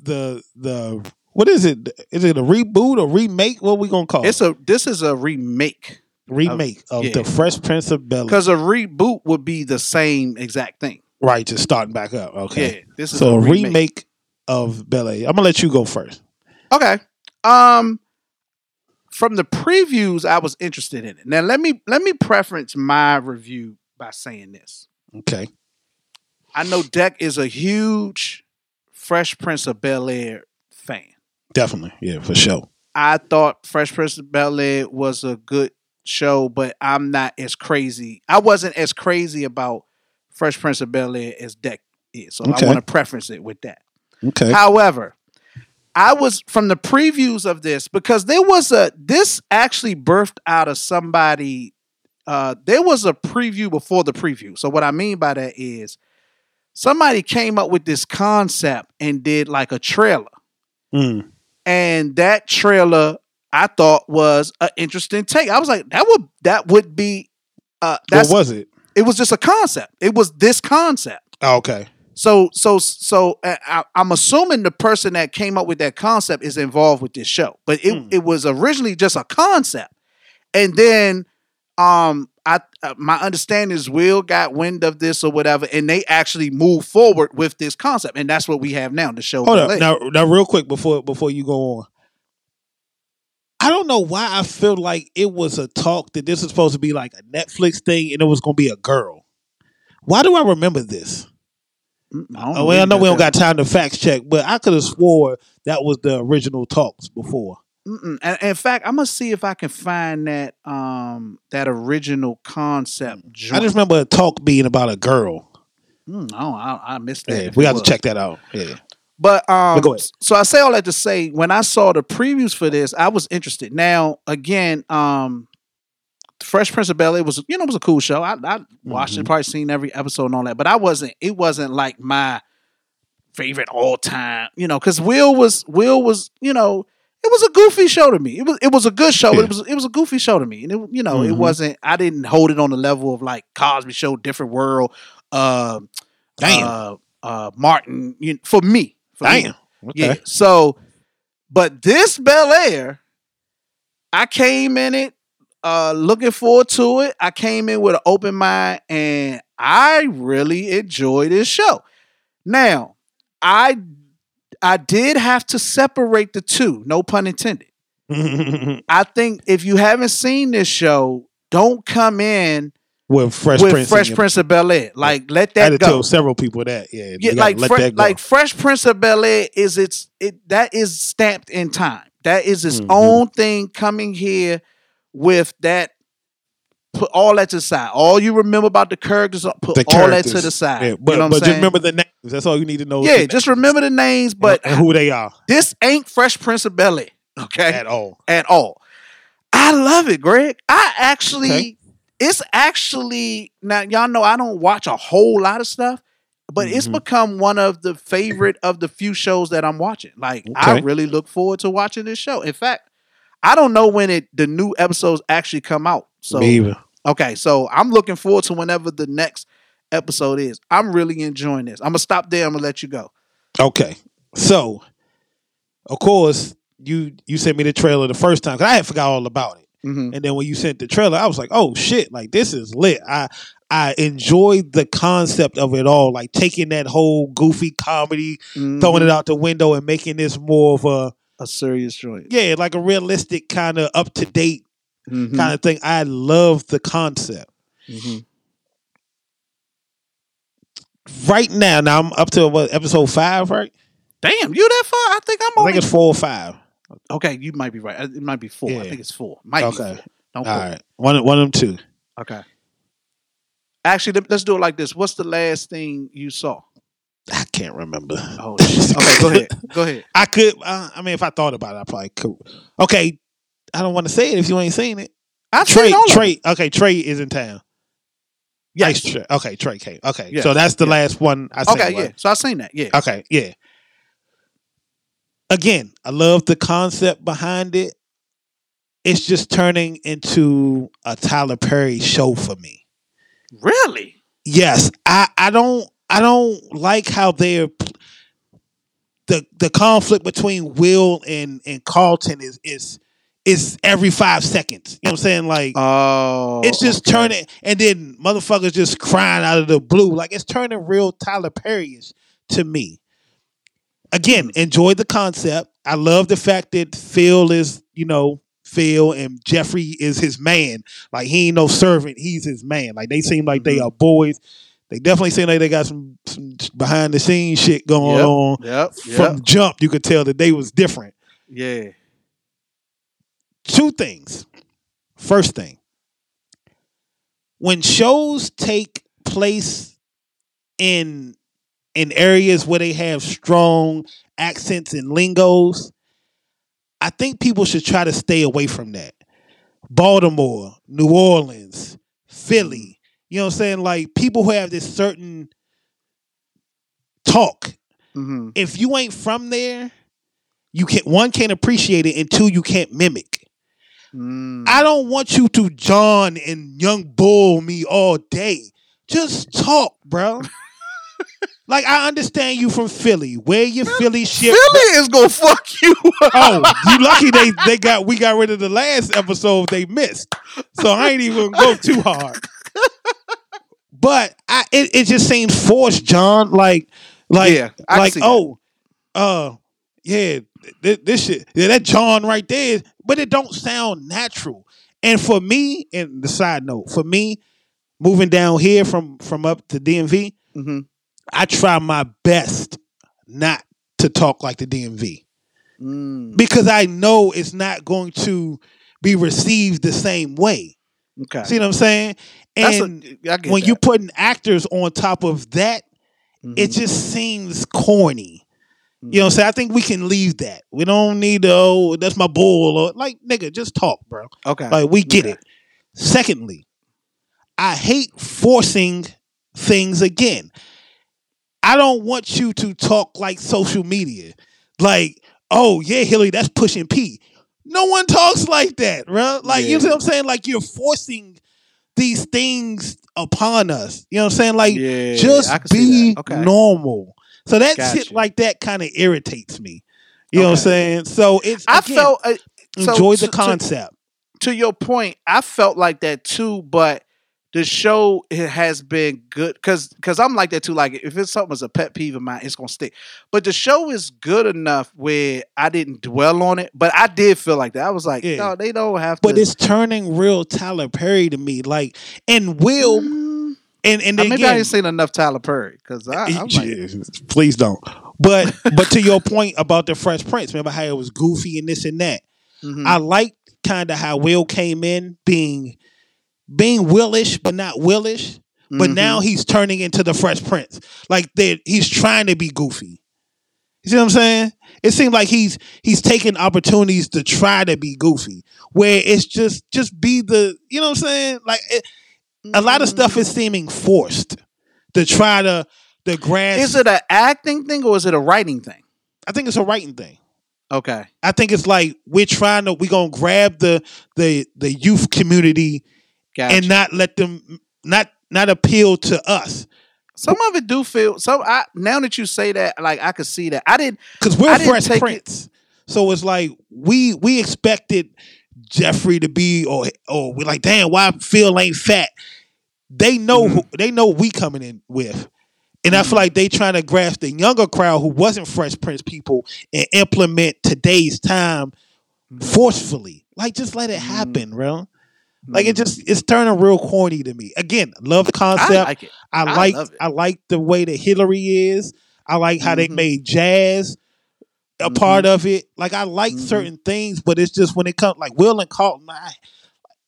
the the what is it? Is it a reboot or remake? What we gonna call It's it? a this is a remake remake of yeah. the Fresh Prince of Bel Air. because a reboot would be the same exact thing. Right, just starting back up. Okay, Yeah, this is so a a remake. remake, of Bel Air. I'm gonna let you go first. Okay. Um from the previews I was interested in it. Now let me let me preference my review by saying this. Okay, I know Deck is a huge Fresh Prince of Bel Air fan. definitely, yeah, for sure. I thought Fresh Prince of Bel Air was a good show, but I'm not as crazy. I wasn't as crazy about Fresh Prince of Bel Air as Deck is. So Okay. I want to preference it with that. Okay, However, I was from the previews of this because there was a this actually birthed out of somebody. Uh, there was a preview before the preview. So what I mean by that is somebody came up with this concept and did like a trailer, Mm, and that trailer I thought was an interesting take. I was like, that would that would be uh, that's what was it? it was just a concept. It was this concept. Oh, okay. So so so uh, I, I'm assuming the person that came up with that concept is involved with this show, but it Hmm. it was originally just a concept, and then um I uh, my understanding is Will got wind of this or whatever, and they actually moved forward with this concept, and that's what we have now. The show. Hold up. Now, now, real quick before before you go on, I don't know why I feel like it was a talk that this is supposed to be like a Netflix thing, and it was going to be a girl. Why do I remember this? Mm, Oh, well, I know we don't got time to fact check, but I could have swore that was the original talks before. And in fact, I'm gonna see if I can find that um that original concept. I just remember a talk being about a girl. Mm, oh, I, I missed that. Yeah, we have to check that out. Yeah. But um, But so I say all that to say, when I saw the previews for this, I was interested. Now, again, um, Fresh Prince of Bel Air was, you know, it was a cool show. I, I watched Mm-hmm. it, probably seen every episode and all that, but I wasn't. It wasn't like my favorite all time, you know, because Will was Will was, you know, it was a goofy show to me. It was it was a good show, but Yeah. it was it was a goofy show to me, and it, you know, it Mhm. wasn't. I didn't hold it on the level of like Cosby Show, Different World, uh, Damn. uh, uh, Martin. You, for me, for me. Damn. Okay. Yeah. So, but this Bel Air, I came in it uh looking forward to it. I came in with an open mind and I really enjoyed this show. Now, I I did have to separate the two, no pun intended. I think if you haven't seen this show, don't come in with Fresh with Prince. Fresh. Prince of Bel Air. Like let I had that to go. tell several people that. Yeah. Yeah, like Fre- that like Fresh Prince of Bel Air is its it that is stamped in time. That is its Mhm. own thing coming here with that. Put all that to the side. All you remember about the characters, uh, put the all that to the side. Yeah, but you know what but just remember the names. That's all you need to know. yeah, just remember the names. But and who they are this ain't Fresh Prince of Bel Air, okay? at all. At all. I love it, Greg. I actually, Okay. it's actually now y'all know I don't watch a whole lot of stuff, but it's Mhm. become one of the favorite of the few shows that I'm watching. Like I really look forward to watching this show. In fact, I don't know when it the new episodes actually come out. So Me either. okay, so I'm looking forward to whenever the next episode is. I'm really enjoying this. I'm gonna stop there. I'm gonna let you go. Okay. So, of course, you you sent me the trailer the first time because I had forgot all about it. Mhm. And then when you sent the trailer, I was like, "Oh shit! Like this is lit." I I enjoyed the concept of it all, like taking that whole goofy comedy, throwing Mhm. it out the window, and making this more of a a serious joint. yeah, like a realistic kind of up to date Mhm. kind of thing. I love the concept. Mhm. Right now, now I'm up to what episode five, right? Damn, you that far? I think I'm I only. think it's four or five. okay, you might be right. It might be four. I think it's four. Might Okay. four. Don't All right, one one of them two. Okay. Actually, let's do it like this. What's the last thing you saw? I can't remember. Oh, okay. Go ahead. Go ahead. I could. Uh, I mean, if I thought about it, I probably could. Okay, I don't want to say it if you ain't seen it. I've Trey, seen all of them. Trey. Okay, Trey is in town. Yes. Nice Trey. Okay, Trey came. Okay, so that's the last one I seen. Okay. Yeah. So I seen that. Yeah. Okay, yeah. Again, I love the concept behind it. It's just turning into a Tyler Perry show for me. Really? Yes, I I don't I don't like how they're the the conflict between Will and and Carlton is is is every five seconds. You know what I'm saying? Like Oh. it's just okay. turning, and then motherfuckers just crying out of the blue. Like it's turning real Tyler Perry-ish to me. Again, enjoy the concept. I love the fact that Phil is, you know, Phil and Jeffrey is his man. Like he ain't no servant, he's his man. Like they seem like they mm-hmm. are boys. They definitely seem like they got some, some behind the scenes shit going Yep. on. Yep. From Yep. jump, you could tell that they was different. Yeah. two things. First thing, when shows take place in in areas where they have strong accents and lingos, I think people should try to stay away from that. Baltimore, New Orleans, Philly, you know what I'm saying? Like people who have this certain talk. Mm-hmm. If you ain't from there, you can not one can't appreciate it and two you can't mimic. Mm. I don't want you to John and Young Bull me all day. Just talk, bro. like I understand you from Philly. Where your Philly shit? Philly is gonna fuck you. Oh, you lucky they they got we got rid of the last episode they missed. So I ain't even go too hard. But I it, it just seems forced, John. Like like Yeah, I like see that. oh uh yeah th- this shit yeah that John right there, but it don't sound natural. And for me, and the side note, for me, moving down here from from up to DMV, mm-hmm. I try my best not to talk like the DMV Mm. because I know it's not going to be received the same way. Okay. See what I'm saying? A- And get when you that. putting actors on top of that, it Mm-hmm. just seems corny. You know what I'm saying? I think we can leave that. We don't need to, oh, that's my bull. Or, like, nigga, just talk, bro. Okay. Like, we get it. Secondly, I hate forcing things again. I don't want you to talk like social media. Like, oh, yeah, Hillary, that's pushing P. No one talks like that, bro. Like, you know what I'm saying? Like, you're forcing these things upon us. You know what I'm saying? Like, Yeah, just I can see be. Okay. normal. So that shit like that kind of irritates me. You know what I'm saying? So it's I again, felt uh, so enjoy the to- to- concept. To, your point, I felt like that too, but the show it has been good because because I'm like that too. Like if it's something that's a pet peeve of mine, it's gonna stick. But the show is good enough where I didn't dwell on it, but I did feel like that. I was like, Yeah. no, they don't have to. But to. it's turning real Tyler Perry to me. Like, and Will, and and Uh, maybe I again, ain't seen enough Tyler Perry because I'm like, please don't. But but to your point about the Fresh Prince, remember how it was goofy and this and that. Mhm. I like kind of how Will came in being being willish but not willish. But Mhm. now he's turning into the Fresh Prince. Like that he's trying to be goofy. You see what I'm saying? It seems like he's he's taking opportunities to try to be goofy. Where it's just just be the you know what I'm saying? Like it, a lot of stuff is seeming forced to try to the grasp. is it an acting thing or is it a writing thing? I think it's a writing thing. Okay. I think it's like we're trying to we're gonna grab the the the youth community Gotcha. and not let them not not appeal to us Some of it do feel some. I now that you say that, like I could see that. I didn't because we're I Fresh take it- Prince. So it's like we we expected Jeffrey to be or or we're like damn why Phil ain't fat. They know Mm-hmm. who, they know we coming in with. And I feel like they trying to grasp the younger crowd who wasn't Fresh Prince people and implement today's time Mm-hmm. forcefully. Like just let it happen, bro. Like it just it's turning real corny to me. Again, love the concept. I like it. I I like. I like the way that Hillary is. I like how they Mhm. made jazz a part of it. Like I like certain things, but it's just when it comes like Will and Carlton, I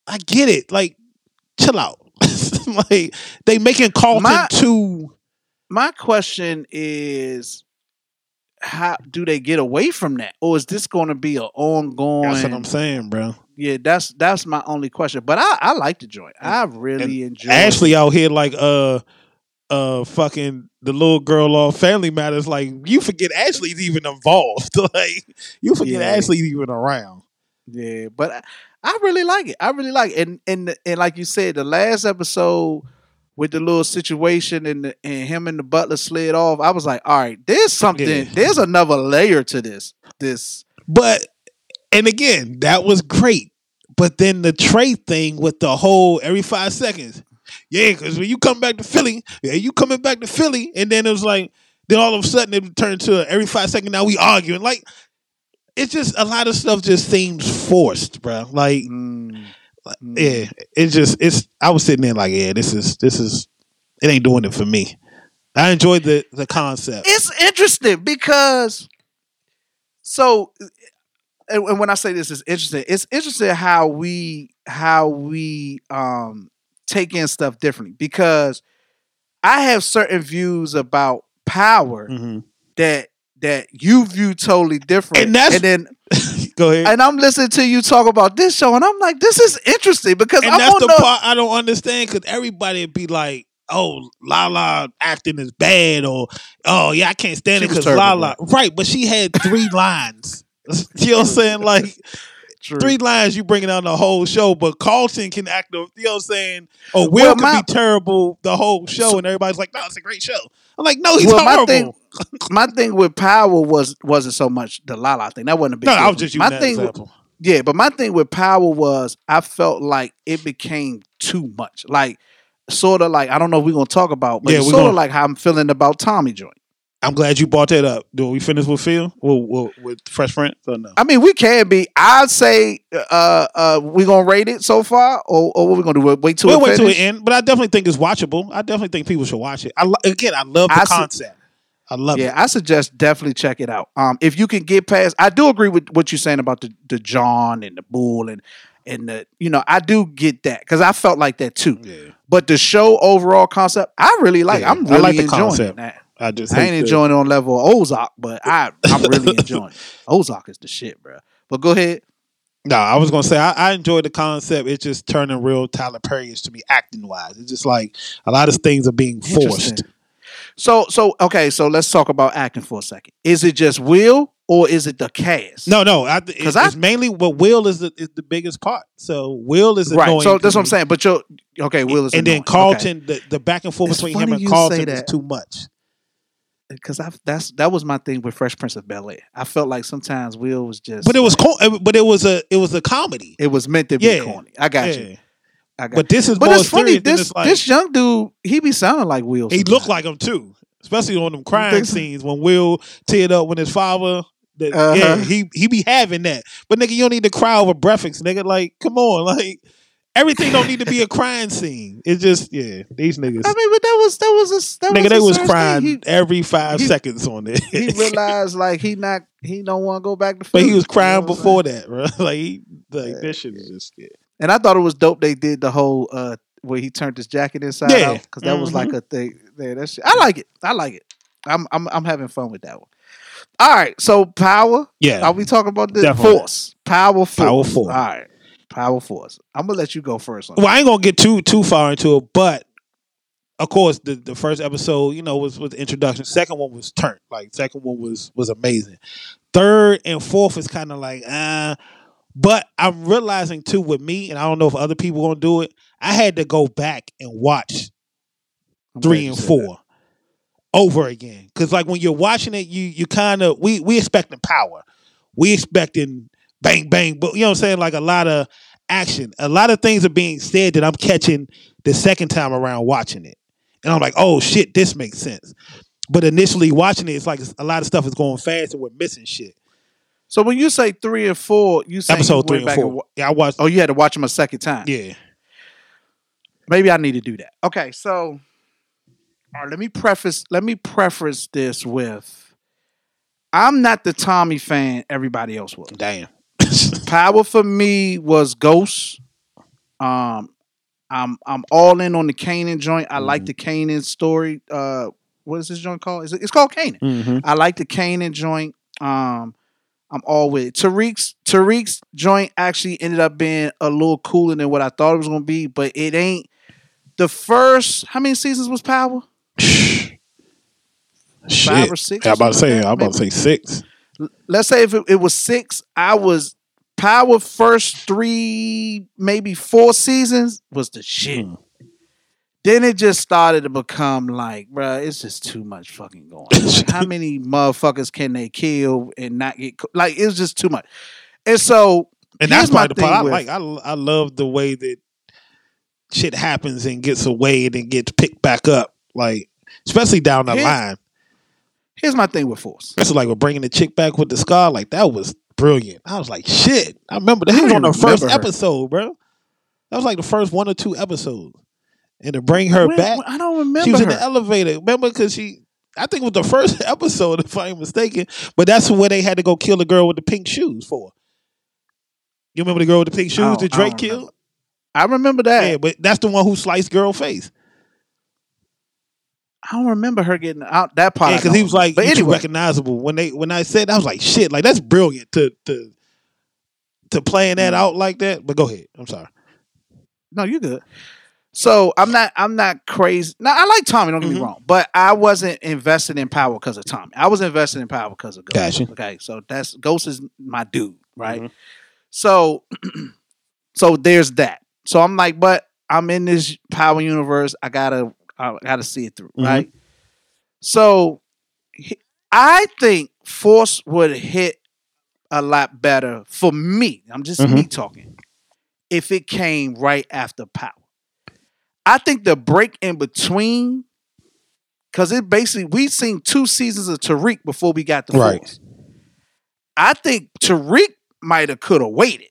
I get it. Like chill out. like they making Carlton My- too My question is, how do they get away from that, or is this going to be an ongoing? That's what I'm saying, bro. Yeah, that's that's my only question. But I I like the joint. I really enjoy. Ashley out here like uh uh fucking the little girl off Family Matters. Like you forget Ashley's even involved. like you forget Yeah. Ashley's even around. Yeah, but I, I really like it. I really like it. And and and like you said, the last episode with the little situation and the, and him and the butler slid off, I was like, all right, there's something. Yeah. There's another layer to this. This. But and again, that was great. But then the trade thing with the whole every five seconds. Yeah, because when you come back to Philly, yeah, you coming back to Philly, and then it was like, then all of a sudden it turned to every five seconds now we arguing. Like it's just a lot of stuff just seems forced, bro. Like, Mm, like, yeah, it just it's. I was sitting there like, yeah, this is this is it ain't doing it for me. I enjoyed the the concept. It's interesting because so and, and when I say this is interesting, it's interesting how we how we um take in stuff differently because I have certain views about power Mm-hmm. that that you view totally different. And that's- and then Go ahead. and I'm listening to you talk about this show, and I'm like, this is interesting because and I that's don't the know. part I don't understand because everybody would be like, "Oh, Lala acting is bad," or "Oh, yeah, I can't stand She it because Lala." Right, but she had three lines. You know what I'm saying? Like, True. three lines you bringing on the whole show, but Carlton can act. You know what I'm saying? Or Will Well, could my- be terrible the whole show, and everybody's like, "No, it's a great show." I'm like, "No, he's well, my thing, my thing with Power was wasn't so much the Lala thing. That wasn't a big. no, I was just my that thing. example. Yeah, but my thing with Power was I felt like it became too much. Like sort of like I don't know if we're gonna talk about, but Yeah, it's sort gonna- of like how I'm feeling about Tommy Joint. I'm glad you brought that up. Do we finish with Phil? Well, well, with Fresh Prince or no? I mean, we can be. I'd say uh uh we gonna rate it so far, or, or what we gonna do? Wait till We'll it wait till it end, but I definitely think it's watchable. I definitely think people should watch it. I lo- again, I love the I concept. I love yeah, it. I suggest definitely check it out. Um, if you can get past, I do agree with what you're saying about the the John and the Bull and and the you know I do get that because I felt like that too. Yeah. But the show overall concept, I really like. Yeah, I'm I really like the enjoying concept. It. I just I ain't enjoying it on level of Ozark, but I I'm really enjoying it. Ozark is the shit, bro. But go ahead. No, I was gonna say I, I enjoy the concept. It's just turning real Tyler Perry-ish to me acting wise. It's just like a lot of things are being forced. So so okay, so let's talk about acting for a second. Is it just Will or is it the cast? No, no, I, it's, 'Cause I- it's mainly what Will is the is the biggest part. So Will is right. So that's what I'm saying. But you're okay. Will is and then annoying. Okay. Carlton, the, the back and forth It's between him and Carlton is too much. Because I that's that was my thing with Fresh Prince of Bel Air. I felt like sometimes Will was just, But it was co- but it was a it was a comedy. it was meant to be Yeah. corny. I got Yeah. you. I got. But this is but it's funny. This it's like- this young dude, he be sounding like Will. He sometimes. looked like him too, especially on them crying scenes when Will teared up when his father. That, Uh-huh. Yeah, he he be having that. But nigga, you don't need to cry over breakfast, nigga. Like, come on, like everything don't need to be a crying scene. It's just yeah, these niggas. I mean, but that was that was a that nigga, was they was crying thing. every five he- seconds on it. He, he realized like he not he don't want to go back to. but he was you crying know what I'm before that, bro. Like, he, like this shit is just yeah. And I thought it was dope. They did the whole uh where he turned his jacket inside Yeah. out because that was like Mhm. a thing. Yeah, that's I like it. I like it. I'm I'm I'm having fun with that one. All right, so power. Yeah. Are we talking about the force? Power force. Power force. All right. Power force. I'm gonna let you go first. On Well, I ain't gonna get too too far into it, but of course, the, the first episode, you know, was was the introduction. Second one was turned. Like second one was was amazing. Third and fourth is kind of like uh but I'm realizing too with me, and I don't know if other people gonna do it. I had to go back and watch I'm three and four over again. Cause like when you're watching it, you you kind of we we expecting power, we expecting bang bang, but you know what I'm saying, like a lot of action, a lot of things are being said that I'm catching the second time around watching it, and I'm like, oh shit, this makes sense. But initially watching it, it's like a lot of stuff is going fast and we're missing shit. So when you say three and four, you say Episode you three and back four. wa- yeah, I watched. oh, you had to watch them a second time. Yeah, Maybe I need to do that. Okay, so all right, let me preface let me preface this with I'm not the Tommy fan everybody else was. damn. Power for me was Ghost. Um I'm I'm all in on the Kanan joint. I like the Kanan story. Uh what is this joint called? Is it, it's called Kanan. Mhm. I like the Kanan joint. Um, I'm all with it. Tariq's Tariq's joint actually ended up being a little cooler than what I thought it was gonna be, but it ain't. The first how many seasons was Power? Shit. Five or six I'm about to say. something like that, I'm about to say six. Let's say if it, it was six, I was Power first three, maybe four seasons was the shit. Hmm. Then it just started to become like, bruh, it's just too much fucking going. Like, how many motherfuckers can they kill and not get co- like? It was just too much. And so, And that's my the part I thing with- like. I I love the way that shit happens and gets away and then gets picked back up. Like especially down the Here's- line. Here's my thing with Force. That's like we're bringing the chick back with the scar. Like that was brilliant. I was like, shit. I remember that I he was on the first her. episode, bro. That was like the first one or two episodes. And to bring her When- back, I don't remember. she was in the elevator. Remember, because she, I think it was the first episode, if I'm mistaken. But that's where they had to go kill the girl with the pink shoes for. You remember the girl with the pink shoes oh, that Drake killed? I remember that. Yeah, but that's the one who sliced girl face. I don't remember her getting out that part. Yeah, because he was like, but anyway, recognizable. When they when I said, that, I was like, shit, like that's brilliant to to to playing that Mm. out like that. But go ahead, I'm sorry. no, you're good. So I'm not. I'm not crazy. Now I like Tommy. Don't get Mhm. me wrong, but I wasn't invested in Power because of Tommy. I was invested in Power because of Ghost. Gotcha. Okay, so that's Ghost is my dude, right? Mhm. So, so there's that. So I'm like, but I'm in this power universe. I gotta, I gotta see it through, Mhm. right? So, he- I think Force would hit a lot better for me. I'm just me Mhm. talking. If it came right after Power, I think the break in between, because it basically we've seen two seasons of Tariq before we got the Right. Force. I think Tariq might have could have waited.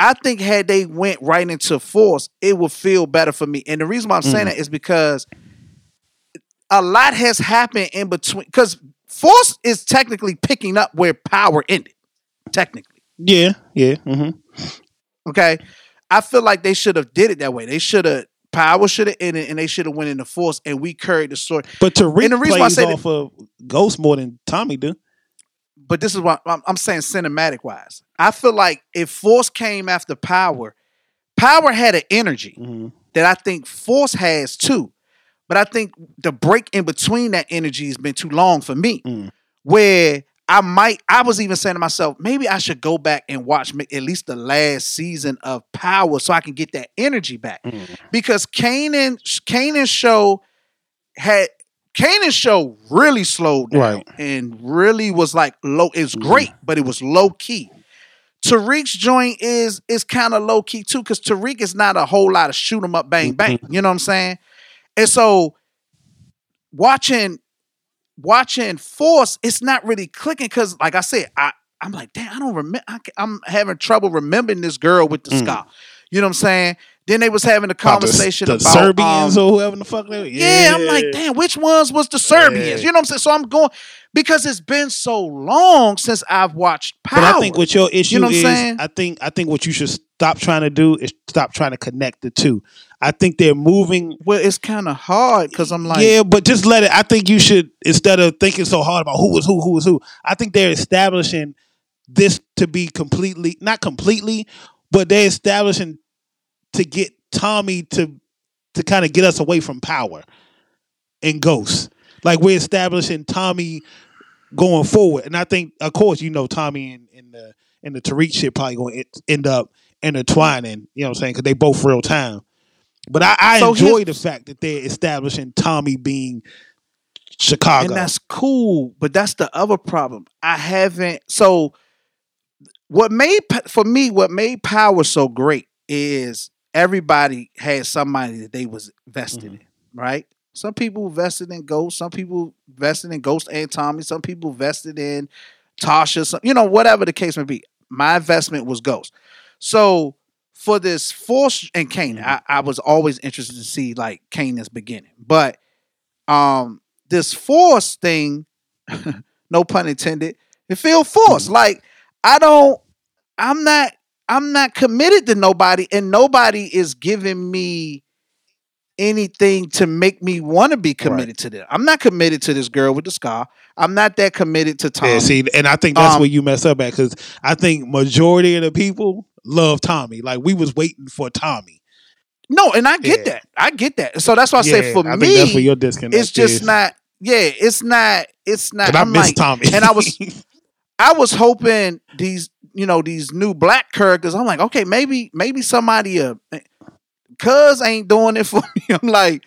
I think had they went right into Force, it would feel better for me. And the reason why I'm saying Mm. that is because a lot has happened in between. Because Force is technically picking up where Power ended. Technically, Yeah, yeah. hmm okay. I feel like they should have did it that way. They should have Power should have ended, and they should have went into Force, and we carried the story. But Tariq And the reason why I say that- off of Ghost more than Tommy do. But this is what I'm, I'm saying cinematic wise. I feel like if Force came after Power, Power had an energy Mm-hmm. that I think Force has too. But I think the break in between that energy has been too long for me. Mm. Where I might, I was even saying to myself, maybe I should go back and watch at least the last season of Power so I can get that energy back. Mm. Because Kanan, Kanan's show had Kanan's show really slowed down Right. and really was like low. It's great, but it was low key. Tariq's joint is is kind of low key too, because Tariq is not a whole lot of shoot 'em up, bang bang. You know what I'm saying? And so watching watching Force, it's not really clicking because, like I said, I I'm like, damn, I don't remember. I, am having trouble remembering this girl with the Mm. scar. You know what I'm saying? Then they was having a conversation About the- the, about Serbians um, or whoever the fuck they were. yeah, I'm like, damn, which ones was the Serbians? Yeah. You know what I'm saying? So I'm going because it's been so long since I've watched Power. But I think what your issue you know what is, I'm saying? I think I think what you should stop trying to do is stop trying to connect the two. I think they're moving. Well, it's kind of hard because I'm like, yeah, but just let it. I think you should instead of thinking so hard about who was who, who was who. I think they're establishing this to be completely, not completely, but they're establishing to get Tommy to to kind of get us away from power and ghosts. Like we're establishing Tommy going forward, and I think, of course, you know, Tommy and, and the and the Tariq shit probably going to end up intertwining. You know what I'm saying? Because they both real time. But I, I So enjoy the fact that they're establishing Tommy being Chicago. and that's cool. But that's the other problem. I haven't. So what made for me what made Power so great is everybody had somebody that they was vested mm-hmm. in, right? Some people vested in Ghost. Some people vested in Ghost and Tommy. Some people vested in Tasha. Some, you know, whatever the case may be. My investment was Ghost. So for this Force and Kane, mm-hmm. I, I was always interested to see like Kanan's beginning, but um this Force thing, no pun intended, it feel forced. Mm-hmm. Like I don't, I'm not, I'm not committed to nobody, and nobody is giving me anything to make me want to be committed to them. I'm not committed to this girl with the scar. I'm not that committed to Tommy. Yeah, see, and I think that's Um, where you mess up at because I think majority of the people love Tommy. Like we was waiting for Tommy. No, and I get Yeah. that. I get that. So that's why I say for I me, that's where your disconnect it's just is. not. Yeah, it's not. It's not. And I miss like- Tommy. and I was, I was hoping these, you know, these new black characters. I'm like, okay, maybe, maybe somebody, uh, cuz ain't doing it for me. I'm like,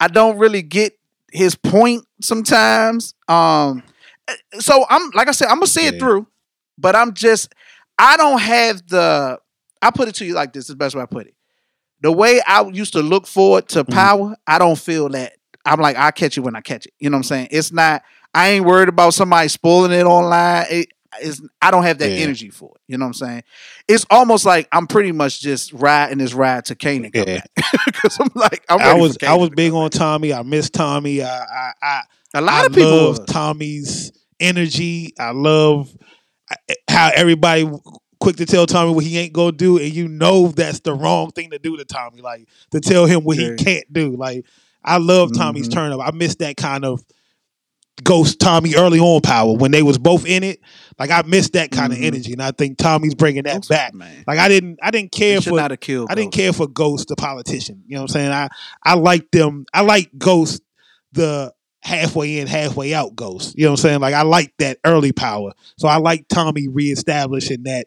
I don't really get his point sometimes. Um, so I'm like I said, I'm gonna see it through, but I'm just, I don't have the. I put it to you like this: is the best way I put it. The way I used to look forward Mm-hmm. to power, I don't feel that. I'm like, I catch it when I catch it. You know what I'm saying? It's not. I ain't worried about somebody spoiling it online. It, it's, I don't have that Yeah. energy for it. You know what I'm saying? It's almost like I'm pretty much just riding this ride to Kanan. Yeah. Because I'm like, I'm I was I was big on. Tommy. I miss Tommy. I I, I A lot I of people love. Tommy's energy. I love how everybody quick to tell Tommy what he ain't gonna do, and you know that's the wrong thing to do to Tommy. Like to tell him what Yeah. he can't do. Like I love Tommy's Mhm. turn up. I miss that kind of ghost Tommy early on power when they was both in it. Like I missed that kind Mhm. of energy, and I think Tommy's bringing that Ghost, back. man. Like I didn't I didn't care for not have killed. I didn't Ghost. care for Ghost, the politician. You know what I'm saying? I I like them. I like Ghost, the halfway in, halfway out Ghost. You know what I'm saying? Like I like that early power. So I like Tommy reestablishing that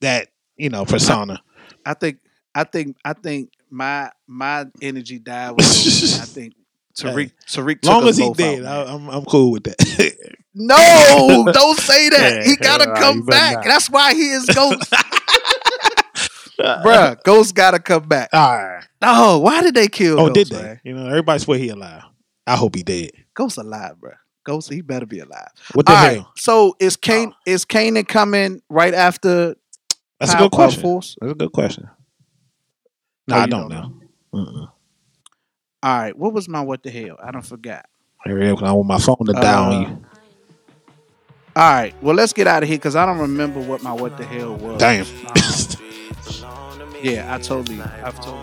that you know persona. I think I think I think my my energy died with. I think Tariq Tariq took long us as he both dead, out, man. I, I'm I'm cool with that. No, don't say that. He gotta Yeah, come back. not. That's why he is Ghost. Bruh, Ghost gotta come back. All right. No, why did they kill Oh, Ghost, did they? man? You know, everybody swear he alive. I hope he dead. Ghost alive, bruh. Ghost, he better be alive. What the All hell? right, so is Kane oh. is Kanan coming right after That's a good question. Force? That's a good question. No, Oh, I don't don't know. Mm-mm. All right, what was my what the hell? I don't forgot. Is, 'cause I want my phone to die on Uh, you. All right, well let's get out of here because I don't remember what my what the hell was. Damn. Yeah, I totally, I've totally.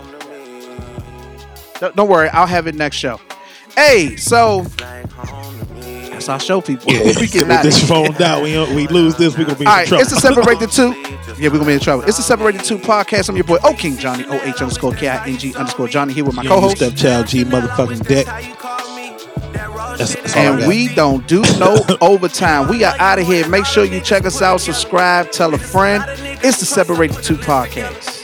Don't, don't worry, I'll have it next show. Hey, so that's our show, people. Yeah, we get out this phone down. We we lose this, We're gonna be in All right, trouble. it's the Separated Two. Yeah, we're gonna be in trouble. It's the Separated Two podcast. I'm your boy O King Johnny O H underscore K I N G underscore Johnny here with my co-host. stepchild G motherfucking deck. That's, that's all And we don't do no overtime. We are out of here. Make sure you check us out, subscribe, tell a friend. It's the Separated Two podcast.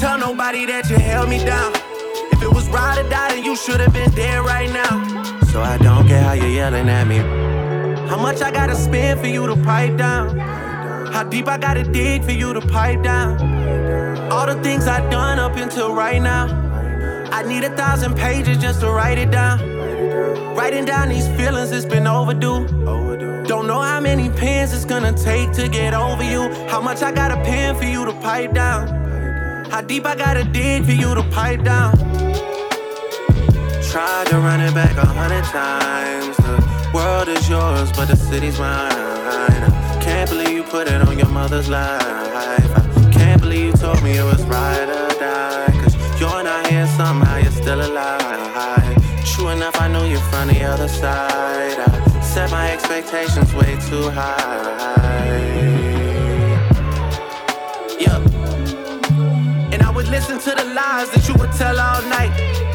Tell nobody that you held me down. If it was ride or die, then you should have been dead right now. So I don't care how you're yelling at me. How much I gotta spend for you to pipe down? How deep I gotta dig for you to pipe down? All the things I've done up until right now. I need a thousand pages just to write it down. Writing down these feelings, it's been overdue. Don't know how many pens it's gonna take to get over you. How much I gotta pen for you to pipe down. How deep I gotta dig for you to pipe down. Tried to run it back a hundred times. The world is yours, but the city's mine. Can't believe you put it on your mother's life. I can't believe you told me it was ride or die. Cause you're not here, somehow you're still alive. True enough, I knew you're from the other side. I set my expectations way too high. Listen to the lies that you would tell all night.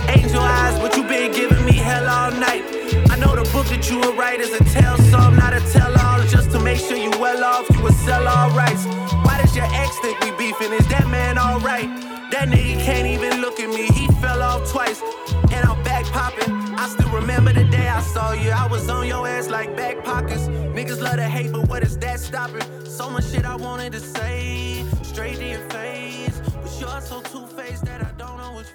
Angel eyes, but you been giving me hell all night. I know the book that you would write is a tell some, not a tell all. Just to make sure you well off, you would sell all rights. Why does your ex think we beefing? Is that man alright? That nigga can't even look at me, he fell off twice. And I'm back popping. I still remember the day I saw you. I was on your ass like back pockets. Niggas love to hate, but what is that stopping? So much shit I wanted to say, straight to your face. You're so two faced that I don't know which.